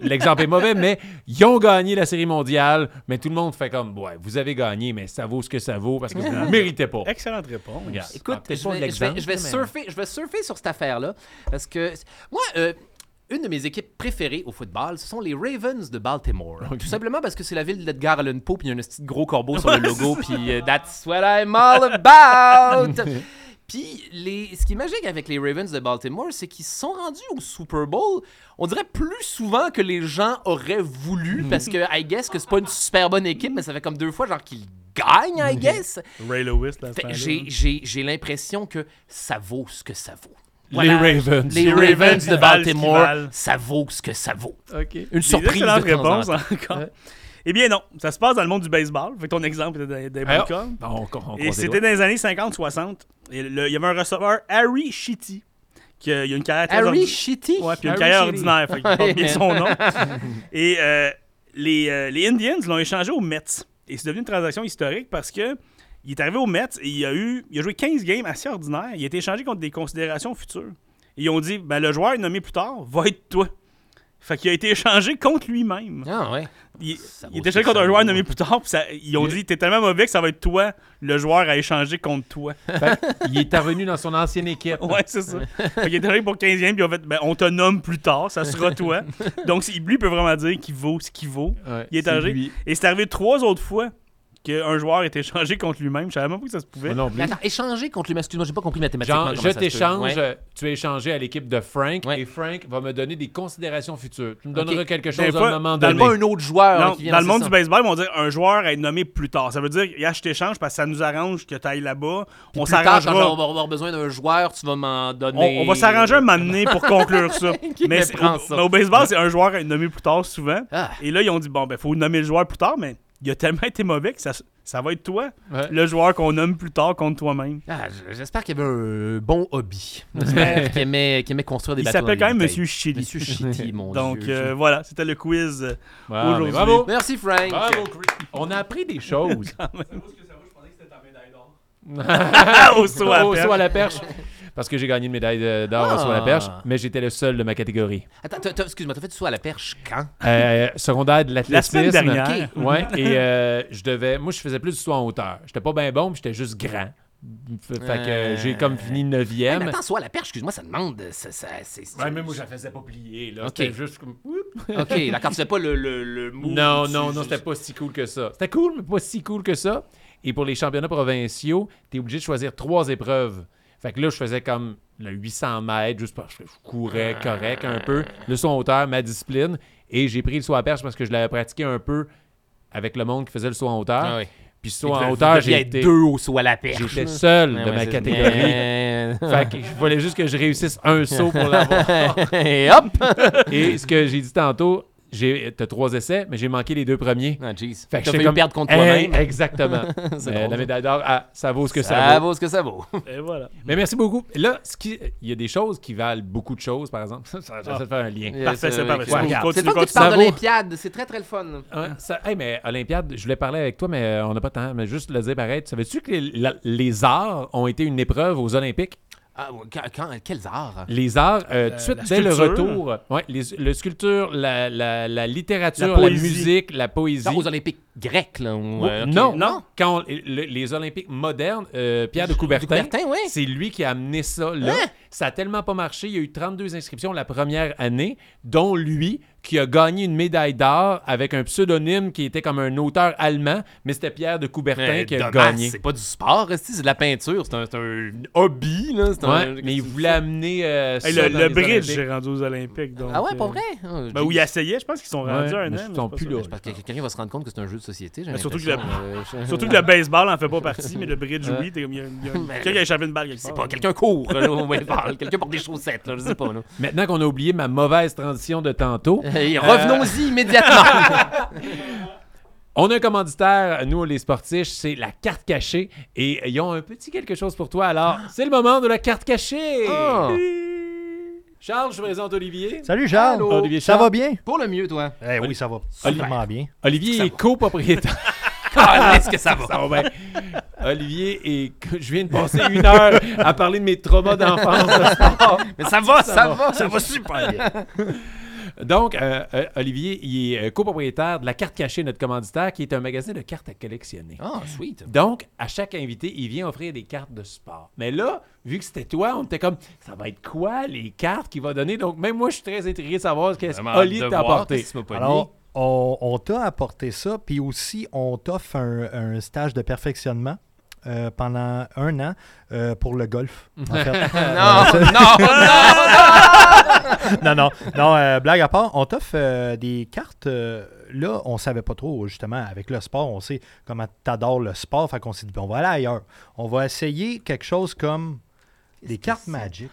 l'exemple est mauvais, mais ils ont gagné la série mondiale. Mais tout le monde fait comme, ouais, vous avez gagné, mais ça vaut ce que ça vaut parce que vous ne le <laughs> méritez pas. Excellente réponse. Regarde. Écoute, Ah, je vais, je vais- l'exemple, je vais mais- surfer, je vais surfer sur cette affaire-là. Parce que, moi, euh, une de mes équipes préférées au football, ce sont les Ravens de Baltimore. Tout simplement parce que c'est la ville d'Edgar Allan Poe, puis il y a un petit gros corbeau sur le <laughs> logo, puis euh, that's what I'm all about! <laughs> Puis, les, ce qui est magique avec les Ravens de Baltimore, c'est qu'ils sont rendus au Super Bowl, on dirait plus souvent que les gens auraient voulu, parce que, I guess, que c'est pas une super bonne équipe, mais ça fait comme deux fois, genre, qu'ils gagnent, I guess. Ray Lewis, là, j'ai l'impression que ça vaut ce que ça vaut. Les Ravens. Les Les Ravens Ravens de Baltimore, ça vaut ce que ça vaut. Une surprise de temps. encore. Eh bien non, ça se passe dans le monde du baseball. Fait que ton exemple était des bons cas. Et c'était dans les années 50-60. Et le- il y avait un receveur, Harry Shitty, qui a, il a une carrière très Harry ordinaire. Shitty. Ouais, puis une carrière Shitty. ordinaire. Fait qu'il porte bien son nom. Et euh, les, euh, les Indians l'ont échangé aux Mets. Et c'est devenu une transaction historique parce que il est arrivé aux Mets et il a, eu, il a joué 15 games assez ordinaires. Il a été échangé contre des considérations futures. Et ils ont dit ben, le joueur nommé plus tard va être toi. Fait qu'il a été échangé contre lui-même. Ah ouais. Il, il était échangé contre un joueur nommé plus tard. puis ça- ils ont Il- dit t'es tellement mauvais que ça va être toi, le joueur à échanger contre toi. <laughs> Fait il est revenu dans son ancienne équipe. Ouais, c'est ça. fait qu'il est arrivé pour 15e, puis ont fait ben, on te nomme plus tard, ça sera toi. <laughs> Donc, lui peut vraiment dire qu'il vaut ce qu'il vaut. Ouais, Il est c'est âgé. lui. Et c'est arrivé trois autres fois qu'un joueur était échangé contre lui-même. Je savais même pas que ça se pouvait. Non. Mais attends, échanger contre lui, mais excuse-moi, j'ai pas compris mathématiquement. Genre, comment je ça se peut. t'échange, Ouais. tu es échangé à l'équipe de Frank Ouais. et Frank va me donner des considérations futures. Tu me Ok. donneras quelque Des chose à fois, un moment dans le donné. Pas un autre joueur Non, là, qui vient dans le monde du baseball, ils vont dire un joueur à être nommé plus tard. Ça veut dire, yeah, je t'échange parce que ça nous arrange que tu ailles là-bas. On s'arrangera. on va avoir besoin d'un joueur, tu vas m'en On, donner. on va s'arranger un moment donné pour conclure ça. <laughs> Qui mais me c'est- prend au, ça? mais au baseball, c'est un joueur à être nommé plus tard souvent. Ah. Et là, ils ont dit bon, ben, faut nommer le joueur plus tard, mais il a tellement été mauvais que ça, ça va être toi, Ouais. le joueur qu'on nomme plus tard contre toi-même. Ah, J'espère qu'il y avait un bon hobby. J'espère qu'il aimait, aimait construire des Il bateaux. s'appelle dans quand même. Monsieur Chili. Monsieur Chitty, <laughs> mon Donc Dieu. euh, voilà, c'était le quiz. euh, Wow, mais Aujourd'hui. Bravo. Merci, Frank. Bravo, Chris. On a appris des choses. Ça vaut ce que ça vaut, je pensais que c'était ta médaille d'or. Ah, au saut à la perche. <laughs> la. Parce que j'ai gagné une médaille d'or Ah. à la perche, mais j'étais le seul de ma catégorie. Attends, excuse-moi, t'as fait du saut à la perche quand? Euh, secondaire de La l'athlétisme. semaine dernière. Ouais, et euh, je devais. Moi, je faisais plus du saut en hauteur. J'étais pas bien bon, puis j'étais juste grand. Fait que Euh. j'ai comme fini Hey, mais 9e. attends, saut à la perche, excuse-moi, ça demande. Ça, ça, c'est, c'est- Ouais, mais moi, je la faisais pas plier. Là. Ok. C'était juste comme. Ok, d'accord, tu fais pas le, le, le move Non, tu- non, non, c'était pas si cool que ça. C'était cool, mais pas si cool que ça. Et pour les championnats provinciaux, t'es obligé de choisir trois épreuves. Fait que là, je faisais comme le 800 mètres, juste parce que je courais correct un peu. Le saut en hauteur, ma discipline. Et j'ai pris le saut à perche parce que je l'avais pratiqué un peu avec le monde qui faisait le saut en hauteur. Ah oui. Puis saut en hauteur, été, deux au saut à la perche. j'étais seul de ma catégorie. <laughs> Fait que je voulais juste que je réussisse un saut pour l'avoir. <laughs> Et hop! Et ce que j'ai dit tantôt, j'ai t'as trois essais, mais j'ai manqué les deux premiers. Ah, jeez. Fait que T'as failli comme, perdre contre Hey, toi-même. exactement. La ça. médaille d'or, ah, ça vaut ce que ça, Ça vaut. vaut ce que ça vaut. <laughs> Et voilà. Mais merci beaucoup. Là, ce qui- il y a des choses qui valent beaucoup de choses, par exemple. <laughs> Ça, ça, j'essaie de faire un lien. Parfait, c'est parfait. C'est que tu parles Ça vaut- d'Olympiade. C'est très, très le fun. Ça- hey, mais Olympiade, je voulais parler avec toi, mais euh, on n'a pas de temps. Mais juste le dire pareil. Savais-tu que les, la- les arts ont été une épreuve aux Olympiques? Ah, quand, quand- quels arts? Les arts, euh, tout de suite, la dès le retour, ouais, les, le sculpture, la, la- la littérature, La musique, la poésie. Non, aux Olympiques grecs, là. Oh, euh, non, Non? Quand on- le- les Olympiques modernes, euh, Pierre de Coubertin, Coubertin, oui. c'est lui qui a amené ça là. Hein? Ça a tellement pas marché. Il y a eu 32 inscriptions la première année, dont lui qui a gagné une médaille d'or avec un pseudonyme qui était comme un auteur allemand, mais c'était Pierre de Coubertin Mais qui a dommage, gagné. C'est pas du sport, c'est de la peinture. C'est un, c'est un hobby, là. Ouais, un- mais il voulait amener euh, Hey, ça le dans le les bridge, j'ai rendu aux Olympiques. Donc, Ah ouais, pas euh, vrai? Ah, Ben, où ils essayaient, je pense qu'ils sont Ouais, rendus un mais an. ils sont plus là. Parce que quelqu'un va se rendre compte que c'est un jeu de société. Mais surtout que le- euh, je- <laughs> Surtout que le baseball en fait pas partie, <laughs> mais le bridge, oui. t'es comme, Il y a, il y a- <laughs> Mais- quelqu'un qui a échappé une balle C'est pas quelqu'un court, au baseball. Quelqu'un porte des chaussettes, je sais pas. Maintenant qu'on a oublié ma mauvaise transition de tantôt, <laughs> revenons-y immédiatement. <laughs> On a un commanditaire, nous les sportifs, c'est la carte cachée et ils ont un petit quelque chose pour toi. Alors, c'est le moment de la carte cachée. Ah. <laughs> Charles, je vous présente Olivier. Salut Charles. Allô. Olivier Ça va bien? Pour le mieux, toi. Eh oui, ça va super bien. Olivier Ça est va. copropriétaire. Ah, est-ce que ça va? Ça va bien. Olivier et je viens de passer une heure à parler de mes traumas d'enfance. de sport. Mais ça va, ça, va. Ça va super bien. Donc, euh, euh, Olivier, il est euh, copropriétaire de la carte cachée, notre commanditaire, qui est un magasin de cartes à collectionner. Ah, sweet. Donc, à chaque invité, il vient offrir des cartes de sport. Mais là, vu que c'était toi, on était comme, ça va être quoi les cartes qu'il va donner? Donc, même moi, je suis très intrigué de savoir qu'est-ce qu'Oli t'a apporté. Alors, on, on t'a apporté ça, puis aussi, on t'offre un, un stage de perfectionnement euh, pendant un an euh, pour le golf. En <laughs> fait. non, non, non, non, non, non, euh, blague à part, on t'offre euh, des cartes. euh, là, on savait pas trop, justement, avec le sport, on sait comment t'adores le sport, fait qu'on s'est dit, ben, on va aller ailleurs. On va essayer quelque chose comme des cartes Magic.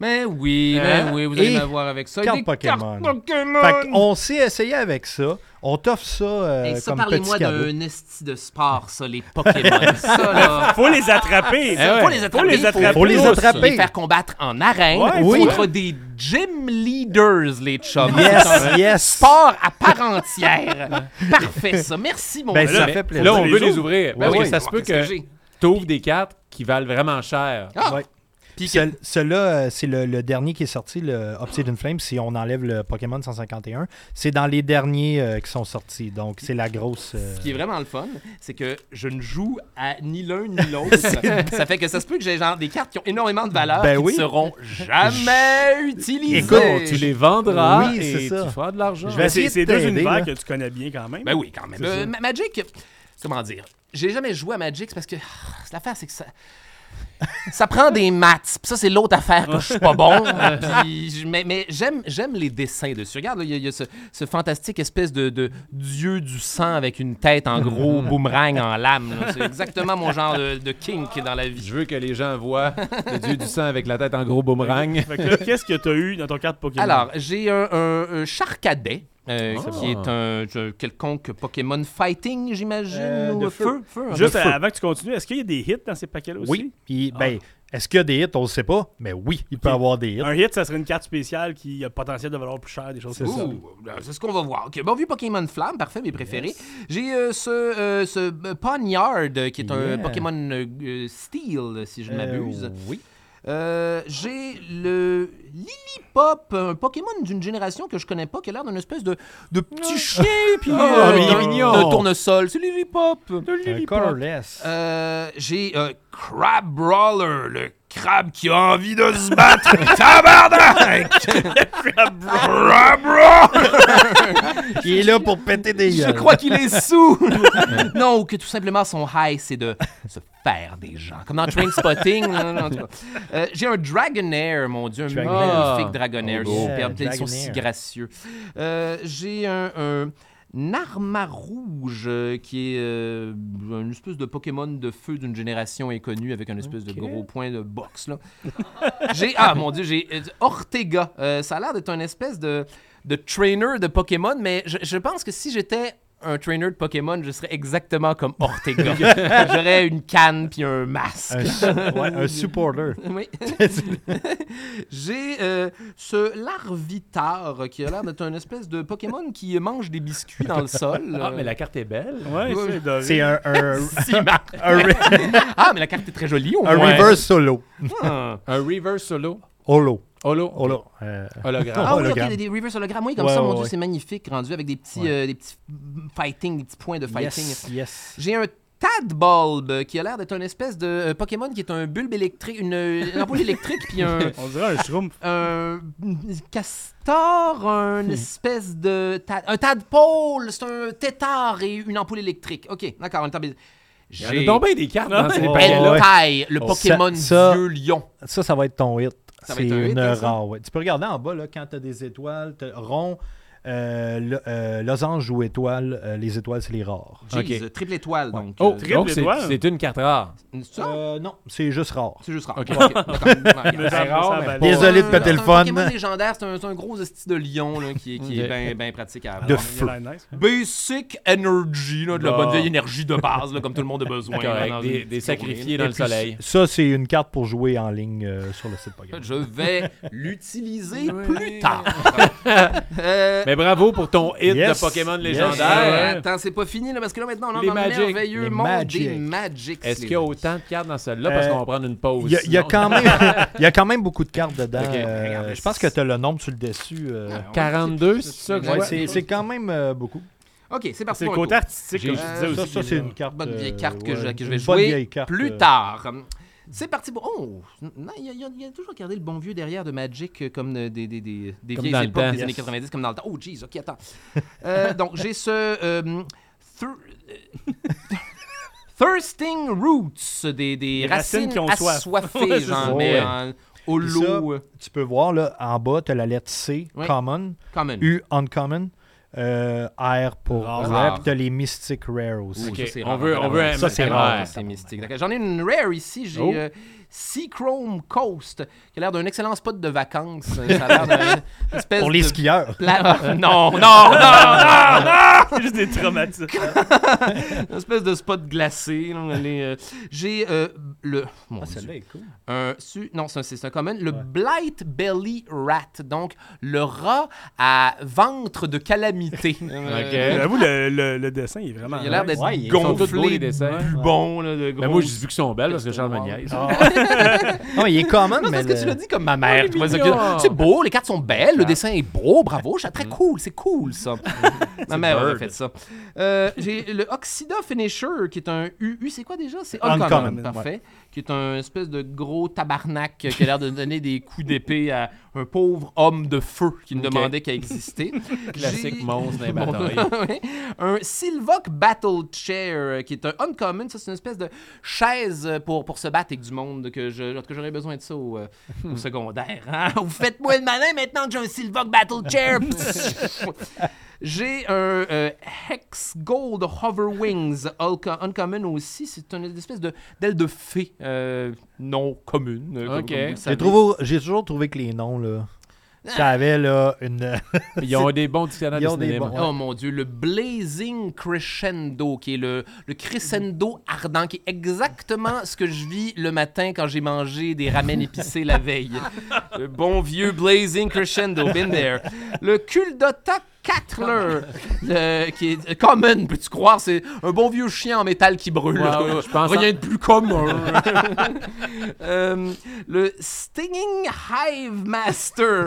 Mais oui, Hein? mais oui, vous allez Et m'avoir avec ça. cartes Des Pokémon. cartes Pokémon. Fait qu'on s'est essayé avec ça. On t'offre ça, euh, Hey, ça, comme parlez-moi cadeau. d'un esti de sport, ça, les Pokémon. <laughs> ça, là. Faut les attraper. Eh ouais. Faut les attraper. les attraper. Faut les tous. attraper. Les faire combattre en arène Ouais, oui. contre des gym leaders, les chums. Yes, yes. Sport à part entière. <laughs> Parfait, ça. Merci, mon Ben, gars. ça fait plaisir. Là, on les veut les ouvrir. Ben Parce que oui. ça se peut Qu'est-ce que j'ai? ouvres des cartes qui valent vraiment cher. Ah, Ouais. Puis que- Cel- Celui-là, euh, c'est le, le dernier qui est sorti, le Obsidian Flame, si on enlève le Pokémon 151. C'est dans les derniers euh, qui sont sortis. Donc, c'est la grosse. euh, Ce qui est vraiment le fun, c'est que je ne joue à ni l'un ni <laughs> l'autre. ça fait que ça se peut que j'ai genre des cartes qui ont énormément de valeur Ben qui oui. ne seront jamais utilisées. Écoute, Tu les vendras Oui, c'est et ça. tu feras de l'argent. Je vais Mais c'est essayer c'est de deux univers là. que tu connais bien quand même. Ben oui, quand même. Euh, Magic, comment dire, j'ai jamais joué à Magic parce que ah, l'affaire, c'est que ça. Ça prend des maths. Puis ça, c'est l'autre affaire que je suis pas bon. <laughs> Puis mais mais j'aime, j'aime les dessins dessus. Regarde, là, il y a, il y a ce, ce fantastique espèce de, de dieu du sang avec une tête en gros <laughs> boomerang en lame. là. C'est exactement mon genre de, de kink dans la vie. Je veux que les gens voient le dieu du sang avec la tête en gros boomerang. Fait que là, qu'est-ce que tu as eu dans ton carte Pokémon? Alors, j'ai un, un, un Charcadet. Euh, Ah. qui est un quelconque Pokémon Fighting, j'imagine, Euh, ou de feu. feu, un Juste feu. avant que tu continues, est-ce qu'il y a des hits dans ces paquets-là aussi? Oui. Puis, ben, est-ce qu'il y a des hits? On ne sait pas. Mais oui, il peut y avoir des hits. Un hit, ça serait une carte spéciale qui a le potentiel de valoir plus cher, des choses comme ça. Euh, c'est ce qu'on va voir. Ok, Bon, vu Pokémon Flamme, parfait, mes préférés. J'ai euh, ce, euh, ce Ponyard, euh, qui est un. Pokémon Steel, si je ne m'abuse. Euh, oui. Euh, J'ai le Lilipop, un Pokémon d'une génération que je connais pas, qui a l'air d'une espèce de, de petit chien, <laughs> puis Ah, euh, il est mignon. d'un tournesol. C'est Lilipop. Un colorless. Euh, J'ai euh, Crab Brawler, le crabe qui a envie de se battre. <laughs> Tabarnak! Crab Brawler! Qui est là pour péter des Je gueules. crois qu'il est sous. <laughs> non, ou que tout simplement son high, c'est de se faire des gens. Comme dans Train Spotting. Euh, J'ai un Dragonair, mon Dieu, un Dragonair. magnifique Dragonair. Oh, superbe. yeah, Ils sont si Dragonair. gracieux. Euh, J'ai un, un Narma Rouge, euh, qui est euh, une espèce de Pokémon de feu d'une génération inconnue avec un espèce de gros point de boxe. Là. <laughs> j'ai ah mon dieu, j'ai euh, Ortega. Euh, ça a l'air d'être une espèce de de trainer de Pokémon, mais je, je pense que si j'étais un trainer de Pokémon, je serais exactement comme Ortega. <laughs> J'aurais une canne puis un masque. Un, su- ouais, un supporter. Oui. <laughs> J'ai euh, ce Larvitar qui a l'air d'être une espèce de Pokémon qui mange des biscuits dans le sol. Ah, mais la carte est belle. Ouais, Ouais. c'est un, un, <laughs> un, Ah, mais la carte est très jolie. au un moins. reverse solo. Ah. Un reverse solo. Holo. Holo. Holo. Euh, Hologramme. Ah oui, ok, des, des reverse hologrammes. Oui, comme Ouais, ça, ouais, mon dieu, ouais. c'est magnifique, rendu avec des petits, Ouais. euh, des petits fighting, des petits points de fighting. yes, yes. J'ai un Tadbulb qui a l'air d'être une espèce de euh, Pokémon qui est un bulbe électrique, une, une ampoule électrique, puis un, <laughs> On dirait un shroom. un castor, un espèce de ta- un tadpole, c'est un tétard et une ampoule électrique. Ok, d'accord, on est donc bien des cartes dans ces ouais. Entei, le Oh. Pokémon Ça- ça- vieux lion. Ça, ça va être ton hit. Ça va C'est être un une hein, rare. ouais. Tu peux regarder en bas là, quand tu as des étoiles, rond, euh, euh, losange ou étoile. euh, les étoiles, c'est les rares. Jeez, Ok. triple étoile, donc. Oh, euh, Triple donc c'est étoile? c'est une carte rare. c'est ça? Euh, non, c'est juste rare. C'est juste rare. <laughs> Mais Désolé de péter le c'est un fun. Pokémon légendaire, c'est un, c'est un gros esti de lion là, qui, est- qui est Ok. bien ben pratique à avoir. De feu. nice. Basic Energy, là, de la Bon. bonne vieille énergie de base, là, comme tout le monde a besoin. Des, des sacrifiés dans le soleil. Ça, c'est une carte pour jouer en ligne euh, sur le site Pokémon. Je vais <laughs> l'utiliser plus tard. <laughs> Euh, Mais bravo pour ton hit Yes. de Pokémon légendaire. euh, ouais. Attends, c'est pas fini, là, parce que là, maintenant, on entre Les dans le Magic. merveilleux Les monde Magic. des Magics. Est-ce qu'il y a autant de cartes dans celle-là? Parce Euh, qu'on va prendre une pause. Il y, a, y quand même, <laughs> il y a quand même beaucoup de cartes dedans. Euh, Regarde, je pense que tu as le nombre sur le dessus. euh. Ouais, on- 42, c'est ça que je Ouais, c'est quand même euh, beaucoup. Ok, c'est parti. C'est le côté artistique, comme je Euh, disais Ça, aussi. ça qui c'est est une carte. Bonne vieille euh, carte que, je, ouais, que je vais jouer plus euh, tard. C'est parti pour. Oh! Non, Il y, a- il a- toujours gardé le bon vieux derrière de Magic euh, comme euh, des, des, des, des Comme vieilles époques temps. des années Yes. 90, comme dans le temps. Oh, jeez, ok, attends. Euh, <laughs> donc, j'ai ce. euh, thir- Thirsting Roots, des, des racines, racines qui ont soif. assoiffées, <laughs> Ouais, genre, mais ça, holo. euh, Tu peux voir là, en bas, tu as la lettre C, Ouais. common, common. U, uncommon, euh, R pour Rare. rare, puis tu as les mystic rare aussi. Ça, on rare. veut, on veut un Ça, c'est rare. rare. C'est mystique. D'accord. J'en ai une rare ici. J'ai Oh. euh, Seachrome Coast, qui a l'air d'un excellent spot de vacances. Ça a l'air <laughs> d'une espèce Pour les de skieurs. pla- euh, <laughs> non, non, non, non, non! <laughs> C'est juste des traumatismes. Une espèce de spot glacé. euh, J'ai euh, le. Mon Ah, Dieu. est cool. Un su- non, c'est un- common. Le Blight Belly Rat. Donc, le rat à ventre de calamité. Euh, J'avoue, le, le, le dessin, il est vraiment. Il a l'air d'être Ouais, ils sont tous beaux, gonflé, les dessins. bon, là, de Mais gros. moi, je dis que sont belles parce que Charles me niaise. Non, il est common, Non, mais. parce que tu le- l'as dit comme ma mère. vois, c'est beau, les cartes sont belles, le dessin est beau, bravo, c'est très cool, c'est cool ça. <laughs> ma mère aurait bird. fait ça. Euh, J'ai le Oxida Finisher qui est un UU, c'est quoi déjà? C'est Uncommon, Uncommon, ouais. Qui est un espèce de gros tabarnak qui a l'air de donner des coups d'épée à un pauvre homme de feu qui ne demandait qu'à exister. <laughs> Classique monstre <laughs> ouais. un Silvok Battle Chair, euh, qui est un uncommon. Ça, c'est une espèce de chaise pour, pour se battre avec du monde. Que j'aurais besoin de ça au, euh, au <laughs> secondaire. hein. Vous faites-moi le malin maintenant que j'ai un Silvok Battle Chair. J'ai un euh, Hex Gold Hover Wings Unco- Uncommon aussi. C'est une espèce de d'aile de fée euh, non commune. euh, Ok. J'ai savez. trouvé- J'ai toujours trouvé que les noms, là. Ça avait, là, une. <laughs> Ils ont des bons dictionnaires Ils de cinéma. bons- Oh mon dieu, le Blazing Crescendo, qui est le, le crescendo ardent, qui est exactement ce que je vis le matin quand j'ai mangé des ramen épicés la veille. <laughs> Le bon vieux Blazing Crescendo, been there. Le Kuldota Cattler, le- qui est common, peux-tu croire? C'est un bon vieux chien en métal qui brûle. Wow, je pense Rien de plus commun. <laughs> Euh, le Stinging Hive Master,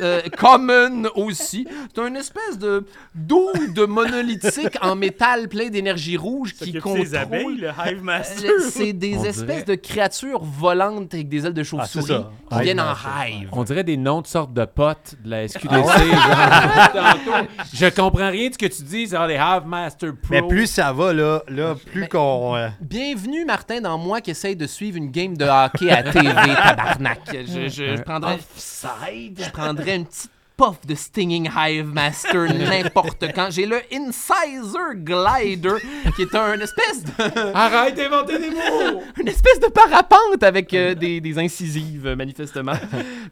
euh, common aussi. C'est une espèce de de monolithique en métal plein d'énergie rouge qui contrôle. des abeilles, le Hive Master. Euh, C'est des On espèces dirait. de créatures volantes avec des ailes de Ah, chauve-souris qui Hive viennent en Master. hive. On dirait des noms de sortes de potes de la SQDC. Ah genre, <laughs> tantôt. <laughs> Je comprends rien de ce que tu dis. C'est les Have Master Pro. Mais plus ça va, là, là plus Mais- qu'on. euh, Bienvenue, Martin, dans moi qui essaye de suivre une game de hockey à TV, <laughs> tabarnak. Je, je, je prendrais, je prendrais une petite rip-off de Stinging Hive Master <laughs> n'importe quand. J'ai le Incisor Glider, qui est un espèce de, <laughs> Arrête d'inventer des mots! <laughs> une espèce de parapente avec euh, des, des incisives, manifestement.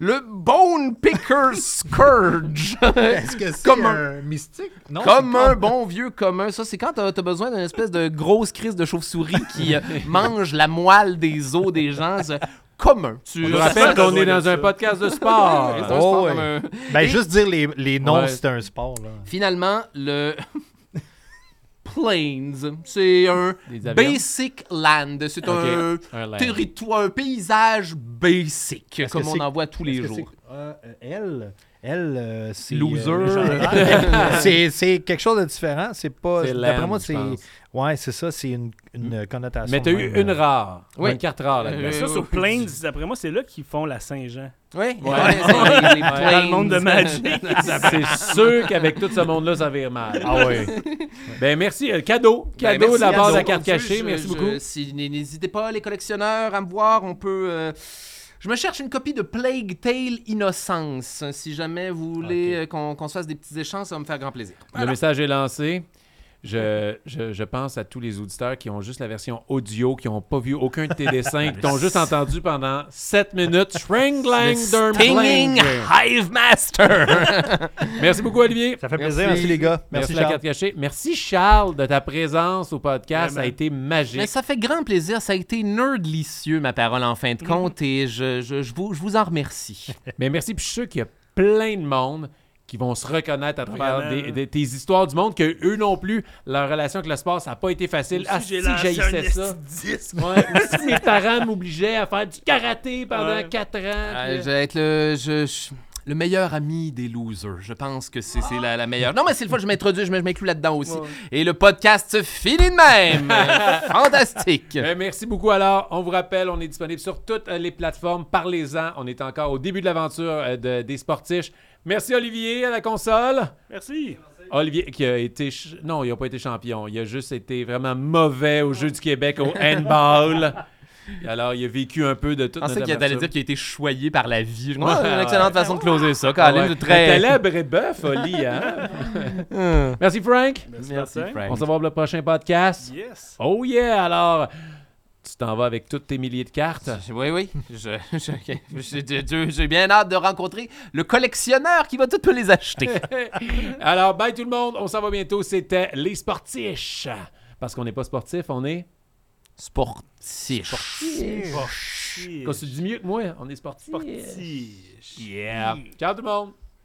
Le Bone Picker Scourge. Est-ce que c'est Comme un mystique? Non, Comme un bon vieux commun. Ça, c'est quand t'as as besoin d'une espèce de grosse crise de chauve-souris qui euh, mange la moelle des os des gens. Commun. Tu Je Ça rappelle qu'on est dans ça. un podcast de sport. <laughs> C'est un Oh, sport ouais. comme un- Ben, Et juste dire les, les noms, Ouais. c'est un sport. Là. Finalement, le <laughs> Plains, c'est un basic land. C'est un Un land. territoire, un paysage basic, comme on en voit tous les jours. euh, euh, elle, euh, c'est. Loser. <laughs> euh, <laughs> c'est c'est quelque chose de différent. C'est pas. D'après moi, c'est. Ouais, c'est ça. C'est une, une connotation. Mais t'as eu même, une euh, rare. Oui. Une carte rare. Mais ça, Euh, sur. Plains, d'après moi, c'est là qu'ils font la Saint-Jean. Oui, Ouais. les- <laughs> Dans le monde de. Magic. C'est sûr qu'avec tout ce monde-là, ça vire mal. Ah oui. Ben merci. Euh, cadeau. Ben, Cadeau merci de la la à carte cachée. Je- Merci je- beaucoup. si- N'hésitez pas, les collectionneurs, à me voir. On peut. euh, Je me cherche une copie de Plague Tale Innocence. Si jamais vous voulez euh, qu'on qu'on se fasse des petits échanges, ça va me faire grand plaisir. Le message est lancé. Je, je, je pense à tous les auditeurs qui ont juste la version audio, qui n'ont pas vu aucun de tes dessins, <laughs> qui t'ont juste entendu pendant 7 minutes. Shringlang Le Stinging Hive Master. <laughs> Merci beaucoup, Olivier. Ça fait Merci. plaisir. Merci, les gars. Merci, Merci, la Charles. carte cachée. Merci, Charles, de ta présence au podcast. Ça a été magique. Mais ça fait grand plaisir. Ça a été nerdlicieux, ma parole, en fin de compte, et je, je, je vous, je vous en remercie. <laughs> Mais merci, puis je suis sûr qu'il y a plein de monde qui vont se reconnaître à travers des- des- tes histoires du monde, que eux non plus, leur relation avec le sport, ça n'a pas été facile. Ah, si, j'ai lancé j'haïssais un ça. Ouais, aussi, <laughs> mes parents m'obligeaient à faire du karaté pendant Ouais. 4 ans. Euh, puis- je vais être le, je- je- le meilleur ami des losers. Je pense que c'est c'est la, la meilleure. Non, mais c'est le fois je m'introduis, je m'inclus là-dedans aussi. Ouais. Et le podcast finit de même. <laughs> Fantastique. Ben, merci beaucoup. Alors, on vous rappelle, on est disponible sur toutes euh, les plateformes. Parlez-en. On est encore au début de l'aventure euh, de- des sportiches. Merci, Olivier, à la console. Merci. Olivier, qui a été. ch- Non, il n'a pas été champion. Il a juste été vraiment mauvais au Jeux du Québec, au handball. <laughs> Alors, il a vécu un peu de tout Je pensais notre qu'il allait aventure. dire qu'il a été choyé par la vie. Je- Ouais, Ouais, une excellente ouais. façon de closer ça, Ah Colin. ouais. C'est Très... Et bœuf, Oli, hein? <laughs> Merci, Frank. Merci, Martin. Frank. On se voit pour le prochain podcast. Yes. Oh yeah! Alors, t'en vas avec tous tes milliers de cartes. Oui, oui. Je- <laughs> je- je- je- je- J'ai bien hâte de rencontrer le collectionneur qui va toutes me les acheter. <laughs> Alors, bye tout le monde. On s'en va bientôt. C'était les sportiches. Parce qu'on n'est pas sportif, on est. Sportif. Quand tu dis mieux que moi, on est sportif. Sportif. Yeah. Ciao tout le monde.